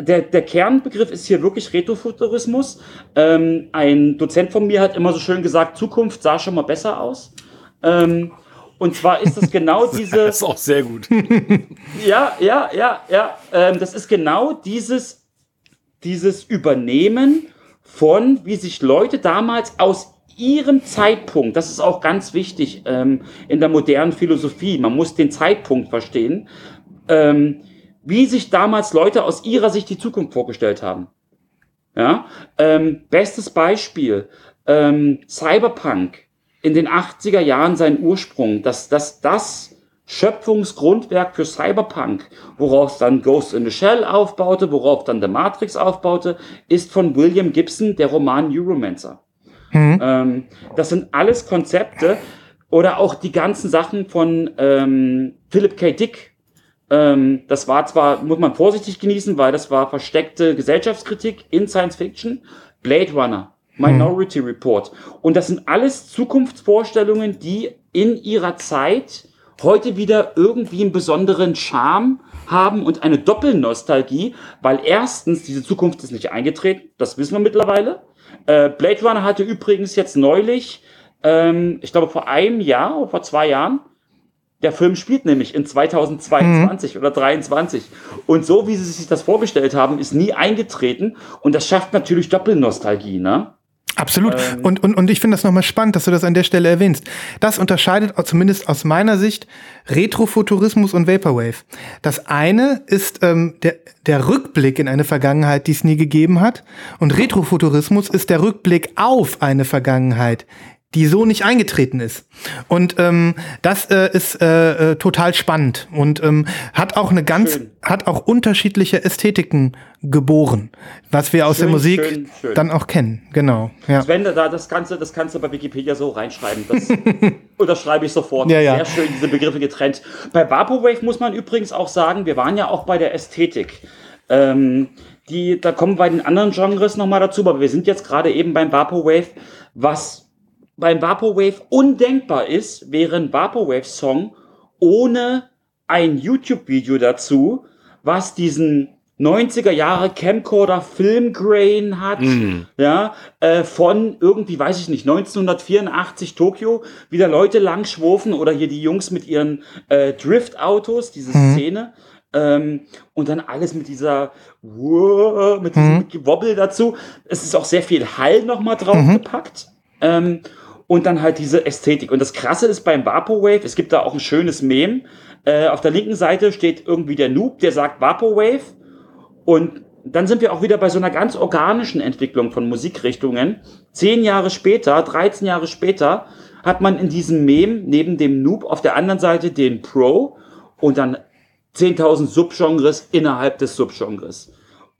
der, der Kernbegriff ist hier wirklich Retrofuturismus. Ähm, ein Dozent von mir hat immer so schön gesagt, Zukunft sah schon mal besser aus. Ähm, und zwar ist das genau (laughs) diese. Das ist auch sehr gut. (laughs) ja, ja, ja, ja. Ähm, das ist genau dieses, dieses Übernehmen von, wie sich Leute damals aus ihrem Zeitpunkt, das ist auch ganz wichtig ähm, in der modernen Philosophie, man muss den Zeitpunkt verstehen, ähm, wie sich damals Leute aus ihrer Sicht die Zukunft vorgestellt haben. Ja, ähm, bestes Beispiel, ähm, Cyberpunk in den 80er Jahren seinen Ursprung, dass das, das Schöpfungsgrundwerk für Cyberpunk, worauf dann Ghost in the Shell aufbaute, worauf dann The Matrix aufbaute, ist von William Gibson der Roman Neuromancer. Mhm. Ähm, das sind alles Konzepte oder auch die ganzen Sachen von ähm, Philip K. Dick, ähm, das war zwar, muss man vorsichtig genießen, weil das war versteckte Gesellschaftskritik in Science Fiction. Blade Runner, Minority hm. Report. Und das sind alles Zukunftsvorstellungen, die in ihrer Zeit heute wieder irgendwie einen besonderen Charme haben und eine Doppelnostalgie, weil erstens diese Zukunft ist nicht eingetreten, das wissen wir mittlerweile. Äh, Blade Runner hatte übrigens jetzt neulich, ähm, ich glaube vor einem Jahr oder vor zwei Jahren, Der Film spielt nämlich in 2022 mhm. oder 23. Und so, wie sie sich das vorgestellt haben, ist nie eingetreten. Und das schafft natürlich Doppelnostalgie, ne? Absolut. Ähm, und, und, und ich finde das nochmal spannend, dass du das an der Stelle erwähnst. Das unterscheidet zumindest aus meiner Sicht Retrofuturismus und Vaporwave. Das eine ist ähm, der, der Rückblick in eine Vergangenheit, die es nie gegeben hat. Und Retrofuturismus ist der Rückblick auf eine Vergangenheit, die so nicht eingetreten ist. Und ähm, das äh, ist äh, äh, total spannend und ähm, hat auch eine ganz, schön. hat auch unterschiedliche Ästhetiken geboren, was wir aus schön, der Musik schön, dann auch kennen. Genau. Ja. Sven, da das Ganze, das kannst du bei Wikipedia so reinschreiben. Das (laughs) unterschreibe ich sofort. Ja, ja. Sehr schön, diese Begriffe getrennt. Bei Vaporwave muss man übrigens auch sagen, wir waren ja auch bei der Ästhetik. Ähm, die, da kommen bei den anderen Genres nochmal dazu, aber wir sind jetzt gerade eben beim Vaporwave, was beim Vaporwave undenkbar ist, wäre ein Vaporwave-Song ohne ein YouTube-Video dazu, was diesen 90er Jahre Camcorder Filmgrain hat, mm. ja, äh, von irgendwie, weiß ich nicht, 1984 Tokio, wie da Leute lang schwurfen oder hier die Jungs mit ihren äh, Drift-Autos, diese mm. Szene. Ähm, und dann alles mit dieser, mit diesem mm. Wobbel dazu. Es ist auch sehr viel Hall nochmal draufgepackt. -hmm. Ähm, und dann halt diese Ästhetik. Und das Krasse ist beim Vaporwave, es gibt da auch ein schönes Meme. Äh, auf der linken Seite steht irgendwie der Noob, der sagt Vaporwave. Und dann sind wir auch wieder bei so einer ganz organischen Entwicklung von Musikrichtungen. Zehn Jahre später, 13 Jahre später, hat man in diesem Meme neben dem Noob auf der anderen Seite den Pro und dann 10.000 Subgenres innerhalb des Subgenres.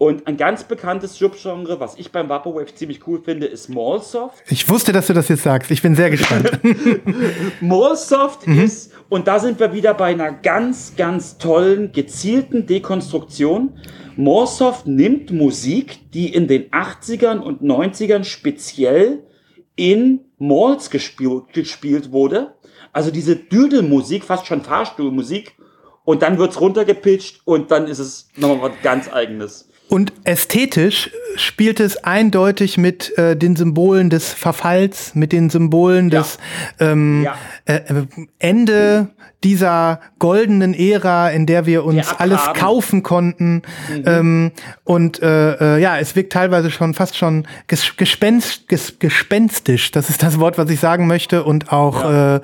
Und ein ganz bekanntes Subgenre, was ich beim Vaporwave ziemlich cool finde, ist Mallsoft. Ich wusste, dass du das jetzt sagst. Ich bin sehr gespannt. (laughs) Mallsoft mhm. ist, und da sind wir wieder bei einer ganz, ganz tollen, gezielten Dekonstruktion. Mallsoft nimmt Musik, die in den 80ern und 90ern speziell in Malls gespielt, gespielt wurde. Also diese Düdelmusik, fast schon Fahrstuhlmusik. Und dann wird's runtergepitcht und dann ist es nochmal was ganz eigenes. Und ästhetisch spielt es eindeutig mit äh, den Symbolen des Verfalls, mit den Symbolen ja. des ähm, ja. äh, äh Ende dieser goldenen Ära, in der wir uns der alles kaufen konnten. Mhm. Ähm, und äh, äh, ja, es wirkt teilweise schon fast schon ges gespenst ges gespenstisch. Das ist das Wort, was ich sagen möchte. Und auch ja. Äh,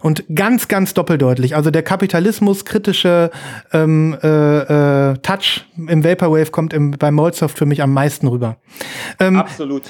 und ganz, ganz doppeldeutlich. Also der Kapitalismus kritische ähm, äh, äh, Touch im Vaporwave kommt im, bei Molsoft für mich am meisten rüber. Ähm, Absolut.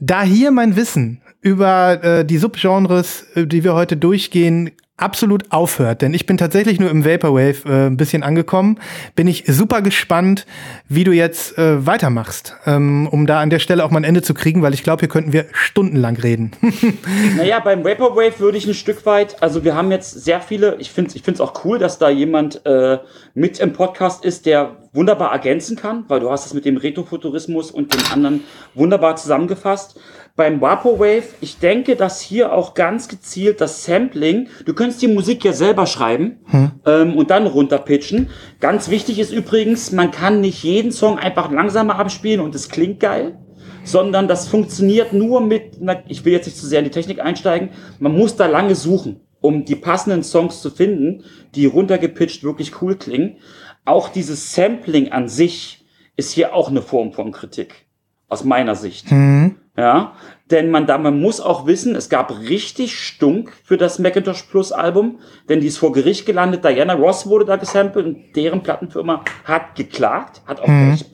Da hier mein Wissen über äh, die Subgenres, äh, die wir heute durchgehen, absolut aufhört, denn ich bin tatsächlich nur im Vaporwave äh, ein bisschen angekommen, bin ich super gespannt, wie du jetzt äh, weitermachst, ähm, um da an der Stelle auch mal ein Ende zu kriegen, weil ich glaube, hier könnten wir stundenlang reden. (laughs) naja, beim Vaporwave würde ich ein Stück weit, also wir haben jetzt sehr viele, ich finde es ich auch cool, dass da jemand äh, mit im Podcast ist, der wunderbar ergänzen kann, weil du hast es mit dem Retrofuturismus und dem anderen wunderbar zusammengefasst beim Vaporwave, ich denke, dass hier auch ganz gezielt das Sampling, du könntest die Musik ja selber schreiben hm. ähm, und dann runterpitchen. Ganz wichtig ist übrigens, man kann nicht jeden Song einfach langsamer abspielen und es klingt geil, sondern das funktioniert nur mit, na, ich will jetzt nicht zu sehr in die Technik einsteigen, man muss da lange suchen, um die passenden Songs zu finden, die runtergepitcht wirklich cool klingen. Auch dieses Sampling an sich ist hier auch eine Form von Kritik, aus meiner Sicht. Mhm. Ja, denn man, da, man muss auch wissen, es gab richtig Stunk für das Macintosh Plus Album, denn die ist vor Gericht gelandet. Diana Ross wurde da gesampelt und deren Plattenfirma hat geklagt, hat auch, mhm. Recht,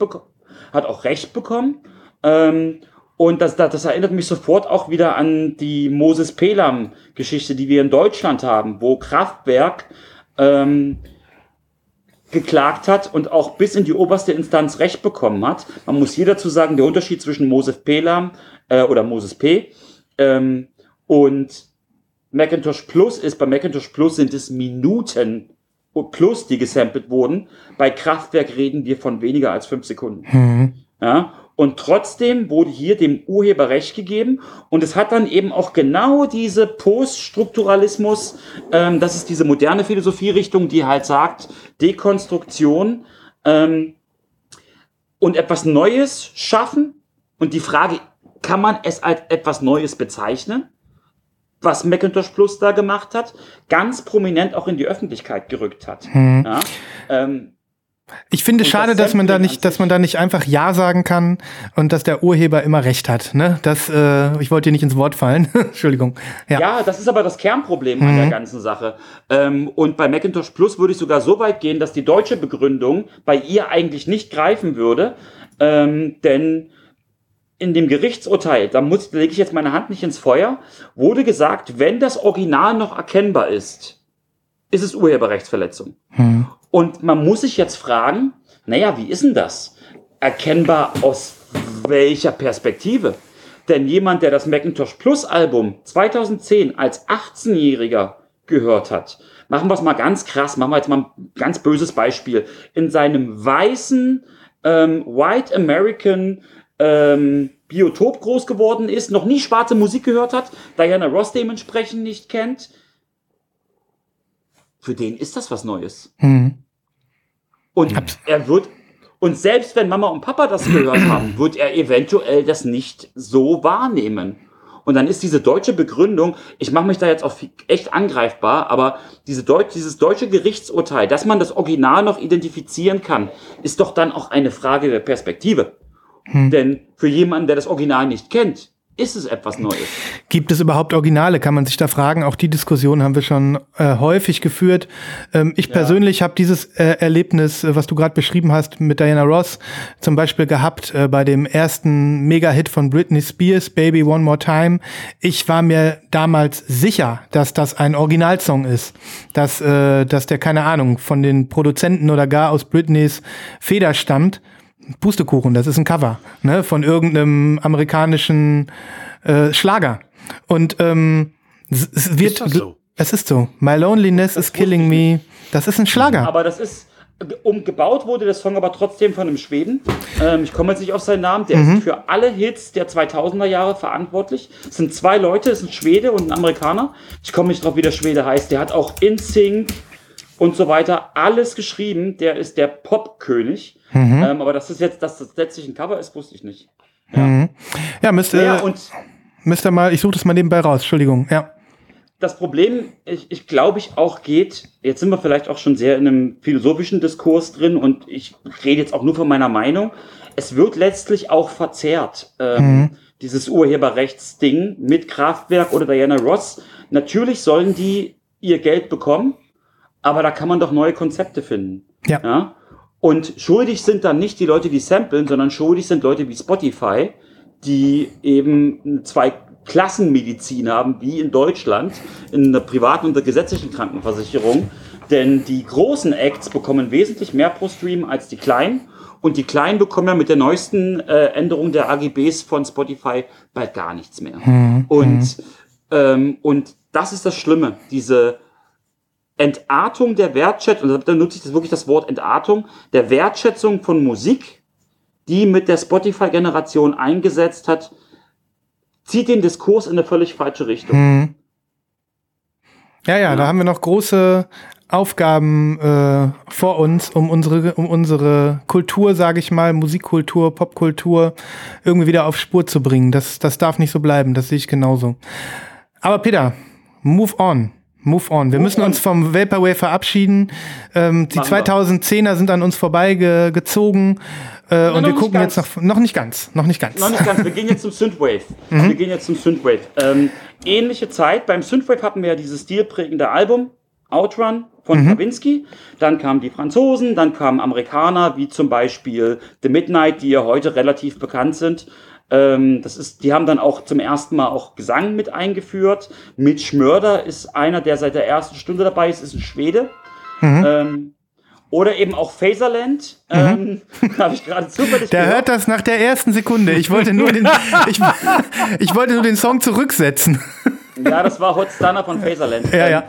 hat auch Recht bekommen. Ähm, und das, das, das erinnert mich sofort auch wieder an die Moses Pelam Geschichte, die wir in Deutschland haben, wo Kraftwerk ähm, geklagt hat und auch bis in die oberste Instanz Recht bekommen hat. Man muss hier dazu sagen, der Unterschied zwischen Moses Pelam äh, oder Moses P ähm, und Macintosh Plus ist, bei Macintosh Plus sind es Minuten plus, die gesampelt wurden. Bei Kraftwerk reden wir von weniger als fünf Sekunden. Mhm. Ja, und trotzdem wurde hier dem Urheber Recht gegeben. Und es hat dann eben auch genau diese Poststrukturalismus, ähm, das ist diese moderne Philosophierichtung, die halt sagt, Dekonstruktion ähm, und etwas Neues schaffen. Und die Frage, kann man es als etwas Neues bezeichnen? was Macintosh Plus da gemacht hat, ganz prominent auch in die Öffentlichkeit gerückt hat. Mhm. Ja, ähm, Ich finde Und schade, das dass man da nicht, dass man da nicht einfach Ja sagen kann und dass der Urheber immer Recht hat. Ne? Das, äh, ich wollte dir nicht ins Wort fallen. (laughs) Entschuldigung. Ja. Ja, das ist aber das Kernproblem an der ganzen Sache. Ähm, und bei Macintosh Plus würde ich sogar so weit gehen, dass die deutsche Begründung bei ihr eigentlich nicht greifen würde. Ähm, denn in dem Gerichtsurteil, da muss, da lege ich jetzt meine Hand nicht ins Feuer, wurde gesagt, wenn das Original noch erkennbar ist, ist es Urheberrechtsverletzung. Und man muss sich jetzt fragen, naja, wie ist denn das? Erkennbar aus welcher Perspektive? Denn jemand, der das Macintosh Plus Album 2010 als 18-Jähriger gehört hat, machen wir es mal ganz krass, machen wir jetzt mal ein ganz böses Beispiel, in seinem weißen ähm, White American ähm, Biotop groß geworden ist, noch nie schwarze Musik gehört hat, Diana Ross dementsprechend nicht kennt, für den ist das was Neues. Hm. Und er wird, und selbst wenn Mama und Papa das gehört haben, wird er eventuell das nicht so wahrnehmen. Und dann ist diese deutsche Begründung, ich mache mich da jetzt auch echt angreifbar, aber diese Deut dieses deutsche Gerichtsurteil, dass man das Original noch identifizieren kann, ist doch dann auch eine Frage der Perspektive. Denn für jemanden, der das Original nicht kennt, ist es etwas Neues. Gibt es überhaupt Originale? Kann man sich da fragen. Auch die Diskussion haben wir schon äh, häufig geführt. Ähm, ich persönlich habe dieses äh, Erlebnis, äh, was du gerade beschrieben hast, mit Diana Ross zum Beispiel gehabt äh, bei dem ersten Mega-Hit von Britney Spears, Baby One More Time. Ich war mir damals sicher, dass das ein Originalsong ist, dass, äh, dass der keine Ahnung von den Produzenten oder gar aus Britneys Feder stammt. Pustekuchen, das ist ein Cover ne, von irgendeinem amerikanischen äh, Schlager. Und ähm, es, es wird, Ist das so? es ist so. My loneliness is killing me. Das ist ein Schlager. Aber das ist, umgebaut wurde der Song aber trotzdem von einem Schweden. Ähm, ich komme jetzt nicht auf seinen Namen. Der ist für alle Hits der 2000er Jahre verantwortlich. Es sind zwei Leute, es ist ein Schwede und ein Amerikaner. Ich komme nicht drauf, wie der Schwede heißt. Der hat auch InSync und so weiter alles geschrieben. Der ist der Popkönig. Ähm, aber das ist jetzt, dass das letztlich ein Cover ist, wusste ich nicht. ja, müsst ihr, Ja, und müsst ihr mal, ich suche das mal nebenbei raus. Entschuldigung. Ja. das Problem, ich, ich glaube ich auch geht, jetzt sind wir vielleicht auch schon sehr in einem philosophischen Diskurs drin und ich rede jetzt auch nur von meiner Meinung. Es wird letztlich auch verzerrt, ähm, dieses Urheberrechtsding mit Kraftwerk oder Diana Ross. Natürlich sollen die ihr Geld bekommen, aber da kann man doch neue Konzepte finden. Ja. Ja? Und schuldig sind dann nicht die Leute, die samplen, sondern schuldig sind Leute wie Spotify, die eben zwei Klassenmedizin haben, wie in Deutschland, in der privaten und der gesetzlichen Krankenversicherung. Denn die großen Acts bekommen wesentlich mehr pro Stream als die kleinen. Und die Kleinen bekommen ja mit der neuesten äh, Änderung der AGBs von Spotify bald gar nichts mehr. Und, ähm, und das ist das Schlimme, diese Entartung der Wertschätzung, und da nutze ich das wirklich das Wort Entartung, der Wertschätzung von Musik, die mit der Spotify-Generation eingesetzt hat, zieht den Diskurs in eine völlig falsche Richtung. Ja, ja, da haben wir noch große Aufgaben äh, vor uns, um unsere, um unsere Kultur, sage ich mal, Musikkultur, Popkultur irgendwie wieder auf Spur zu bringen. Das, das darf nicht so bleiben, das sehe ich genauso. Aber Peter, move on. Move on. Wir müssen on. uns vom Vaporwave verabschieden. Ähm, die Machen wir. 2010er sind an uns vorbeigezogen. Äh, und wir gucken jetzt noch, noch nicht ganz, noch nicht ganz. Noch nicht ganz, wir gehen jetzt zum Synthwave. (laughs) Wir gehen jetzt zum Synthwave. Ähm, ähnliche Zeit, beim Synthwave hatten wir ja dieses stilprägende Album, Outrun von Stravinsky. Dann kamen die Franzosen, dann kamen Amerikaner, wie zum Beispiel The Midnight, die ja heute relativ bekannt sind. Ähm, das ist, die haben dann auch zum ersten Mal auch Gesang mit eingeführt. Mitch Mörder ist einer, der seit der ersten Stunde dabei ist, ist ein Schwede. Ähm, oder eben auch Phaserland. Ähm, (laughs) Habe ich gerade zufällig Der gehört. hört das nach der ersten Sekunde. Ich wollte nur den, (laughs) ich, ich wollte nur den Song zurücksetzen. Ja, das war Hot Stunner von Phaserland. Ja, Ähm, ja.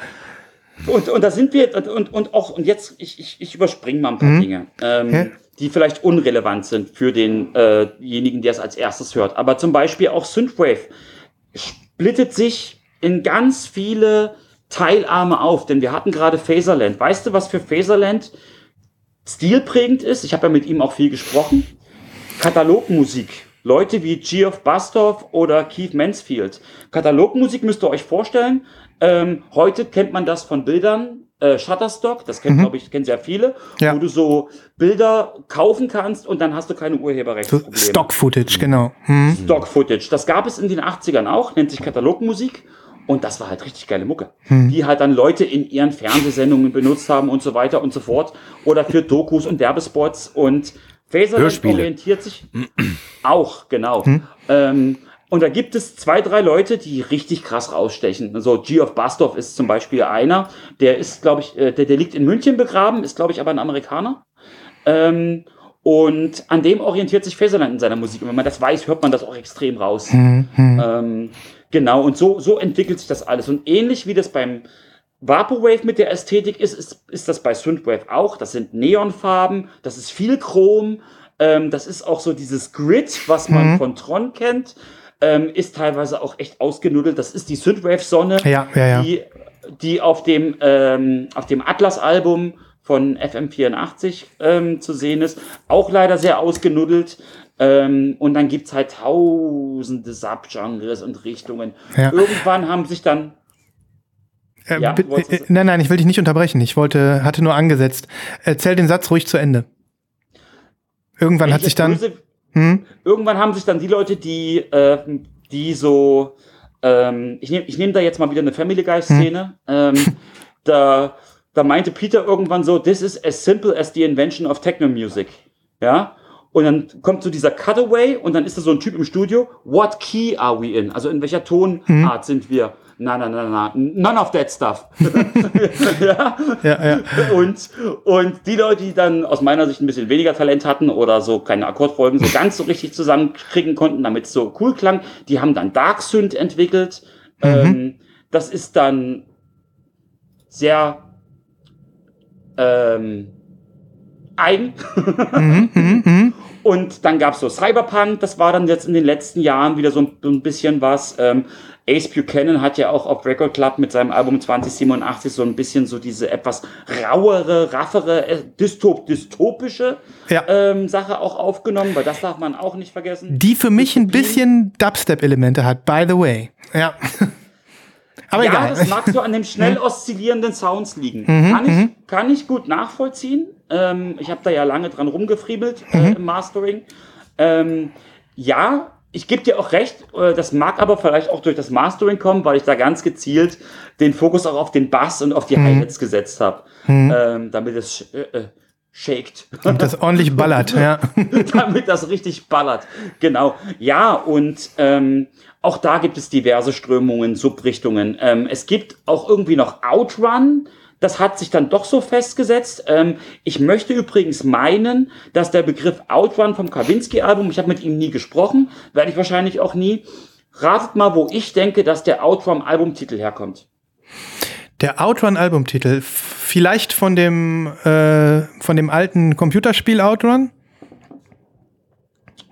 Und, und da sind wir, und, und, auch, und jetzt, ich, ich, ich überspringe mal ein paar Dinge, ähm, Ja. Die vielleicht unrelevant sind für denjenigen, der es als erstes hört. Aber zum Beispiel auch Synthwave splittet sich in ganz viele Teilarme auf, denn wir hatten gerade Phaserland. Weißt du, was für Phaserland stilprägend ist? Ich habe ja mit ihm auch viel gesprochen. Katalogmusik. Leute wie Geoff Bastow oder Keith Mansfield. Katalogmusik müsst ihr euch vorstellen. Ähm, heute kennt man das von Bildern, äh, Shutterstock, das kennt, Mhm. glaube ich, kennen sehr viele, Ja. wo du so Bilder kaufen kannst und dann hast du keine Urheberrechtsprobleme. Stock-Footage, genau. Hm. Stock-Footage. Das gab es in den 80ern auch, nennt sich Katalogmusik. Und das war halt richtig geile Mucke. Hm. Die halt dann Leute in ihren Fernsehsendungen benutzt haben und so weiter und so fort. Oder für Dokus und Werbespots. Und Hörspiele. orientiert sich auch, genau. Hm. Ähm, und da gibt es zwei, drei Leute, die richtig krass rausstechen. Also Geoff Bastow ist zum Beispiel einer. Der ist, glaube ich, äh, der, der liegt in München begraben, ist, glaube ich, aber ein Amerikaner. Ähm, und an dem orientiert sich Faserland in seiner Musik. Und wenn man das weiß, hört man das auch extrem raus. Hm, hm. Ähm, genau, und so, so entwickelt sich das alles. Und ähnlich wie das beim Vaporwave mit der Ästhetik ist, ist, ist das bei Synthwave auch. Das sind Neonfarben, das ist viel Chrom, ähm, das ist auch so dieses Grid, was man Mhm. von Tron kennt, ähm, ist teilweise auch echt ausgenudelt. Das ist die Synthwave-Sonne, Ja, ja, ja. die, die auf dem, ähm, auf dem Atlas-Album von FM84 ähm, zu sehen ist. Auch leider sehr ausgenuddelt. Ähm, und dann gibt's halt tausende Subgenres und Richtungen. Ja. Irgendwann haben sich dann. Äh, Ja, äh, nein, nein, ich will dich nicht unterbrechen. Ich wollte, hatte nur angesetzt. Erzähl den Satz ruhig zu Ende. Irgendwann hat ich sich dann. böse- Hm? irgendwann haben sich dann die Leute, die, äh, die so, ähm, ich nehme ich nehm da jetzt mal wieder eine Family Guy-Szene, ähm, (laughs) da, da meinte Peter irgendwann so, this is as simple as the invention of techno music. Ja? Und dann kommt so dieser Cutaway und dann ist da so ein Typ im Studio, what key are we in? Also in welcher Tonart sind wir? Na, na, na, na, none of that stuff. (laughs) ja? Ja, ja. Und, und die Leute, die dann aus meiner Sicht ein bisschen weniger Talent hatten oder so keine Akkordfolgen so ganz so richtig zusammenkriegen konnten, damit es so cool klang, die haben dann Dark Synth entwickelt. Ähm, das ist dann sehr ähm, eigen. Mhm, mhm, mhm. Und dann gab's so Cyberpunk, das war dann jetzt in den letzten Jahren wieder so ein, so ein bisschen was. Ähm, Ace Buchanan hat ja auch auf Record Club mit seinem Album 2087 so ein bisschen so diese etwas rauere, raffere, äh, dystop dystopische Ja. ähm, Sache auch aufgenommen, weil das darf man auch nicht vergessen. Die für mich ein bisschen Dubstep-Elemente hat, by the way. Ja. Aber ja, egal. das mag so an dem schnell (laughs) oszillierenden Sounds liegen. Mhm, kann, ich, kann ich gut nachvollziehen. Ähm, ich habe da ja lange dran rumgefriemelt Mhm. äh, im Mastering. Ähm, ja, ich gebe dir auch recht. Äh, das mag aber vielleicht auch durch das Mastering kommen, weil ich da ganz gezielt den Fokus auch auf den Bass und auf die Mhm. Hi-Hats gesetzt habe, ähm, damit es sch äh, shakt. Und das ordentlich ballert, ja. (laughs) damit das richtig ballert. Genau. Ja, und ähm, auch da gibt es diverse Strömungen, Subrichtungen. Ähm, es gibt auch irgendwie noch Outrun. Das hat sich dann doch so festgesetzt. Ähm, ich möchte übrigens meinen, dass der Begriff Outrun vom Kawinski-Album, ich habe mit ihm nie gesprochen, werde ich wahrscheinlich auch nie. Ratet mal, wo ich denke, dass der Outrun-Albumtitel herkommt. Der Outrun-Albumtitel, vielleicht von dem, äh, von dem alten Computerspiel Outrun?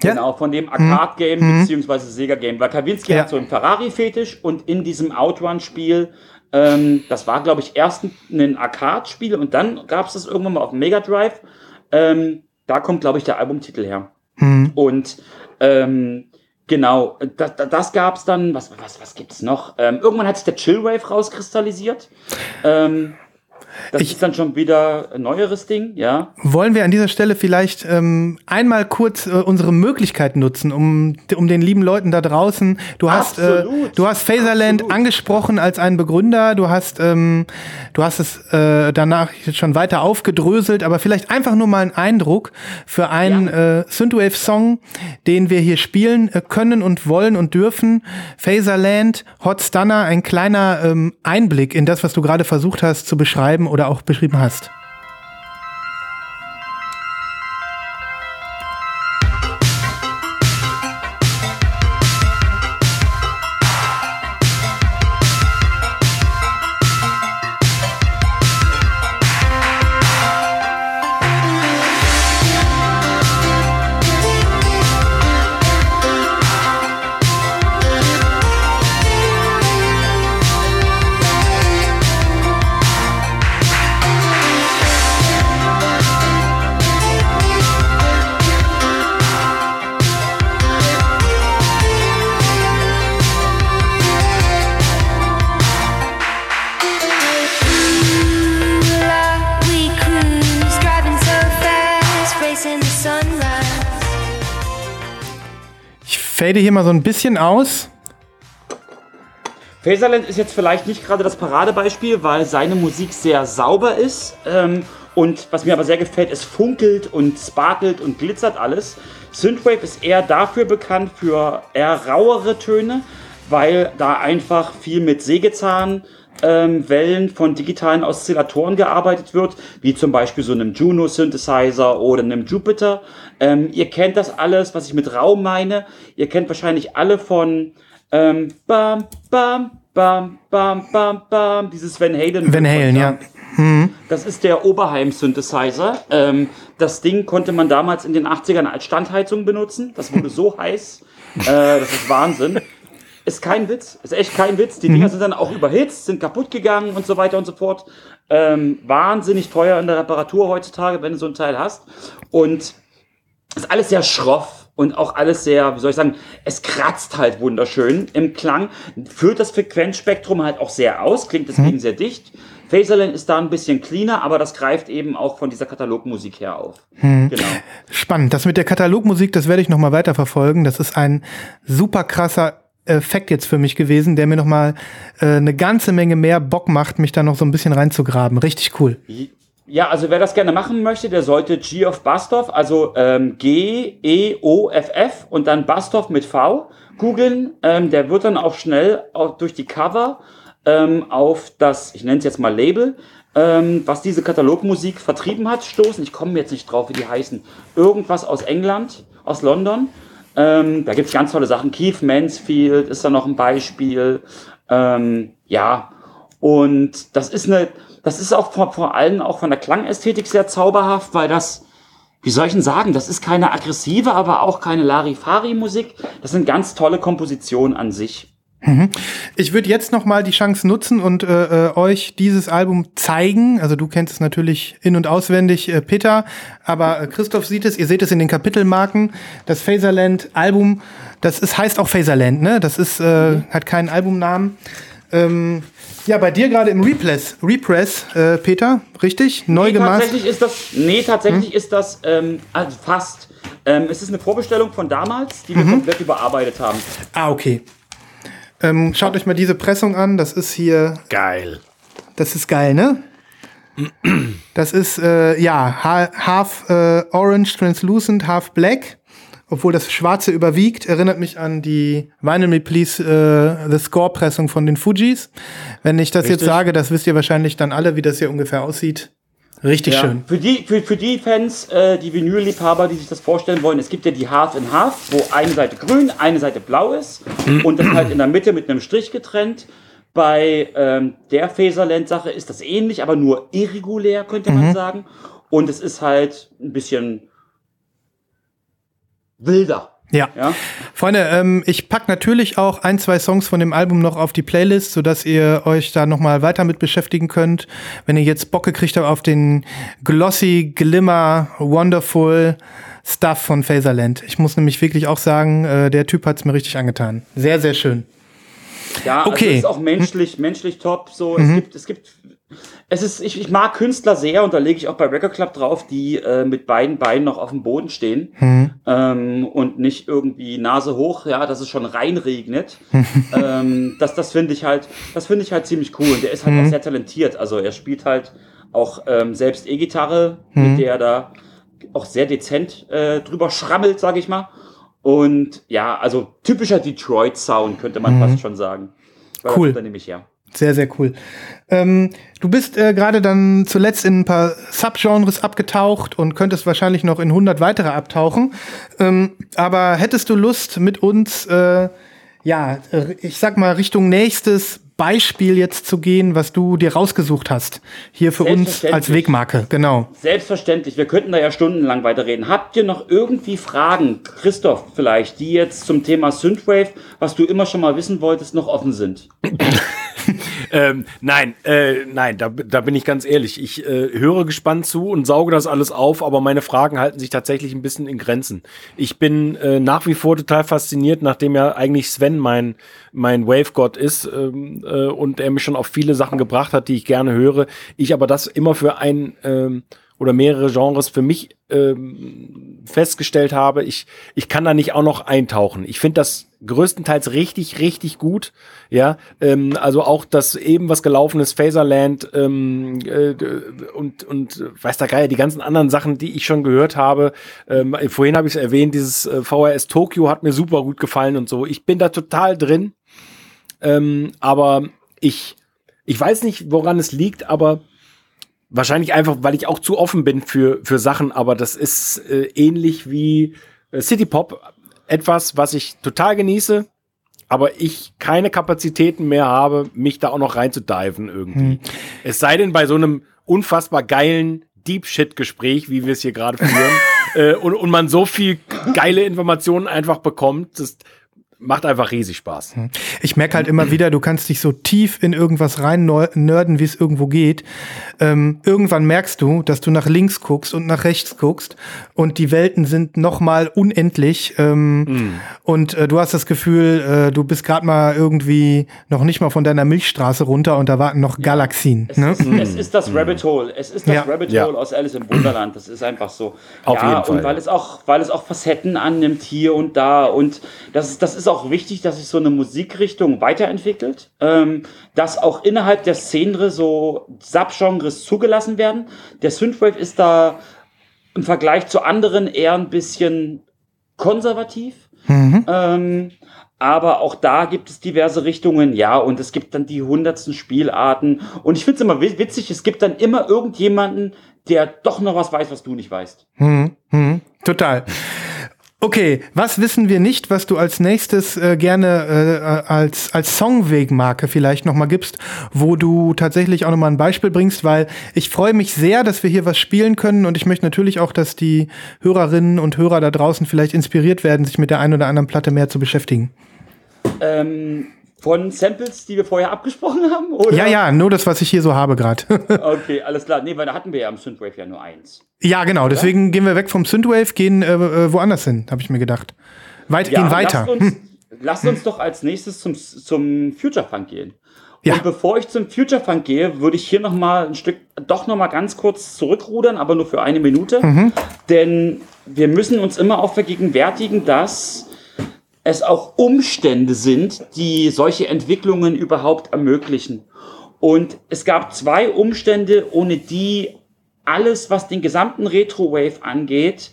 Ja. Genau, von dem Arcade-Game beziehungsweise Sega-Game. Weil Kawinski Ja. hat so einen Ferrari-Fetisch und in diesem Outrun-Spiel, ähm, das war, glaube ich, erst ein Arcade-Spiel und dann gab es das irgendwann mal auf dem Mega Drive. Ähm, da kommt, glaube ich, der Albumtitel her. Hm. Und ähm, genau, das, das gab es dann, was, was, was gibt's noch? Ähm, irgendwann hat sich der Chillwave rauskristallisiert. Ähm, das Ich- ist dann schon wieder ein neueres Ding, ja. Wollen wir an dieser Stelle vielleicht ähm, einmal kurz äh, unsere Möglichkeit nutzen, um, um den lieben Leuten da draußen. Du hast, äh, du hast Phaserland Absolut. angesprochen als einen Begründer. Du hast, ähm, du hast es äh, danach schon weiter aufgedröselt, aber vielleicht einfach nur mal einen Eindruck für einen äh, Synthwave-Song, den wir hier spielen äh, können und wollen und dürfen. Phaserland, Hot Stunner, ein kleiner ähm, Einblick in das, was du gerade versucht hast zu beschreiben oder auch beschrieben hast. Fade hier mal so ein bisschen aus. Phaserland ist jetzt vielleicht nicht gerade das Paradebeispiel, weil seine Musik sehr sauber ist. Ähm, und was mir aber sehr gefällt, es funkelt und sparkelt und glitzert alles. Synthwave ist eher dafür bekannt für eher rauere Töne, weil da einfach viel mit Sägezahn ähm, Wellen von digitalen Oszillatoren gearbeitet wird, wie zum Beispiel so einem Juno Synthesizer oder einem Jupiter. Ähm, ihr kennt das alles, was ich mit Raum meine. Ihr kennt wahrscheinlich alle von ähm, bam, bam, bam, bam, bam, bam, dieses Van Halen. Van Halen, ja. Das ist der Oberheim-Synthesizer. Ähm, das Ding konnte man damals in den 80ern als Standheizung benutzen. Das wurde so (laughs) heiß. Äh, das ist Wahnsinn. Ist kein Witz. Ist echt kein Witz. Die Dinger sind dann auch überhitzt, sind kaputt gegangen und so weiter und so fort. Ähm, wahnsinnig teuer in der Reparatur heutzutage, wenn du so ein Teil hast. Und ist alles sehr schroff und auch alles sehr, wie soll ich sagen, es kratzt halt wunderschön im Klang, führt das Frequenzspektrum halt auch sehr aus, klingt deswegen sehr dicht. Phaserland ist da ein bisschen cleaner, aber das greift eben auch von dieser Katalogmusik her auf. Genau. Spannend. Das mit der Katalogmusik, das werde ich noch mal weiterverfolgen. Das ist ein super krasser Effekt jetzt für mich gewesen, der mir noch mal äh, eine ganze Menge mehr Bock macht, mich da noch so ein bisschen reinzugraben. Richtig cool. Ja, also wer das gerne machen möchte, der sollte G of Bastov, also ähm, G-E-O-F-F und dann Bastov mit V googeln. Ähm, der wird dann auch schnell auch durch die Cover ähm, auf das, ich nenne es jetzt mal Label, ähm, was diese Katalogmusik vertrieben hat, stoßen. Ich komme jetzt nicht drauf, wie die heißen. Irgendwas aus England, aus London. Ähm, da gibt's ganz tolle Sachen. Keith Mansfield ist da noch ein Beispiel. Ähm, ja, und das ist eine, das ist auch vor, vor allem auch von der Klangästhetik sehr zauberhaft, weil das, wie soll ich denn sagen, das ist keine aggressive, aber auch keine Larifari-Musik. Das sind ganz tolle Kompositionen an sich. Ich würde jetzt noch mal die Chance nutzen und äh, äh, euch dieses Album zeigen. Also du kennst es natürlich in und auswendig, äh, Peter, aber äh, Christoph sieht es. Ihr seht es in den Kapitelmarken. Das Phaserland Album, das ist heißt auch Phaserland, ne? Das ist äh, hat keinen Albumnamen. Ähm, ja, bei dir gerade im Repress, Repress, äh, Peter, richtig? Neu Nee, gemacht. tatsächlich ist das, nee, tatsächlich ist das ähm, also fast. Ähm, es ist eine Vorbestellung von damals, die wir komplett überarbeitet haben. Ah, okay. Ähm, schaut euch mal diese Pressung an. Das ist hier Geil. Das ist geil, ne? Das ist, äh, ja, ha- half äh, orange translucent, half black. Obwohl das Schwarze überwiegt, erinnert mich an die Vinyl Me Please äh, The Score-Pressung von den Fujis. Wenn ich das jetzt Richtig. sage, das wisst ihr wahrscheinlich dann alle, wie das hier ungefähr aussieht. Richtig Ja. schön. Für die, für, für die Fans, äh, die Vinyl-Liebhaber, die sich das vorstellen wollen, es gibt ja die Half in Half, wo eine Seite grün, eine Seite blau ist und das halt in der Mitte mit einem Strich getrennt. Bei ähm, der Phaserland-Sache ist das ähnlich, aber nur irregulär, könnte man sagen. Und es ist halt ein bisschen wilder. Ja. Ja? Freunde, ähm, ich pack natürlich auch ein, zwei Songs von dem Album noch auf die Playlist, sodass ihr euch da noch mal weiter mit beschäftigen könnt. Wenn ihr jetzt Bock gekriegt habt auf den glossy, glimmer, wonderful Stuff von Phaserland. Ich muss nämlich wirklich auch sagen, äh, der Typ hat's mir richtig angetan. Sehr, sehr schön. Ja, Okay. also es ist auch menschlich, menschlich top. So, es gibt, es gibt, es ist, ich, ich mag Künstler sehr und da lege ich auch bei Record Club drauf, die äh, mit beiden Beinen noch auf dem Boden stehen ähm, und nicht irgendwie Nase hoch, ja, dass es schon reinregnet. (laughs) ähm, das, das finde ich halt, das finde ich halt ziemlich cool. Und der ist halt auch sehr talentiert. Also er spielt halt auch ähm, selbst E-Gitarre, mit der er da auch sehr dezent äh, drüber schrammelt, sage ich mal. Und ja, also typischer Detroit-Sound könnte man fast schon sagen. Weil Cool. Da nämlich her. Sehr, sehr cool. Ähm, du bist äh, gerade dann zuletzt in ein paar Subgenres abgetaucht und könntest wahrscheinlich noch in 100 weitere abtauchen. Ähm, aber hättest du Lust mit uns, äh, ja, ich sag mal, Richtung nächstes Beispiel jetzt zu gehen, was du dir rausgesucht hast? Hier für uns als. Wegmarke, genau. Selbstverständlich, wir könnten da ja stundenlang weiterreden. Habt ihr noch irgendwie Fragen, Christoph vielleicht, die jetzt zum Thema Synthwave, was du immer schon mal wissen wolltest, noch offen sind? (laughs) (laughs) Ähm, nein, äh, nein, da, da bin ich ganz ehrlich. Ich äh, höre gespannt zu und sauge das alles auf, aber meine Fragen halten sich tatsächlich ein bisschen in Grenzen. Ich bin äh, nach wie vor total fasziniert, nachdem ja eigentlich Sven mein, mein Wave-Gott ist ähm, äh, und er mich schon auf viele Sachen gebracht hat, die ich gerne höre. Ich aber das immer für ein ähm, oder mehrere Genres für mich ähm, festgestellt habe, ich, ich kann da nicht auch noch eintauchen. Ich finde das größtenteils richtig, richtig gut. Ja, ähm, also auch das eben was gelaufen ist, Phaserland ähm, äh, und, und weiß der Geier, die ganzen anderen Sachen, die ich schon gehört habe. Ähm, vorhin habe ich es erwähnt, dieses äh, VHS Tokyo hat mir super gut gefallen und so. Ich bin da total drin. Ähm, aber ich, ich weiß nicht, woran es liegt, aber Wahrscheinlich einfach, weil ich auch zu offen bin für, für Sachen, aber das ist äh, ähnlich wie äh, City Pop. Etwas, was ich total genieße, aber ich keine Kapazitäten mehr habe, mich da auch noch reinzudiven irgendwie. Hm. Es sei denn bei so einem unfassbar geilen Deep Shit Gespräch, wie wir es hier gerade führen, (laughs) äh, und, und man so viel geile Informationen einfach bekommt, das, macht einfach riesig Spaß. Hm. Ich merke halt immer wieder, du kannst dich so tief in irgendwas rein nerden, wie es irgendwo geht. Ähm, irgendwann merkst du, dass du nach links guckst und nach rechts guckst und die Welten sind noch mal unendlich. Ähm, mm. Und äh, du hast das Gefühl, äh, du bist gerade mal irgendwie noch nicht mal von deiner Milchstraße runter und da warten noch ja. Galaxien. Es, ne? ist, es, ist, das mm. Rabbit Hole. Es ist das ja. Rabbit Hole ja. aus Alice im Wunderland. Das ist einfach so. Auf ja, jeden Fall. Und weil es auch, weil es auch Facetten annimmt hier und da und das ist, das ist ist auch wichtig, dass sich so eine Musikrichtung weiterentwickelt, ähm, dass auch innerhalb der Szene so Subgenres zugelassen werden. Der Synthwave ist da im Vergleich zu anderen eher ein bisschen konservativ. Mhm. Ähm, aber auch da gibt es diverse Richtungen, ja, und es gibt dann die hundertsten Spielarten. Und ich finde es immer witzig, es gibt dann immer irgendjemanden, der doch noch was weiß, was du nicht weißt. Mhm. Mhm. Total. Okay, was wissen wir nicht, was du als nächstes äh, gerne äh, als, als Songwegmarke vielleicht nochmal gibst, wo du tatsächlich auch nochmal ein Beispiel bringst, weil ich freue mich sehr, dass wir hier was spielen können und ich möchte natürlich auch, dass die Hörerinnen und Hörer da draußen vielleicht inspiriert werden, sich mit der einen oder anderen Platte mehr zu beschäftigen. Ähm, von Samples, die wir vorher abgesprochen haben? Oder? Ja, ja, nur das, was ich hier so habe gerade. (laughs) okay, alles klar. Nee, weil da hatten wir ja am Synthwave ja nur eins. Ja, genau. Oder? Deswegen gehen wir weg vom Synthwave, gehen äh, äh woanders hin, habe ich mir gedacht. Weit, ja, gehen weiter. Lasst uns, hm. (laughs) lasst uns doch als nächstes zum, zum Future Funk gehen. Ja. Und bevor ich zum Future Funk gehe, würde ich hier noch mal ein Stück, doch noch mal ganz kurz zurückrudern, aber nur für eine Minute. Mhm. Denn wir müssen uns immer auch vergegenwärtigen, dass es auch Umstände sind, die solche Entwicklungen überhaupt ermöglichen. Und es gab zwei Umstände, ohne die alles, was den gesamten Retro-Wave angeht,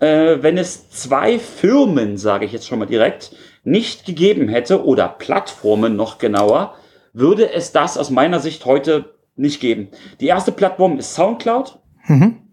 äh, wenn es zwei Firmen, sage ich jetzt schon mal direkt, nicht gegeben hätte, oder Plattformen noch genauer, würde es das aus meiner Sicht heute nicht geben. Die erste Plattform ist SoundCloud. Mhm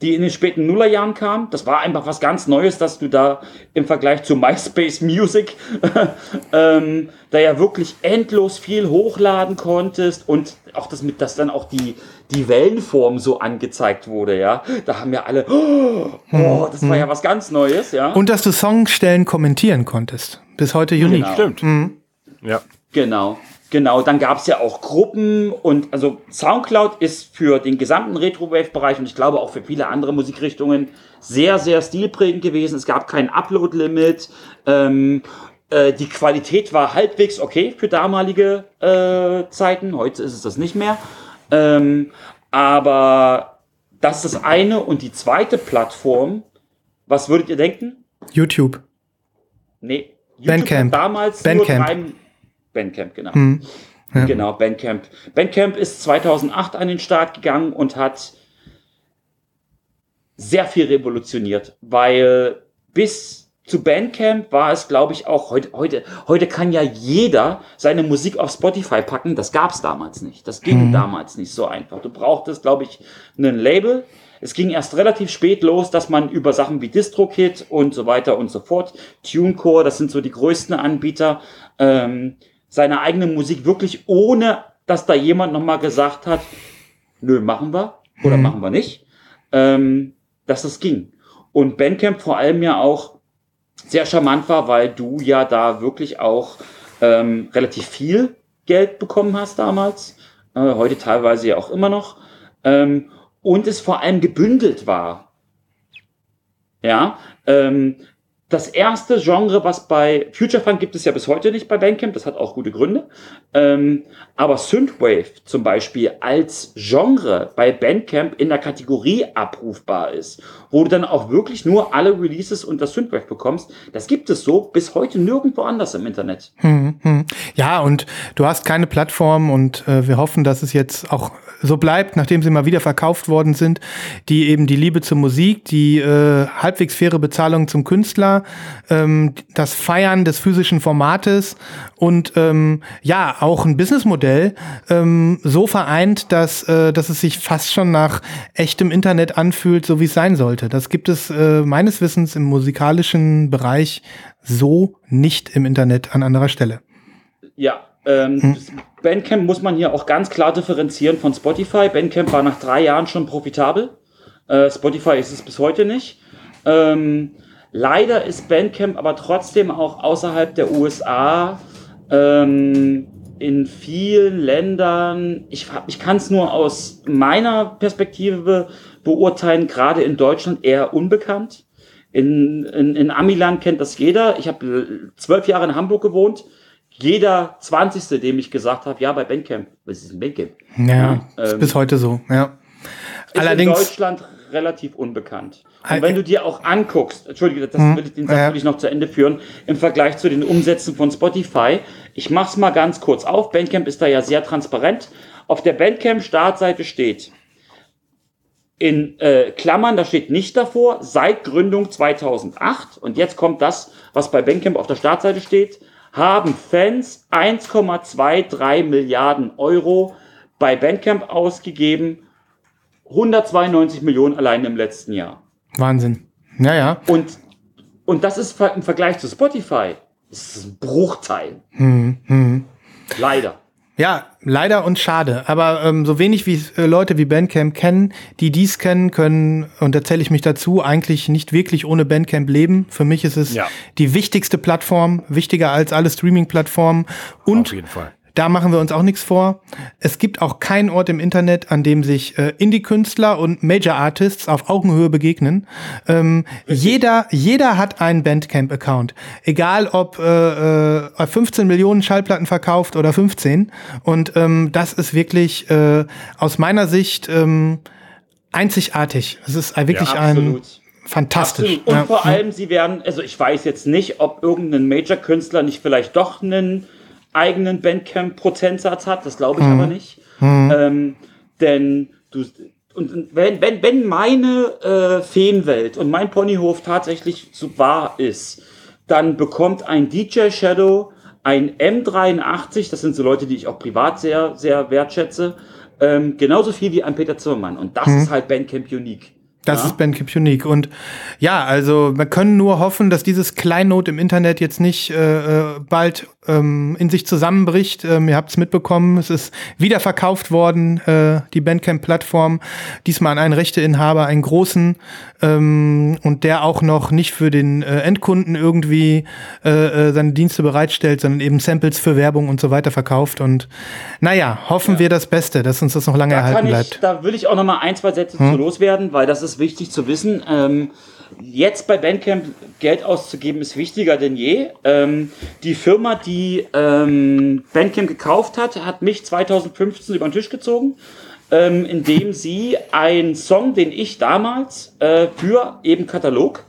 die in den späten Nullerjahren kam. Das war einfach was ganz Neues, dass du da im Vergleich zu MySpace Music (laughs) ähm, da ja wirklich endlos viel hochladen konntest und auch das mit, dass dann auch die, die Wellenform so angezeigt wurde, ja. Da haben ja alle, oh, oh das war ja was ganz Neues, ja. Und dass du Songstellen kommentieren konntest. Bis heute unique. Genau. Stimmt. Mhm. Ja. Genau. Genau, dann gab es ja auch Gruppen und also Soundcloud ist für den gesamten Retro-Wave-Bereich und ich glaube auch für viele andere Musikrichtungen sehr, sehr stilprägend gewesen. Es gab kein Upload-Limit. Ähm, äh, die Qualität war halbwegs okay für damalige äh, Zeiten. Heute ist es das nicht mehr. Ähm, aber das ist das eine. Und die zweite Plattform, was würdet ihr denken? YouTube. Nee. YouTube Bandcamp. damals Bandcamp. nur drei, Bandcamp, genau. Hm. Ja. Genau, Bandcamp. Bandcamp ist 2008 an den Start gegangen und hat sehr viel revolutioniert, weil bis zu Bandcamp war es, glaube ich, auch heute, heute, heute kann ja jeder seine Musik auf Spotify packen. Das gab es damals nicht. Das ging mhm. damals nicht so einfach. Du brauchtest, glaube ich, ein Label. Es ging erst relativ spät los, dass man über Sachen wie DistroKit und so weiter und so fort, TuneCore, das sind so die größten Anbieter, ähm, seine eigene Musik wirklich ohne, dass da jemand nochmal gesagt hat, nö, machen wir oder mhm. machen wir nicht, ähm, dass das ging. Und Bandcamp vor allem ja auch sehr charmant war, weil du ja da wirklich auch ähm, relativ viel Geld bekommen hast damals, äh, heute teilweise ja auch immer noch, ähm, und es vor allem gebündelt war. Ja, ähm, das erste Genre, was bei Future Funk gibt es ja bis heute nicht bei Bandcamp, das hat auch gute Gründe. Ähm, aber Synthwave zum Beispiel als Genre bei Bandcamp in der Kategorie abrufbar ist, wo du dann auch wirklich nur alle Releases unter Synthwave bekommst, das gibt es so bis heute nirgendwo anders im Internet. Hm, hm. Ja, und du hast keine Plattform und äh, wir hoffen, dass es jetzt auch so bleibt, nachdem sie mal wieder verkauft worden sind, die eben die Liebe zur Musik, die äh, halbwegs faire Bezahlung zum Künstler, ähm, das Feiern des physischen Formates und ähm, ja, auch ein Businessmodell ähm, so vereint, dass, äh, dass es sich fast schon nach echtem Internet anfühlt, so wie es sein sollte. Das gibt es äh, meines Wissens im musikalischen Bereich so nicht im Internet an anderer Stelle. Ja, ähm, hm. Bandcamp muss man hier auch ganz klar differenzieren von Spotify. Bandcamp war nach drei Jahren schon profitabel. Äh, Spotify ist es bis heute nicht. Ähm, leider ist Bandcamp aber trotzdem auch außerhalb der USA ähm, in vielen Ländern, ich, ich kann es nur aus meiner Perspektive beurteilen, gerade in Deutschland eher unbekannt. In, in, in Amiland kennt das jeder. Ich habe zwölf Jahre in Hamburg gewohnt jeder Zwanzigste, dem ich gesagt habe, ja, bei Bandcamp. Was ist ein Bandcamp? Ja, ähm, bis heute so, ja. Ist Allerdings, in Deutschland relativ unbekannt. Und wenn du dir auch anguckst, entschuldige, das hm, will ich, den Satz will ich noch zu Ende führen, im Vergleich zu den Umsätzen von Spotify, ich mach's mal ganz kurz auf, Bandcamp ist da ja sehr transparent. Auf der Bandcamp-Startseite steht, in äh, Klammern, da steht nicht davor, seit Gründung 2008, und jetzt kommt das, was bei Bandcamp auf der Startseite steht, haben Fans 1,23 Milliarden Euro bei Bandcamp ausgegeben. 192 Millionen allein im letzten Jahr. Wahnsinn. Naja. Und, und das ist im Vergleich zu Spotify ist ein Bruchteil. Hm, hm. Leider. Ja, leider und schade. Aber ähm, so wenig wie äh, Leute wie Bandcamp kennen, die dies kennen, können, und da zähle ich mich dazu, eigentlich nicht wirklich ohne Bandcamp leben. Für mich ist es ja. die wichtigste Plattform, wichtiger als alle Streaming-Plattformen. Und Auf jeden Fall. Da machen wir uns auch nichts vor. Es gibt auch keinen Ort im Internet, an dem sich äh, Indie-Künstler und Major-Artists auf Augenhöhe begegnen. Ähm, jeder, jeder hat einen Bandcamp-Account. Egal ob äh, äh, 15 Millionen Schallplatten verkauft oder 15. Und ähm, das ist wirklich äh, aus meiner Sicht ähm, einzigartig. Es ist wirklich ja, ein fantastisch. Absolut. Und ja. vor allem, sie werden, also ich weiß jetzt nicht, ob irgendein Major-Künstler nicht vielleicht doch einen eigenen Bandcamp-Prozentsatz hat, das glaube ich mhm. aber nicht. Mhm. Ähm, denn du, und wenn, wenn, wenn meine äh, Feenwelt und mein Ponyhof tatsächlich so wahr ist, dann bekommt ein DJ Shadow ein M83, das sind so Leute, die ich auch privat sehr, sehr wertschätze, ähm, genauso viel wie ein Peter Zimmermann. Und das mhm. ist halt Bandcamp Unique. Das ja. ist Bandcamp Unique. Und ja, also wir können nur hoffen, dass dieses Kleinod im Internet jetzt nicht äh, äh bald ähm, in sich zusammenbricht. Ähm, ihr habt es mitbekommen, es ist wieder verkauft worden, äh, die Bandcamp-Plattform, diesmal an einen Rechteinhaber, einen großen, ähm, und der auch noch nicht für den äh, Endkunden irgendwie äh, äh, seine Dienste bereitstellt, sondern eben Samples für Werbung und so weiter verkauft. Und naja, hoffen ja. wir das Beste, dass uns das noch lange da erhalten ich, bleibt. Da will ich auch noch mal ein, zwei Sätze hm? zu loswerden, weil das ist wichtig zu wissen. Ähm, jetzt bei Bandcamp Geld auszugeben ist wichtiger denn je. Ähm, die Firma, die ähm, Bandcamp gekauft hat, hat mich 2015 über den Tisch gezogen, ähm, indem sie einen Song, den ich damals äh, für eben Katalog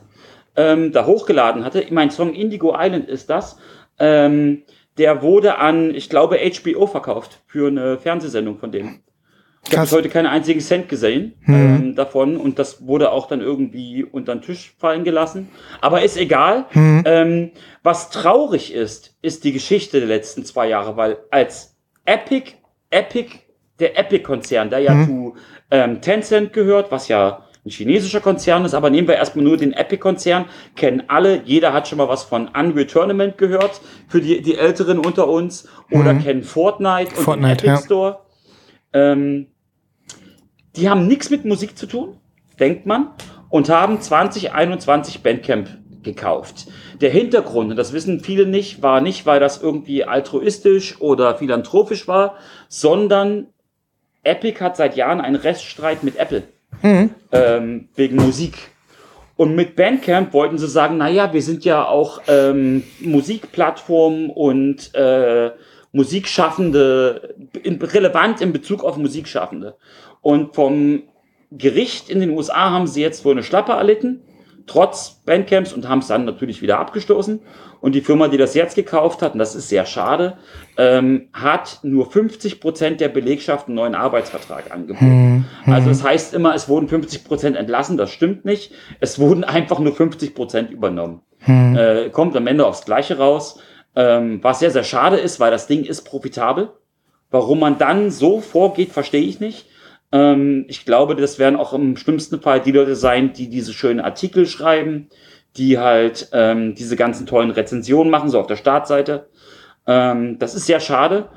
ähm, da hochgeladen hatte, mein Song Indigo Island ist das, ähm, der wurde an, ich glaube, HBO verkauft für eine Fernsehsendung von dem. Ich habe heute keinen einzigen Cent gesehen mhm. ähm, davon und das wurde auch dann irgendwie unter den Tisch fallen gelassen. Aber ist egal. Mhm. Ähm, was traurig ist, ist die Geschichte der letzten zwei Jahre, weil als Epic, Epic, der Epic-Konzern, der ja mhm. zu ähm, Tencent gehört, was ja ein chinesischer Konzern ist, aber nehmen wir erstmal nur den Epic-Konzern, kennen alle, jeder hat schon mal was von Unreal Tournament gehört, für die, die Älteren unter uns, oder mhm. kennen Fortnite und Fortnite, den Epic ja. Store. Ähm, die haben nichts mit Musik zu tun, denkt man, und haben 2021 Bandcamp gekauft. Der Hintergrund, und das wissen viele nicht, war nicht, weil das irgendwie altruistisch oder philanthropisch war, sondern Epic hat seit Jahren einen Reststreit mit Apple mhm. ähm, wegen Musik. Und mit Bandcamp wollten sie sagen, naja, wir sind ja auch ähm, Musikplattform und äh, Musikschaffende, in, relevant in Bezug auf Musikschaffende. Und vom Gericht in den USA haben sie jetzt wohl eine Schlappe erlitten, trotz Bandcamps, und haben es dann natürlich wieder abgestoßen. Und die Firma, die das jetzt gekauft hat, und das ist sehr schade, ähm, hat nur 50 Prozent der Belegschaft einen neuen Arbeitsvertrag angeboten. Hm, also das heißt immer, es wurden 50 Prozent entlassen, das stimmt nicht. Es wurden (laughs) einfach nur 50 Prozent übernommen. Hm. Äh, kommt am Ende aufs Gleiche raus. Ähm, was sehr, sehr schade ist, weil das Ding ist profitabel. Warum man dann so vorgeht, verstehe ich nicht. Ähm, ich glaube, das werden auch im schlimmsten Fall die Leute sein, die diese schönen Artikel schreiben, die halt ähm, diese ganzen tollen Rezensionen machen, so auf der Startseite. Ähm, das ist sehr schade.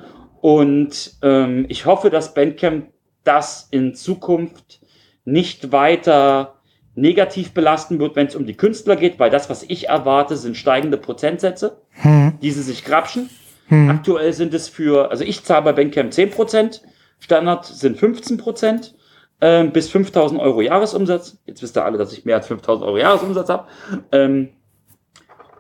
Und ähm, ich hoffe, dass Bandcamp das in Zukunft nicht weiter negativ belasten wird, wenn es um die Künstler geht, weil das, was ich erwarte, sind steigende Prozentsätze, hm. die sie sich grapschen. Hm. Aktuell sind es für, also ich zahle bei Bandcamp 10%, Standard sind 15%, ähm, bis 5000 Euro Jahresumsatz. Jetzt wisst ihr alle, dass ich mehr als 5000 Euro Jahresumsatz habe. Ähm,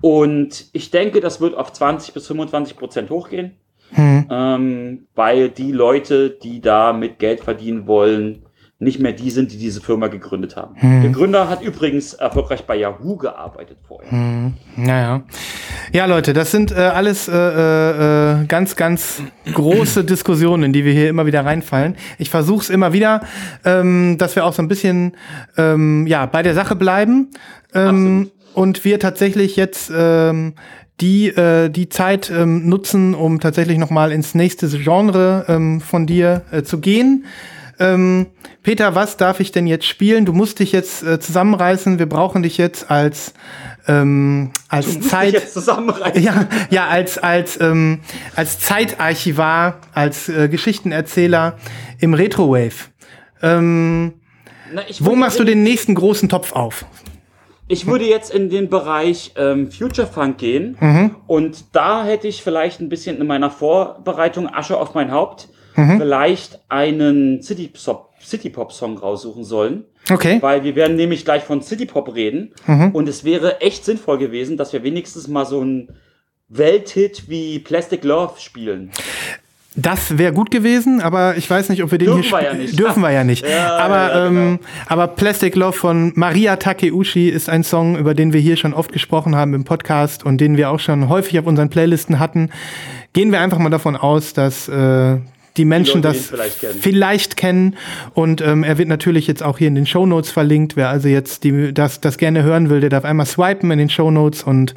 und ich denke, das wird auf 20 bis 25 Prozent hochgehen, hm. ähm, weil die Leute, die da mit Geld verdienen wollen, nicht mehr die sind, die diese Firma gegründet haben. Hm. Der Gründer hat übrigens erfolgreich bei Yahoo gearbeitet vorher. Hm. Naja. Ja, Leute, das sind äh, alles äh, äh, ganz, ganz große (clears throat) Diskussionen, in die wir hier immer wieder reinfallen. Ich versuche es immer wieder, ähm, dass wir auch so ein bisschen ähm, ja, bei der Sache bleiben. Ähm, und wir tatsächlich jetzt ähm, die äh, die Zeit ähm, nutzen, um tatsächlich noch mal ins nächste Genre ähm, von dir äh, zu gehen. Ähm, Peter, was darf ich denn jetzt spielen? Du musst dich jetzt äh, zusammenreißen. Wir brauchen dich jetzt als ähm, als du musst Zeit dich jetzt zusammenreißen. Ja, ja als als ähm, als Zeitarchivar, als äh, Geschichtenerzähler im Retrowave. Ähm, Na, wo machst du den nächsten großen Topf auf? Ich würde jetzt in den Bereich ähm, Future Funk gehen mhm. und da hätte ich vielleicht ein bisschen in meiner Vorbereitung Asche auf mein Haupt mhm. vielleicht einen City Pop, City Pop Song raussuchen sollen. Okay. Weil wir werden nämlich gleich von City Pop reden. Mhm. Und es wäre echt sinnvoll gewesen, dass wir wenigstens mal so einen Welthit wie Plastic Love spielen. Das wäre gut gewesen, aber ich weiß nicht, ob wir den dürfen hier wir ja nicht. dürfen wir ja nicht. (laughs) Ja, aber ja, genau. ähm, aber Plastic Love von Maria Takeuchi ist ein Song, über den wir hier schon oft gesprochen haben im Podcast und den wir auch schon häufig auf unseren Playlisten hatten. Gehen wir einfach mal davon aus, dass äh, die Menschen die das vielleicht kennen. vielleicht kennen. Und ähm, er wird natürlich jetzt auch hier in den Show Notes verlinkt. Wer also jetzt die, das, das gerne hören will, der darf einmal swipen in den Show Notes und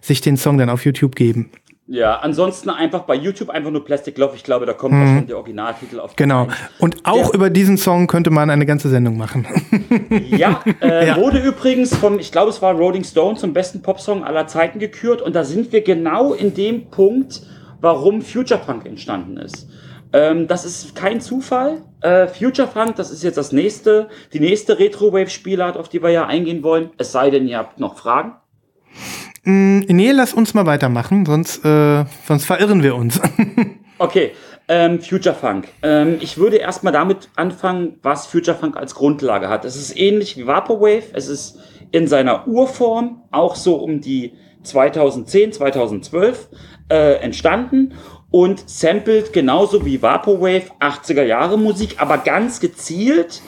sich den Song dann auf YouTube geben. Ja, ansonsten einfach bei YouTube einfach nur Plastic Love. Ich glaube, da kommt mhm. schon der Originaltitel auf. Genau. Und auch der, über diesen Song könnte man eine ganze Sendung machen. ja, (laughs) äh, ja, wurde übrigens vom, ich glaube, es war Rolling Stone zum besten Popsong aller Zeiten gekürt. Und da sind wir genau in dem Punkt, warum Future Punk entstanden ist. Ähm, das ist kein Zufall. Äh, Future Funk, das ist jetzt das nächste, die nächste Retro-Wave-Spielart, auf die wir ja eingehen wollen. Es sei denn, ihr habt noch Fragen. Mm, nee, lass uns mal weitermachen, sonst, äh, sonst verirren wir uns. (laughs) okay, ähm, Future Funk. Ähm, ich würde erstmal damit anfangen, was Future Funk als Grundlage hat. Es ist ähnlich wie Vaporwave. Es ist in seiner Urform auch so um die 2010, 2012 äh, entstanden und samplet genauso wie Vaporwave 80er Jahre Musik, aber ganz gezielt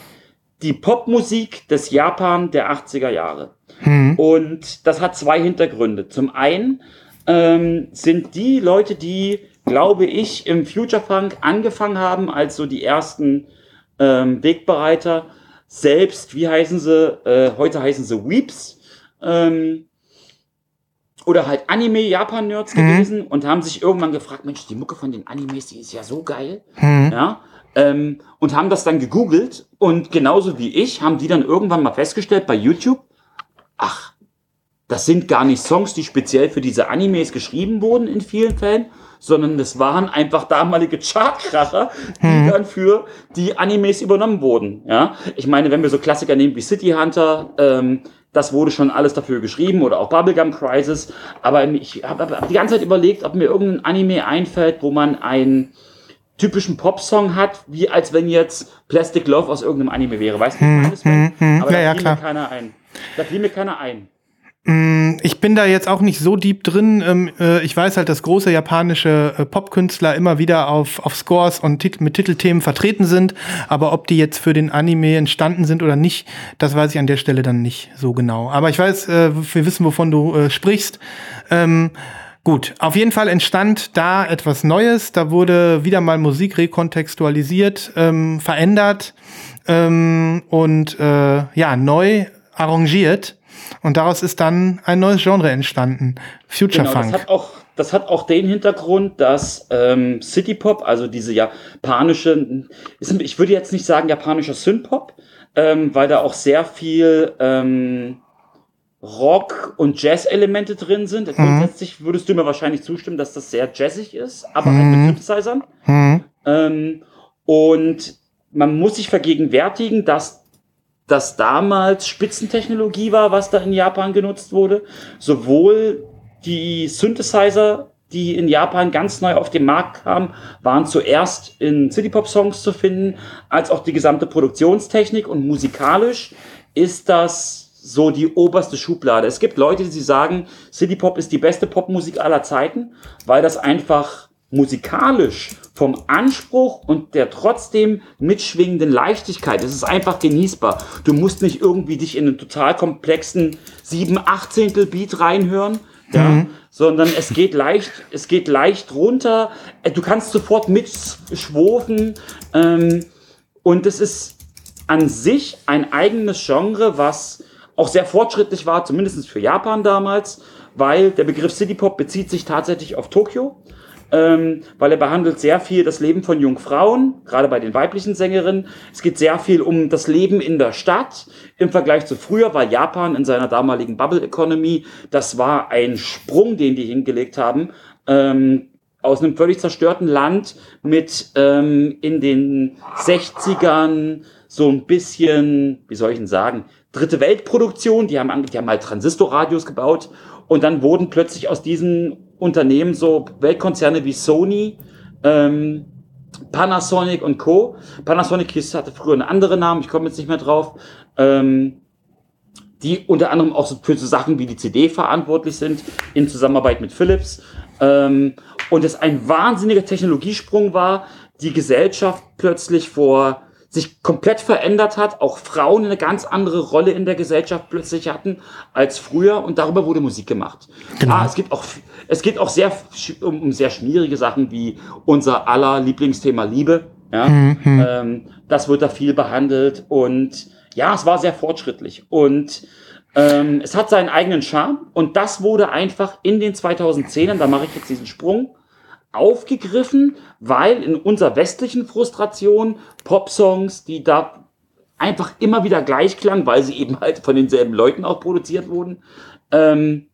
die Popmusik des Japan der 80er Jahre. Hm. Und das hat zwei Hintergründe. Zum einen ähm, sind die Leute, die, glaube ich, im Future Funk angefangen haben, als so die ersten ähm, Wegbereiter, selbst, wie heißen sie, äh, heute heißen sie Weeps, ähm, oder halt Anime-Japan-Nerds mhm. gewesen und haben sich irgendwann gefragt, Mensch, die Mucke von den Animes, die ist ja so geil. Mhm. Ja. Ähm, und haben das dann gegoogelt und genauso wie ich haben die dann irgendwann mal festgestellt bei YouTube, ach, das sind gar nicht Songs, die speziell für diese Animes geschrieben wurden in vielen Fällen, sondern das waren einfach damalige Chartkracher, die mhm. dann für die Animes übernommen wurden. Ja, ich meine, wenn wir so Klassiker nehmen wie City Hunter, ähm, das wurde schon alles dafür geschrieben oder auch Bubblegum Crisis. Aber ich habe hab die ganze Zeit überlegt, ob mir irgendein Anime einfällt, wo man einen typischen Popsong hat, wie als wenn jetzt Plastic Love aus irgendeinem Anime wäre. Weißt du, hm, hm, hm. Aber ja, da ja, klar. keiner ein. Da fiel mir keiner ein. Mm, ich bin da jetzt auch nicht so deep drin. Ähm, äh, ich weiß halt, dass große japanische äh, Popkünstler immer wieder auf, auf Scores und mit Titelthemen vertreten sind. Aber ob die jetzt für den Anime entstanden sind oder nicht, das weiß ich an der Stelle dann nicht so genau. Aber ich weiß, äh, wir wissen, wovon du sprichst. Ähm, gut, auf jeden Fall entstand da etwas Neues. Da wurde wieder mal Musik rekontextualisiert, ähm, verändert und ja, neu arrangiert. Und daraus ist dann ein neues Genre entstanden, Future genau, Funk. Das hat auch, das hat auch den Hintergrund, dass ähm, City Pop, also diese japanische, ich würde jetzt nicht sagen japanischer Synthpop, ähm, weil da auch sehr viel ähm, Rock- und Jazz-Elemente drin sind. Mhm. Grundsätzlich würdest du mir wahrscheinlich zustimmen, dass das sehr jazzig ist, aber mhm. halt mit mhm. Synthesizern. Mhm. Ähm, und man muss sich vergegenwärtigen, dass das damals Spitzentechnologie war, was da in Japan genutzt wurde. Sowohl die Synthesizer, die in Japan ganz neu auf den Markt kamen, waren zuerst in City-Pop-Songs zu finden, als auch die gesamte Produktionstechnik und musikalisch ist das so die oberste Schublade. Es gibt Leute, die sagen, City Pop ist die beste Popmusik aller Zeiten, weil das einfach musikalisch vom Anspruch und der trotzdem mitschwingenden Leichtigkeit. Es ist einfach genießbar. Du musst nicht irgendwie dich in einen total komplexen 7 Achtzehntel Beat reinhören, ja, mhm. sondern es geht leicht, es geht leicht runter. Äh, du kannst sofort mitschwofen ähm, und es ist an sich ein eigenes Genre, was auch sehr fortschrittlich war, zumindest für Japan damals, weil der Begriff City Pop bezieht sich tatsächlich auf Tokio ähm, weil er behandelt sehr viel das Leben von Jungfrauen, gerade bei den weiblichen Sängerinnen. Es geht sehr viel um das Leben in der Stadt im Vergleich zu früher, weil Japan in seiner damaligen Bubble Economy, das war ein Sprung, den die hingelegt haben. Ähm, aus einem völlig zerstörten Land mit ähm, in den 60ern so ein bisschen, wie soll ich denn sagen, dritte Weltproduktion. Die haben, die haben halt Transistorradios gebaut und dann wurden plötzlich aus diesen Unternehmen, so Weltkonzerne wie Sony, ähm, Panasonic und Co. Panasonic hatte früher einen anderen Namen, ich komme jetzt nicht mehr drauf, ähm, die unter anderem auch für so Sachen wie die CD verantwortlich sind, in Zusammenarbeit mit Philips. Ähm, und es ein wahnsinniger Technologiesprung war, die Gesellschaft plötzlich vor sich komplett verändert hat, auch Frauen eine ganz andere Rolle in der Gesellschaft plötzlich hatten als früher und darüber wurde Musik gemacht. Genau. Klar, es gibt auch, es geht auch sehr um, um sehr schwierige Sachen wie unser aller Lieblingsthema Liebe. Ja, mhm. ähm, das wird da viel behandelt und ja, es war sehr fortschrittlich und ähm, es hat seinen eigenen Charme und das wurde einfach in den 2010ern, da mache ich jetzt diesen Sprung, aufgegriffen, weil in unserer westlichen Frustration Popsongs, die da einfach immer wieder gleich klangen, weil sie eben halt von denselben Leuten auch produziert wurden, ähm,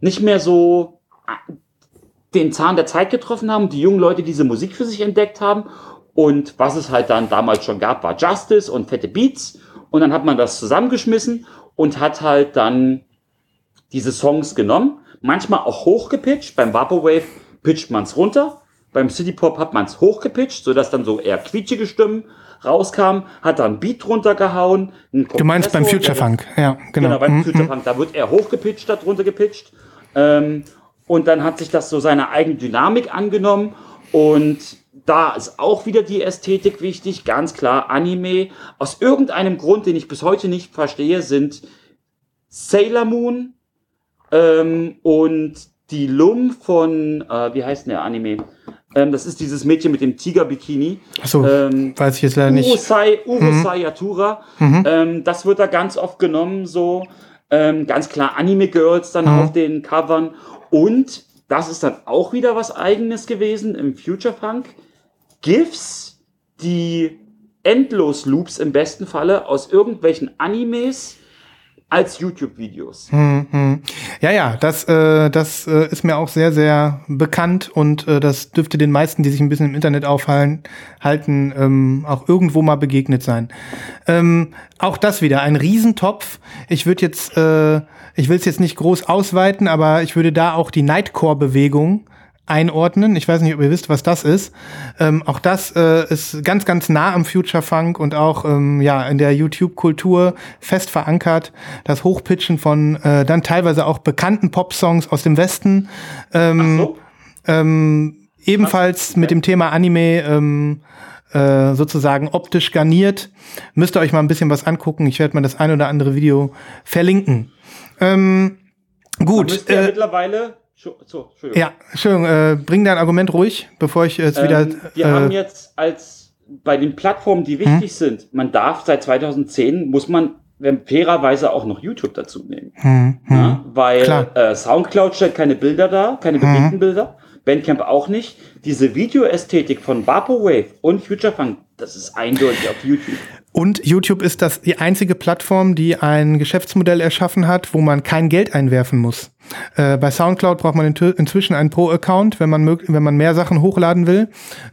nicht mehr so äh, den Zahn der Zeit getroffen haben, die jungen Leute diese Musik für sich entdeckt haben. Und was es halt dann damals schon gab, war Justice und fette Beats. Und dann hat man das zusammengeschmissen und hat halt dann diese Songs genommen, manchmal auch hochgepitcht, beim Vaporwave pitcht man es runter. Beim City Pop hat man es hochgepitcht, sodass dann so eher quietschige Stimmen rauskamen, hat dann Beat runtergehauen. Du meinst beim Future Funk, ja, genau. Genau, beim mhm. Future Funk, da wird er hochgepitcht statt runtergepitcht. Ähm, und dann hat sich das so seine eigene Dynamik angenommen und da ist auch wieder die Ästhetik wichtig, ganz klar Anime. Aus irgendeinem Grund, den ich bis heute nicht verstehe, sind Sailor Moon ähm, und die Lum von, äh, wie heißt denn der Anime? Ähm, das ist dieses Mädchen mit dem Tiger-Bikini. Achso, ähm, weiß ich jetzt leider nicht. Urosai, Urosai mhm. Yatura. Mhm. Ähm, das wird da ganz oft genommen, so. Ähm, ganz klar Anime-Girls dann mhm. auf den Covern. Und das ist dann auch wieder was Eigenes gewesen im Future Funk. GIFs, die Endlos-Loops im besten Falle aus irgendwelchen Animes als YouTube-Videos. Hm, hm. Ja, ja, das, äh, das äh, ist mir auch sehr, sehr bekannt und äh, das dürfte den meisten, die sich ein bisschen im Internet aufhalten, halten, ähm, auch irgendwo mal begegnet sein. Ähm, auch das wieder, ein Riesentopf. Ich würde jetzt, äh, ich will es jetzt nicht groß ausweiten, aber ich würde da auch die Nightcore-Bewegung einordnen. Ich weiß nicht, ob ihr wisst, was das ist. Ähm, auch das äh, ist ganz, ganz nah am Future Funk und auch ähm, ja in der YouTube-Kultur fest verankert. Das Hochpitchen von äh, dann teilweise auch bekannten Pop-Songs aus dem Westen. Ähm, so. ähm, ebenfalls mit dem Thema Anime ähm, äh, sozusagen optisch garniert. Müsst ihr euch mal ein bisschen was angucken. Ich werde mal das ein oder andere Video verlinken. Ähm, gut. müsste ja Äh, mittlerweile. So, Entschuldigung. ja, schön. Äh, bring dein Argument ruhig, bevor ich jetzt wieder. Ähm, wir äh, haben jetzt als bei den Plattformen, die wichtig sind, man darf seit 2010 muss man wenn fairerweise auch noch YouTube dazu nehmen. hm, hm. Ja, weil äh, Soundcloud stellt keine Bilder dar, keine bewegten Bilder. Bandcamp auch nicht. Diese Videoästhetik von Vaporwave und Futurefunk, das ist eindeutig auf YouTube. Und YouTube ist das die einzige Plattform, die ein Geschäftsmodell erschaffen hat, wo man kein Geld einwerfen muss. Äh, bei SoundCloud braucht man inzwischen einen Pro-Account, wenn man wenn man mehr Sachen hochladen will.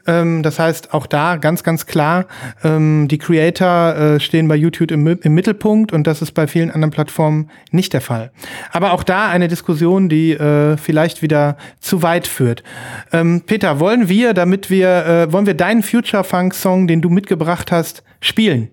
Ähm, das heißt, auch da ganz, ganz klar, ähm, die Creator äh, stehen bei YouTube im, im Mittelpunkt und das ist bei vielen anderen Plattformen nicht der Fall. Aber auch da eine Diskussion, die äh, vielleicht wieder zu weit führt. Ähm, Peter, wollen wir, damit wir, äh, wollen wir deinen Future Funk Song, den du mitgebracht hast, spielen?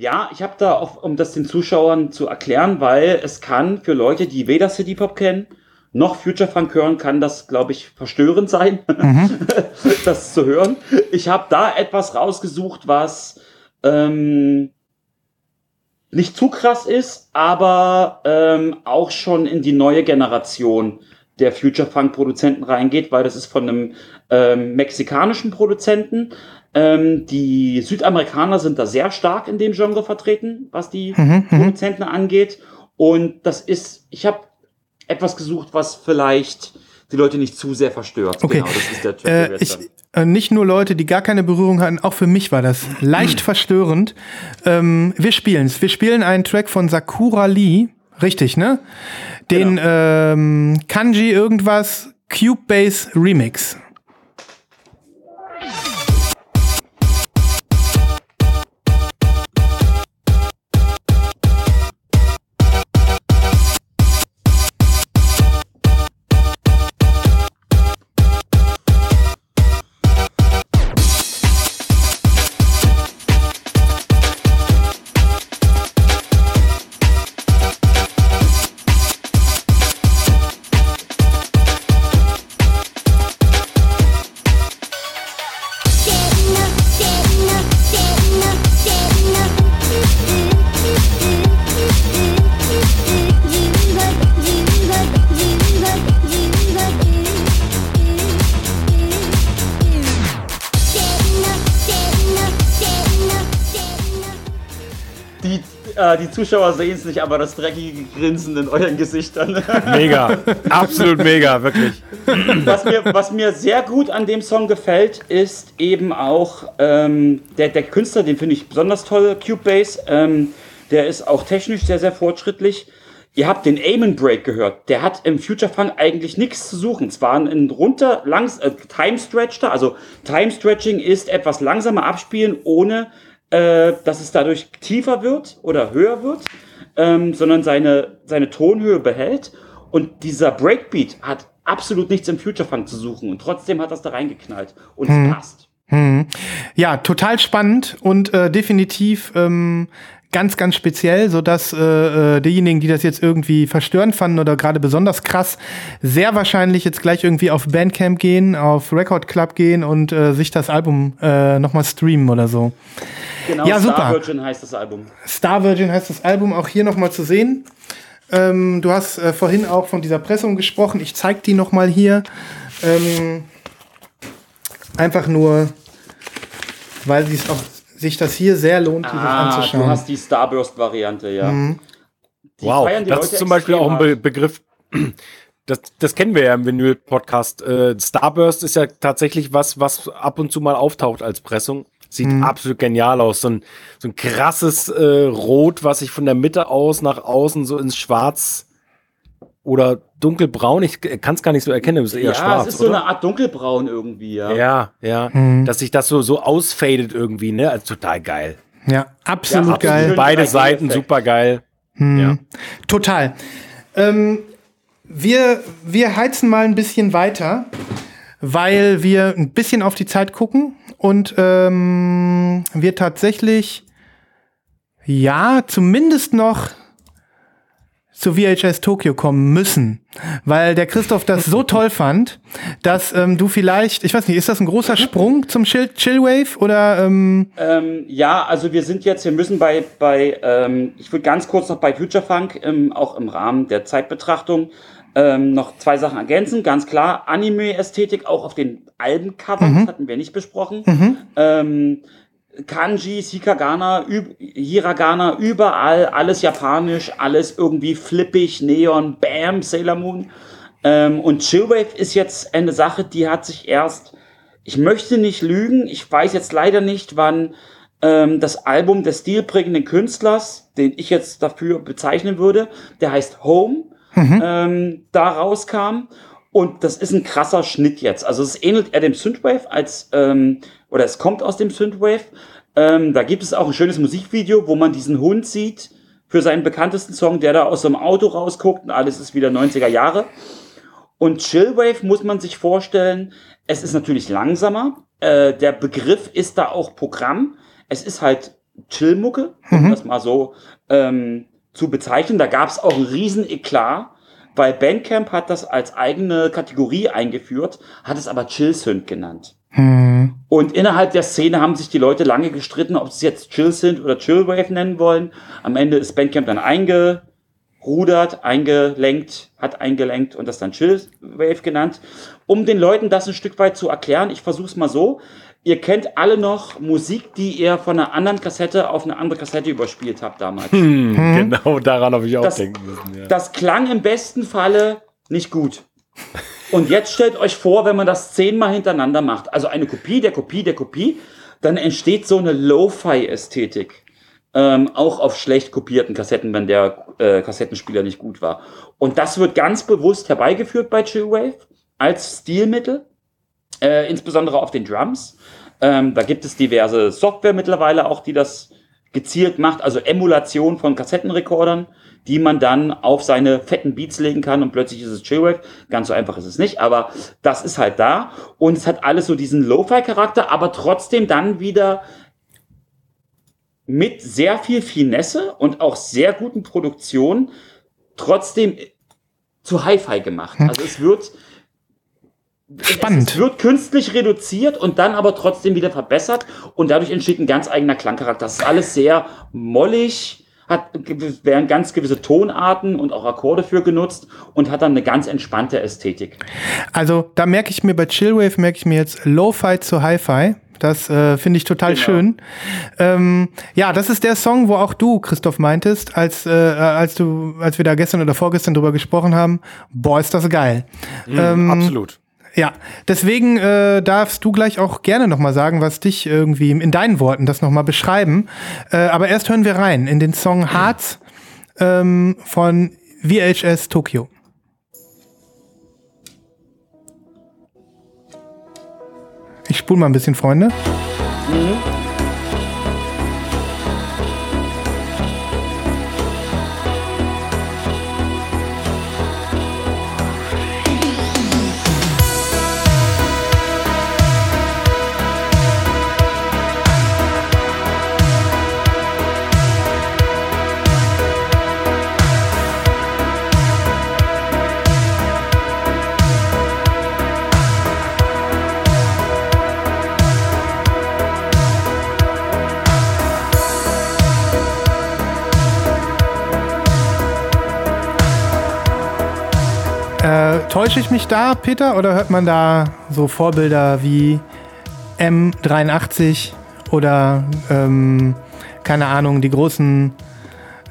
Ja, ich habe da auch, um das den Zuschauern zu erklären, weil es kann für Leute, die weder City Pop kennen, noch Futurefunk hören, kann das, glaube ich, verstörend sein, (laughs) das zu hören. Ich habe da etwas rausgesucht, was ähm, nicht zu krass ist, aber ähm, auch schon in die neue Generation der Future Funk Produzenten reingeht, weil das ist von einem ähm, mexikanischen Produzenten. Ähm, die Südamerikaner sind da sehr stark in dem Genre vertreten, was die Mhm, mhm. Produzenten angeht. Und das ist, ich habe etwas gesucht, was vielleicht die Leute nicht zu sehr verstört. Okay. Genau, das ist der Track, Äh, ich, äh, nicht nur Leute, die gar keine Berührung hatten, auch für mich war das leicht verstörend. Ähm, wir spielen's. Wir spielen einen Track von Sakura Lee, richtig, ne? Den Genau. ähm, Kanji irgendwas Cube-Bass Remix. Zuschauer sehen es nicht, aber das dreckige Grinsen in euren Gesichtern. (laughs) Mega. Absolut mega, wirklich. was, mir, was mir sehr gut an dem Song gefällt, ist eben auch ähm, der, der Künstler, den finde ich besonders toll, Cubase. Ähm, der ist auch technisch sehr, sehr fortschrittlich. Ihr habt den Amen Break gehört. Der hat im Future Funk eigentlich nichts zu suchen. Es war ein runter, langs, äh, Time Stretch da. Also Time Stretching ist etwas langsamer abspielen, ohne äh, dass es dadurch tiefer wird oder höher wird, ähm, sondern seine, seine Tonhöhe behält. Und dieser Breakbeat hat absolut nichts im Future Funk zu suchen. Und trotzdem hat das da reingeknallt. Und es passt. Hm. Ja, total spannend und äh, definitiv ähm, ganz, ganz speziell, so dass äh, äh, diejenigen, die das jetzt irgendwie verstörend fanden oder gerade besonders krass, sehr wahrscheinlich jetzt gleich irgendwie auf Bandcamp gehen, auf Record Club gehen und äh, sich das Album äh, nochmal streamen oder so. Genau, Ja, Star super. Virgin heißt das Album. Star Virgin heißt das Album auch hier nochmal zu sehen. Ähm, du hast äh, vorhin auch von dieser Pressung gesprochen. Ich zeig die nochmal hier. Ähm, einfach nur, weil sie's auch, sich das hier sehr lohnt, dieses Ah, anzuschauen. du hast die Starburst-Variante, ja. Die Wow, das Leute ist zum Beispiel auch ein Be. Begriff. Das, das kennen wir ja im Vinyl-Podcast. Äh, Starburst ist ja tatsächlich was, was ab und zu mal auftaucht als Pressung. Sieht Mhm. absolut genial aus. So ein, so ein krasses äh, Rot, was sich von der Mitte aus nach außen so ins Schwarz oder dunkelbraun, ich kann es gar nicht so erkennen, es ist eher Ja, schwarz. es ist so oder? eine Art dunkelbraun irgendwie, ja. Ja, ja. Mhm. Dass sich das so, so ausfadet irgendwie, ne? Also total geil. Ja, absolut Ja, absolut. geil. Beide 3D-Effekt. Seiten super geil. Hm. Ja. Total. Ähm, wir, wir heizen mal ein bisschen weiter, weil wir ein bisschen auf die Zeit gucken und ähm, wir tatsächlich, ja, zumindest noch zu VHS Tokyo kommen müssen, weil der Christoph das so toll fand, dass ähm, du vielleicht, ich weiß nicht, ist das ein großer Sprung zum Chill Chillwave oder? Ähm Ähm, ja, also wir sind jetzt, wir müssen bei, bei ähm, ich will ganz kurz noch bei Future Funk, ähm, auch im Rahmen der Zeitbetrachtung, ähm, noch zwei Sachen ergänzen. Ganz klar, Anime-Ästhetik, auch auf den Albencovern, das hatten wir nicht besprochen. Ähm, Kanjis, Hikagana, Üb Hiragana, überall, alles japanisch, alles irgendwie flippig, Neon, Bam, Sailor Moon. Ähm, und Chillwave ist jetzt eine Sache, die hat sich erst, ich möchte nicht lügen, ich weiß jetzt leider nicht, wann ähm, das Album des stilprägenden Künstlers, den ich jetzt dafür bezeichnen würde, der heißt Home, ähm, da rauskam. Und das ist ein krasser Schnitt jetzt. Also es ähnelt eher dem Synthwave als, ähm, oder es kommt aus dem Synthwave. Ähm, da gibt es auch ein schönes Musikvideo, wo man diesen Hund sieht für seinen bekanntesten Song, der da aus so einem Auto rausguckt und alles ist wieder 90er Jahre. Und Chillwave muss man sich vorstellen, es ist natürlich langsamer. Äh, der Begriff ist da auch Programm. Es ist halt Chillmucke, um das mal so ähm, zu bezeichnen. Da gab es auch einen riesen Eklat, weil Bandcamp hat das als eigene Kategorie eingeführt, hat es aber Chill-Synth genannt. Und innerhalb der Szene haben sich die Leute lange gestritten, ob sie es jetzt Chill Synth oder Chillwave nennen wollen. Am Ende ist Bandcamp dann eingerudert, eingelenkt, hat eingelenkt und das dann Chillwave genannt. Um den Leuten das ein Stück weit zu erklären, ich versuche es mal so. Ihr kennt alle noch Musik, die ihr von einer anderen Kassette auf eine andere Kassette überspielt habt damals. Genau daran habe ich auch Das- denken müssen. Ja. Das klang im besten Falle nicht gut. Und jetzt stellt euch vor, wenn man das zehnmal hintereinander macht, also eine Kopie der Kopie der Kopie, dann entsteht so eine Lo-Fi-Ästhetik. Ähm, auch auf schlecht kopierten Kassetten, wenn der äh, Kassettenspieler nicht gut war. Und das wird ganz bewusst herbeigeführt bei Chillwave als Stilmittel, äh, insbesondere auf den Drums. Ähm, da gibt es diverse Software mittlerweile auch, die das gezielt macht, also Emulation von Kassettenrekordern, die man dann auf seine fetten Beats legen kann und plötzlich ist es Chillwave. Ganz so einfach ist es nicht, aber das ist halt da und es hat alles so diesen Lo-Fi-Charakter, aber trotzdem dann wieder mit sehr viel Finesse und auch sehr guten Produktionen trotzdem zu Hi-Fi gemacht. Also es wird Spannend. es wird künstlich reduziert und dann aber trotzdem wieder verbessert und dadurch entsteht ein ganz eigener Klangcharakter. Das ist alles sehr mollig, hat, werden ganz gewisse Tonarten und auch Akkorde für genutzt und hat dann eine ganz entspannte Ästhetik. Also da merke ich mir bei Chillwave, merke ich mir jetzt Lo-Fi zu Hi-Fi. Das äh, finde ich total Genau. schön. Ähm, ja, das ist der Song, wo auch du, Christoph, meintest, als, äh, als du, als wir da gestern oder vorgestern drüber gesprochen haben, boah, ist das geil. ähm, Absolut. Ja, deswegen äh, darfst du gleich auch gerne noch mal sagen, was dich irgendwie in deinen Worten das noch mal beschreiben. Äh, aber erst hören wir rein in den Song Hearts ähm, von VHS Tokyo. Ich spule mal ein bisschen, Freunde. Äh, täusche ich mich da, Peter, oder hört man da so Vorbilder wie M83 oder ähm, keine Ahnung, die großen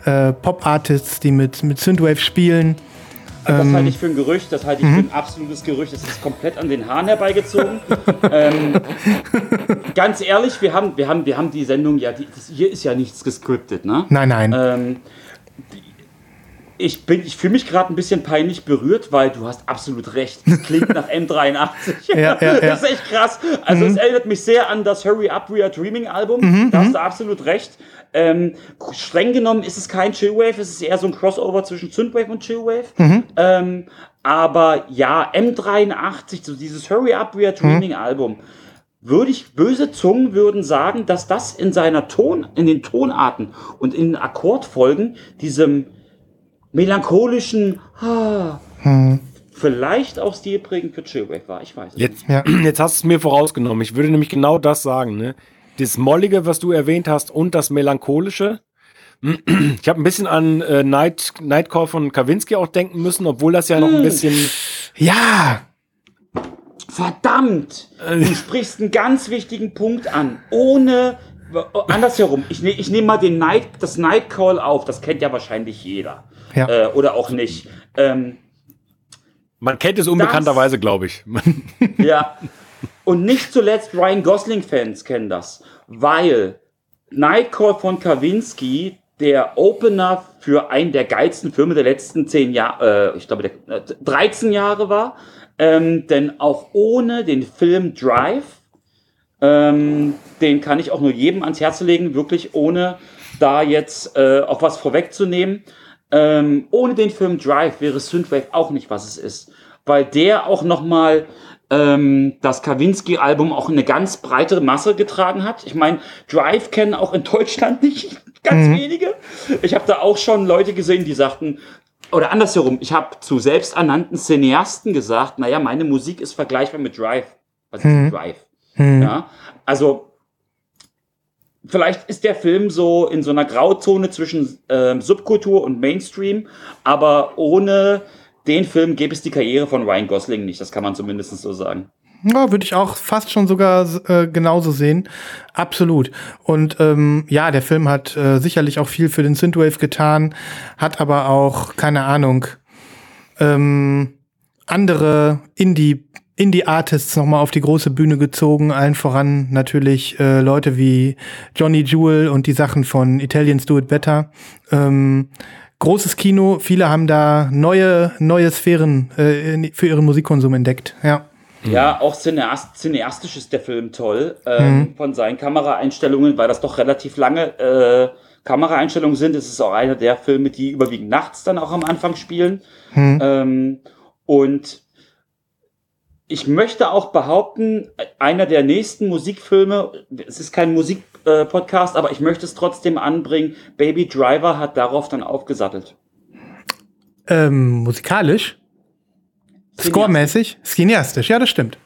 äh, Pop-Artists, die mit, mit Synthwave spielen? Ähm, das halte ich für ein Gerücht, das halte ich für ein absolutes Gerücht, das ist komplett an den Haaren herbeigezogen. (laughs) ähm, ganz ehrlich, wir haben, wir haben, wir haben die Sendung ja, die, das, hier ist ja nichts gescriptet, ne? Nein, nein. Ähm, ich bin, ich fühle mich gerade ein bisschen peinlich berührt, weil du hast absolut recht. Klingt nach M83. (laughs) Ja, ja, (laughs) ja. Das ist echt krass. Also es erinnert mich sehr an das Hurry Up We Are Dreaming Album. da hast du absolut recht. Ähm, streng genommen ist es kein Chillwave, es ist eher so ein Crossover zwischen Synthwave und Chillwave. Ähm, aber ja, M83, so dieses Hurry Up We Are Dreaming Album, würde ich, böse Zungen würden sagen, dass das in seiner Ton, in den Tonarten und in den Akkordfolgen diesem melancholischen, ah, vielleicht auch stilprägend für Chillwave war. Ich weiß es Jetzt, Ja. (clears throat) jetzt hast du es mir vorausgenommen. Ich würde nämlich genau das sagen. Ne? Das Mollige, was du erwähnt hast, und das Melancholische. Ich habe ein bisschen an äh, Night, Nightcall von Kawinski auch denken müssen, obwohl das ja noch ein bisschen. Ja, Verdammt! Du sprichst einen ganz wichtigen Punkt an. Ohne. Andersherum, ich, ne, ich nehme mal den Night, das Nightcall auf, das kennt ja wahrscheinlich jeder. Ja. Äh, oder auch nicht. Ähm, Man kennt es unbekannterweise, glaube ich. (laughs) ja. Und nicht zuletzt Ryan Gosling-Fans kennen das, weil Nightcall von Kawinski der Opener für einen der geilsten Filme der letzten zehn Jahre, äh, ich glaube, der, äh, 13 Jahre war. Ähm, denn auch ohne den Film Drive, ähm, den kann ich auch nur jedem ans Herz legen, wirklich ohne da jetzt äh, auch was vorwegzunehmen. Ähm, ohne den Film Drive wäre Synthwave auch nicht, was es ist. Weil der auch nochmal ähm, das Kawinski-Album auch eine ganz breite Masse getragen hat. Ich meine, Drive kennen auch in Deutschland (laughs) nicht ganz wenige. Ich habe da auch schon Leute gesehen, die sagten, oder andersherum, ich habe zu selbsternannten Cineasten gesagt, naja, meine Musik ist vergleichbar mit Drive. Was ist denn Drive? Ja, also vielleicht ist der Film so in so einer Grauzone zwischen ähm, Subkultur und Mainstream, aber ohne den Film gäbe es die Karriere von Ryan Gosling nicht. Das kann man zumindest so sagen. Ja, würde ich auch fast schon sogar äh, genauso sehen. Absolut. Und ähm, ja, der Film hat äh, sicherlich auch viel für den Synthwave getan, hat aber auch, keine Ahnung, ähm, andere Indie Indie-Artists nochmal auf die große Bühne gezogen, allen voran natürlich äh, Leute wie Johnny Jewel und die Sachen von Italians Do It Better. Ähm, großes Kino, viele haben da neue, neue Sphären äh, für ihren Musikkonsum entdeckt. Ja. Ja, auch cineast, cineastisch ist der Film toll. Ähm, Von seinen Kameraeinstellungen, weil das doch relativ lange äh, Kameraeinstellungen sind. Es ist auch einer der Filme, die überwiegend nachts dann auch am Anfang spielen. Ähm, und ich möchte auch behaupten, einer der nächsten Musikfilme, es ist kein Musikpodcast, aber ich möchte es trotzdem anbringen, Baby Driver hat darauf dann aufgesattelt. Ähm, musikalisch, scoremäßig, cineastisch, ja, das stimmt.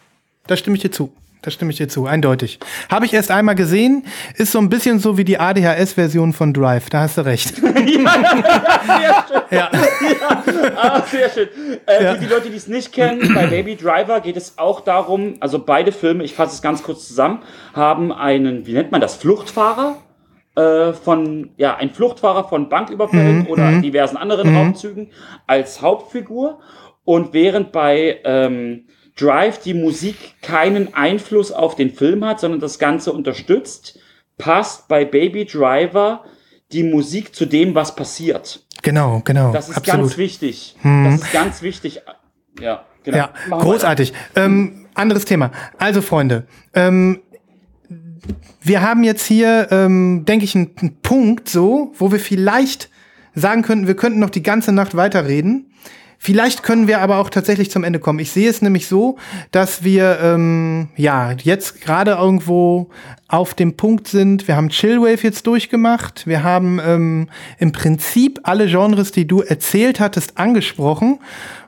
Da stimme ich dir zu. Da stimme ich dir zu, eindeutig. Habe ich erst einmal gesehen, ist so ein bisschen so wie die ADHS-Version von Drive, da hast du recht. (laughs) ja. Ah, sehr schön. Äh, Für die Leute, die es nicht kennen, bei Baby Driver geht es auch darum, also beide Filme, ich fasse es ganz kurz zusammen, haben einen, wie nennt man das, Fluchtfahrer äh, von, ja, ein Fluchtfahrer von Banküberfällen oder diversen anderen Raubzügen als Hauptfigur. Und während bei ähm, Drive die Musik keinen Einfluss auf den Film hat, sondern das Ganze unterstützt, passt bei Baby Driver die Musik zu dem, was passiert. Genau, genau. Das ist absolut. ganz wichtig. Das ist ganz wichtig. Ja, genau. Ja, Machen großartig. Ähm, anderes Thema. Also, Freunde, ähm, wir haben jetzt hier, ähm, denke ich, einen, einen Punkt so, wo wir vielleicht sagen könnten, wir könnten noch die ganze Nacht weiterreden. Vielleicht können wir aber auch tatsächlich zum Ende kommen. Ich sehe es nämlich so, dass wir ähm, ja jetzt gerade irgendwo auf dem Punkt sind. Wir haben Chillwave jetzt durchgemacht. Wir haben ähm, im Prinzip alle Genres, die du erzählt hattest, angesprochen.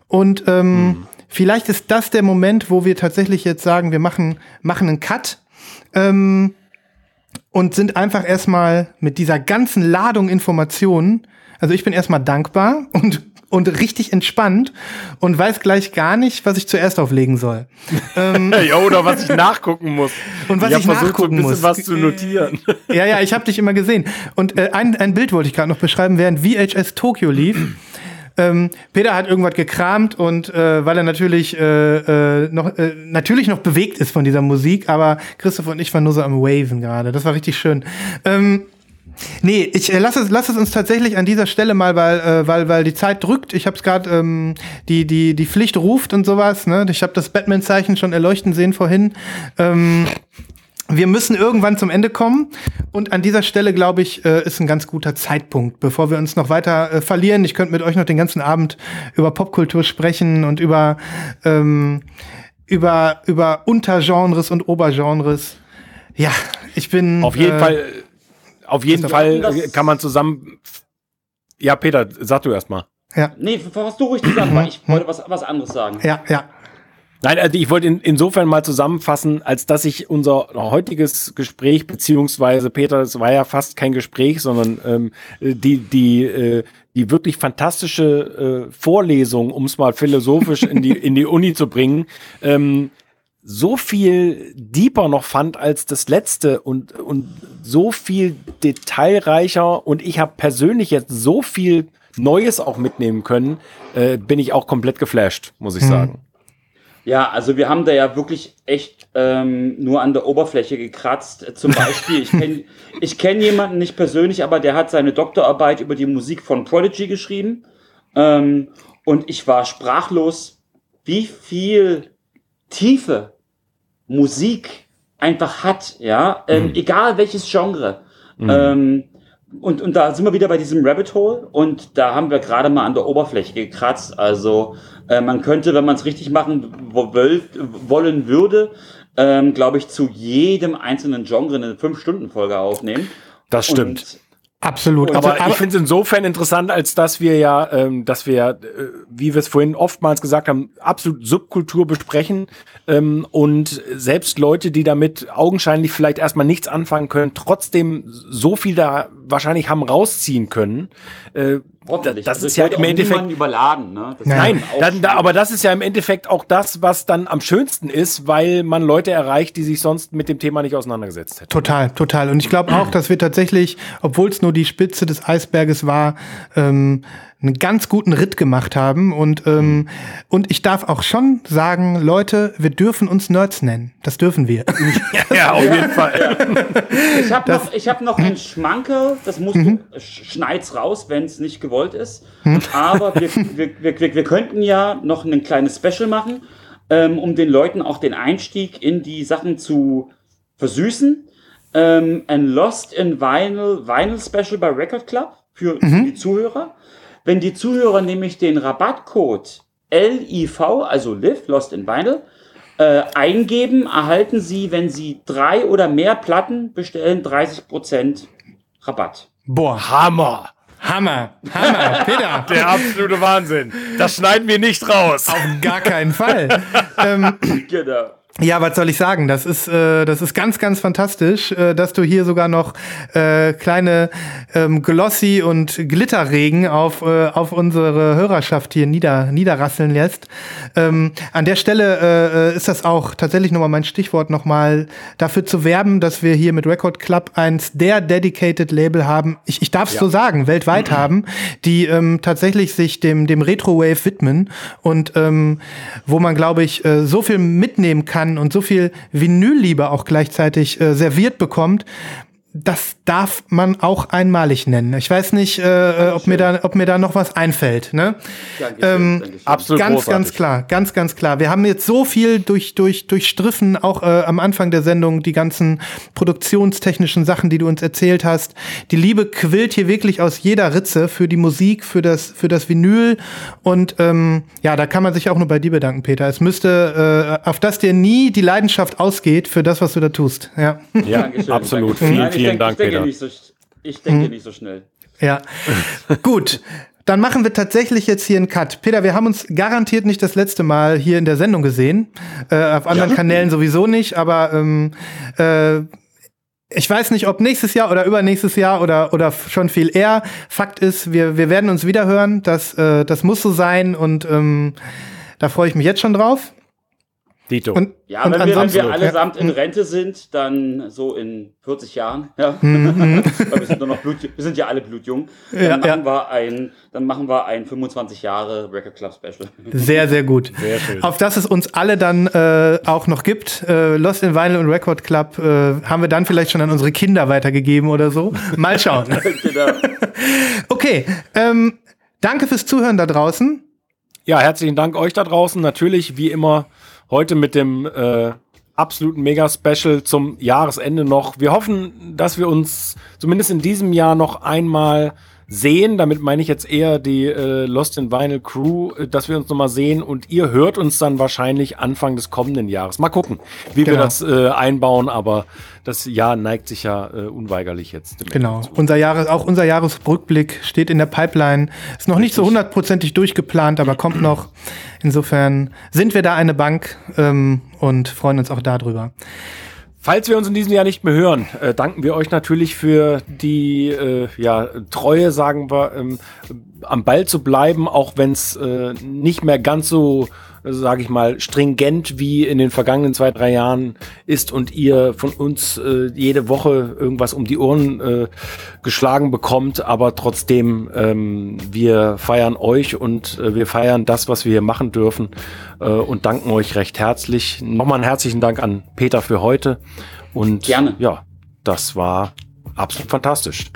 Und ähm, vielleicht ist das der Moment, wo wir tatsächlich jetzt sagen, wir machen, machen einen Cut. Ähm, und sind einfach erstmal mit dieser ganzen Ladung Informationen. Also ich bin erstmal dankbar und, und richtig entspannt und weiß gleich gar nicht, was ich zuerst auflegen soll. (laughs) ja, oder was ich nachgucken muss. Und was hab ich versucht, nachgucken so ein bisschen muss. was zu notieren. Ja, ja, ich habe dich immer gesehen. Und äh, ein, ein Bild wollte ich gerade noch beschreiben, während VHS Tokyo lief. Ähm, Peter hat irgendwas gekramt und äh, weil er natürlich äh, äh, noch äh, natürlich noch bewegt ist von dieser Musik, aber Christoph und ich waren nur so am Waven gerade. Das war richtig schön. Ähm, Nee, ich äh, lass es, lass es uns tatsächlich an dieser Stelle mal, weil, äh, weil, weil die Zeit drückt. Ich habe es gerade, ähm, die, die, die Pflicht ruft und sowas. Ne? Ich habe das Batman-Zeichen schon erleuchten sehen vorhin. Ähm, wir müssen irgendwann zum Ende kommen und an dieser Stelle, glaube ich, äh, ist ein ganz guter Zeitpunkt, bevor wir uns noch weiter äh, verlieren. Ich könnte mit euch noch den ganzen Abend über Popkultur sprechen und über, ähm, über, über Untergenres und Obergenres. Ja, ich bin. Auf jeden äh, Fall, auf jeden Fall das- kann man zusammen. Ja, Peter, sag du erst mal. Ja, Nee, was du ruhig zusammen, weil ich wollte was, was anderes sagen. ja, ja. Nein, also ich wollte in, insofern mal zusammenfassen, als dass ich unser heutiges Gespräch, beziehungsweise Peter, es war ja fast kein Gespräch, sondern ähm, die, die, äh, die wirklich fantastische äh, Vorlesung, um es mal philosophisch in die, in die Uni zu bringen, ähm, so viel deeper noch fand als das letzte und, und so viel detailreicher und ich habe persönlich jetzt so viel Neues auch mitnehmen können, äh, bin ich auch komplett geflasht, muss ich sagen. Ja, also wir haben da ja wirklich echt ähm, nur an der Oberfläche gekratzt. Zum Beispiel, ich kenne (laughs) ich kenn jemanden nicht persönlich, aber der hat seine Doktorarbeit über die Musik von Prodigy geschrieben. Ähm, und ich war sprachlos, wie viel Tiefe Musik einfach hat, ja, ähm, egal welches Genre. Ähm, und, und da sind wir wieder bei diesem Rabbit Hole und da haben wir gerade mal an der Oberfläche gekratzt. Also äh, man könnte, wenn man es richtig machen wollen würde, ähm, glaube ich, zu jedem einzelnen Genre eine 5-Stunden-Folge aufnehmen. Das stimmt. Absolut. Und- Also, Aber, ich finde es insofern interessant, als dass wir ja, ähm, dass wir, äh, wie wir es vorhin oftmals gesagt haben, absolut Subkultur besprechen ähm, und selbst Leute, die damit augenscheinlich vielleicht erstmal nichts anfangen können, trotzdem so viel da wahrscheinlich haben rausziehen können. Äh, hoffentlich. das Also ist ja im Endeffekt überladen. Ne? Das Nein, dann, da, aber das ist ja im Endeffekt auch das, was dann am schönsten ist, weil man Leute erreicht, die sich sonst mit dem Thema nicht auseinandergesetzt hätten. Total, total. Und ich glaube auch, dass wir tatsächlich, obwohl es nur die Spitze des Eisberges war, ähm, einen ganz guten Ritt gemacht haben. Und, ähm, und ich darf auch schon sagen, Leute, wir dürfen uns Nerds nennen. Das dürfen wir. (laughs) Ja, auf jeden Fall. (laughs) Ich habe noch, ich hab noch einen Schmankerl, das musst du, sch- schneid's raus, wenn es nicht gewollt ist. Aber wir, wir, wir, wir, wir könnten ja noch ein kleines Special machen, ähm, um den Leuten auch den Einstieg in die Sachen zu versüßen. Ähm, ein Lost in Vinyl, Vinyl Special bei Record Club für die Zuhörer. Wenn die Zuhörer nämlich den Rabattcode LIV, also Live, Lost in Vinyl, äh, eingeben, erhalten Sie, wenn Sie drei oder mehr Platten bestellen, 30% Rabatt. Boah, Hammer. Hammer, Hammer, (laughs) Peter. Der absolute Wahnsinn. Das schneiden wir nicht raus. Auf gar keinen Fall. (laughs) ähm, Genau. Ja, was soll ich sagen? Das ist, äh, das ist ganz, ganz fantastisch, äh, dass du hier sogar noch äh, kleine ähm, Glossy und Glitterregen auf, äh, auf unsere Hörerschaft hier nieder, niederrasseln lässt. Ähm, an der Stelle äh, ist das auch tatsächlich nochmal mein Stichwort nochmal dafür zu werben, dass wir hier mit Record Club eins der Dedicated Label haben. Ich, ich darf es so sagen, weltweit (clears throat) haben, die ähm, tatsächlich sich dem, dem Retro-Wave widmen und ähm, wo man, glaube ich, äh, so viel mitnehmen kann und so viel Vinylliebe auch gleichzeitig äh, serviert bekommt. Das darf man auch einmalig nennen. Ich weiß nicht, äh, ob, mir da, ob mir da noch was einfällt. Ne? Dankeschön, Ähm, Dankeschön. Absolut ganz, großartig. ganz klar, ganz, ganz klar. Wir haben jetzt so viel durch, durch, durchstriffen, auch äh, am Anfang der Sendung, die ganzen produktionstechnischen Sachen, die du uns erzählt hast. Die Liebe quillt hier wirklich aus jeder Ritze für die Musik, für das, für das Vinyl. Und ähm, ja, da kann man sich auch nur bei dir bedanken, Peter. Es müsste, äh, auf das dir nie die Leidenschaft ausgeht für das, was du da tust. Ja, Ja, absolut. Dankeschön. Vielen, ich vielen denk- Dank, ich denke Peter. Nicht so, ich denke nicht so schnell. ja. (laughs) Gut. Dann machen wir tatsächlich jetzt hier einen Cut. Peter, wir haben uns garantiert nicht das letzte Mal hier in der Sendung gesehen. Äh, auf anderen Kanälen sowieso nicht, aber ähm, äh, ich weiß nicht, ob nächstes Jahr oder übernächstes Jahr oder, oder schon viel eher. Fakt ist, wir, wir werden uns wieder hören. Das, äh, das muss so sein und ähm, da freue ich mich jetzt schon drauf. Dito. Und, Ja, und wenn, wir, wenn wir allesamt ja, in Rente sind, dann so in 40 Jahren, ja. Mhm, (laughs) Weil wir sind nur noch Blut, wir sind ja alle blutjung. Dann Ja, machen ja. wir ein, dann machen wir ein 25 Jahre Record Club Special. Sehr, sehr gut. Sehr schön. Auf das es uns alle dann äh, auch noch gibt. Äh, Lost in Vinyl und Record Club äh, haben wir dann vielleicht schon an unsere Kinder weitergegeben oder so. Mal schauen. (laughs) genau. (laughs) Okay, ähm, danke fürs Zuhören da draußen. Ja, herzlichen Dank euch da draußen. Natürlich, wie immer, heute mit dem äh, absoluten Mega-Special zum Jahresende noch. Wir hoffen, dass wir uns zumindest in diesem Jahr noch einmal sehen. Damit meine ich jetzt eher die äh, Lost in Vinyl Crew, äh, dass wir uns nochmal sehen und ihr hört uns dann wahrscheinlich Anfang des kommenden Jahres. Mal gucken, wie wir Genau. das äh, einbauen, aber das Jahr neigt sich ja äh, unweigerlich jetzt. Genau. Zu. Unser Jahres, auch unser Jahresrückblick steht in der Pipeline. Ist noch nicht so hundertprozentig durchgeplant, aber kommt noch. Insofern sind wir da eine Bank ähm, und freuen uns auch darüber. Falls wir uns in diesem Jahr nicht mehr hören, äh, danken wir euch natürlich für die äh, ja, Treue, sagen wir, ähm, am Ball zu bleiben, auch wenn es äh, nicht mehr ganz so, äh, sage ich mal, stringent wie in den vergangenen zwei, drei Jahren ist und ihr von uns äh, jede Woche irgendwas um die Ohren äh, geschlagen bekommt. Aber trotzdem, ähm, wir feiern euch und äh, wir feiern das, was wir hier machen dürfen äh, und danken euch recht herzlich. Nochmal einen herzlichen Dank an Peter für heute. Und Gerne. ja, das war absolut fantastisch.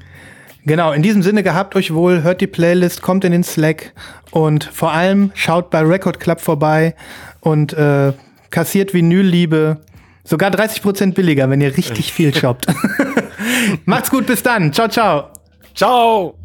Genau, in diesem Sinne gehabt euch wohl, hört die Playlist, kommt in den Slack und vor allem schaut bei Record Club vorbei und äh, kassiert Vinylliebe. Sogar 30% billiger, wenn ihr richtig (laughs) viel shoppt. (laughs) Macht's gut, bis dann. Ciao, ciao. Ciao!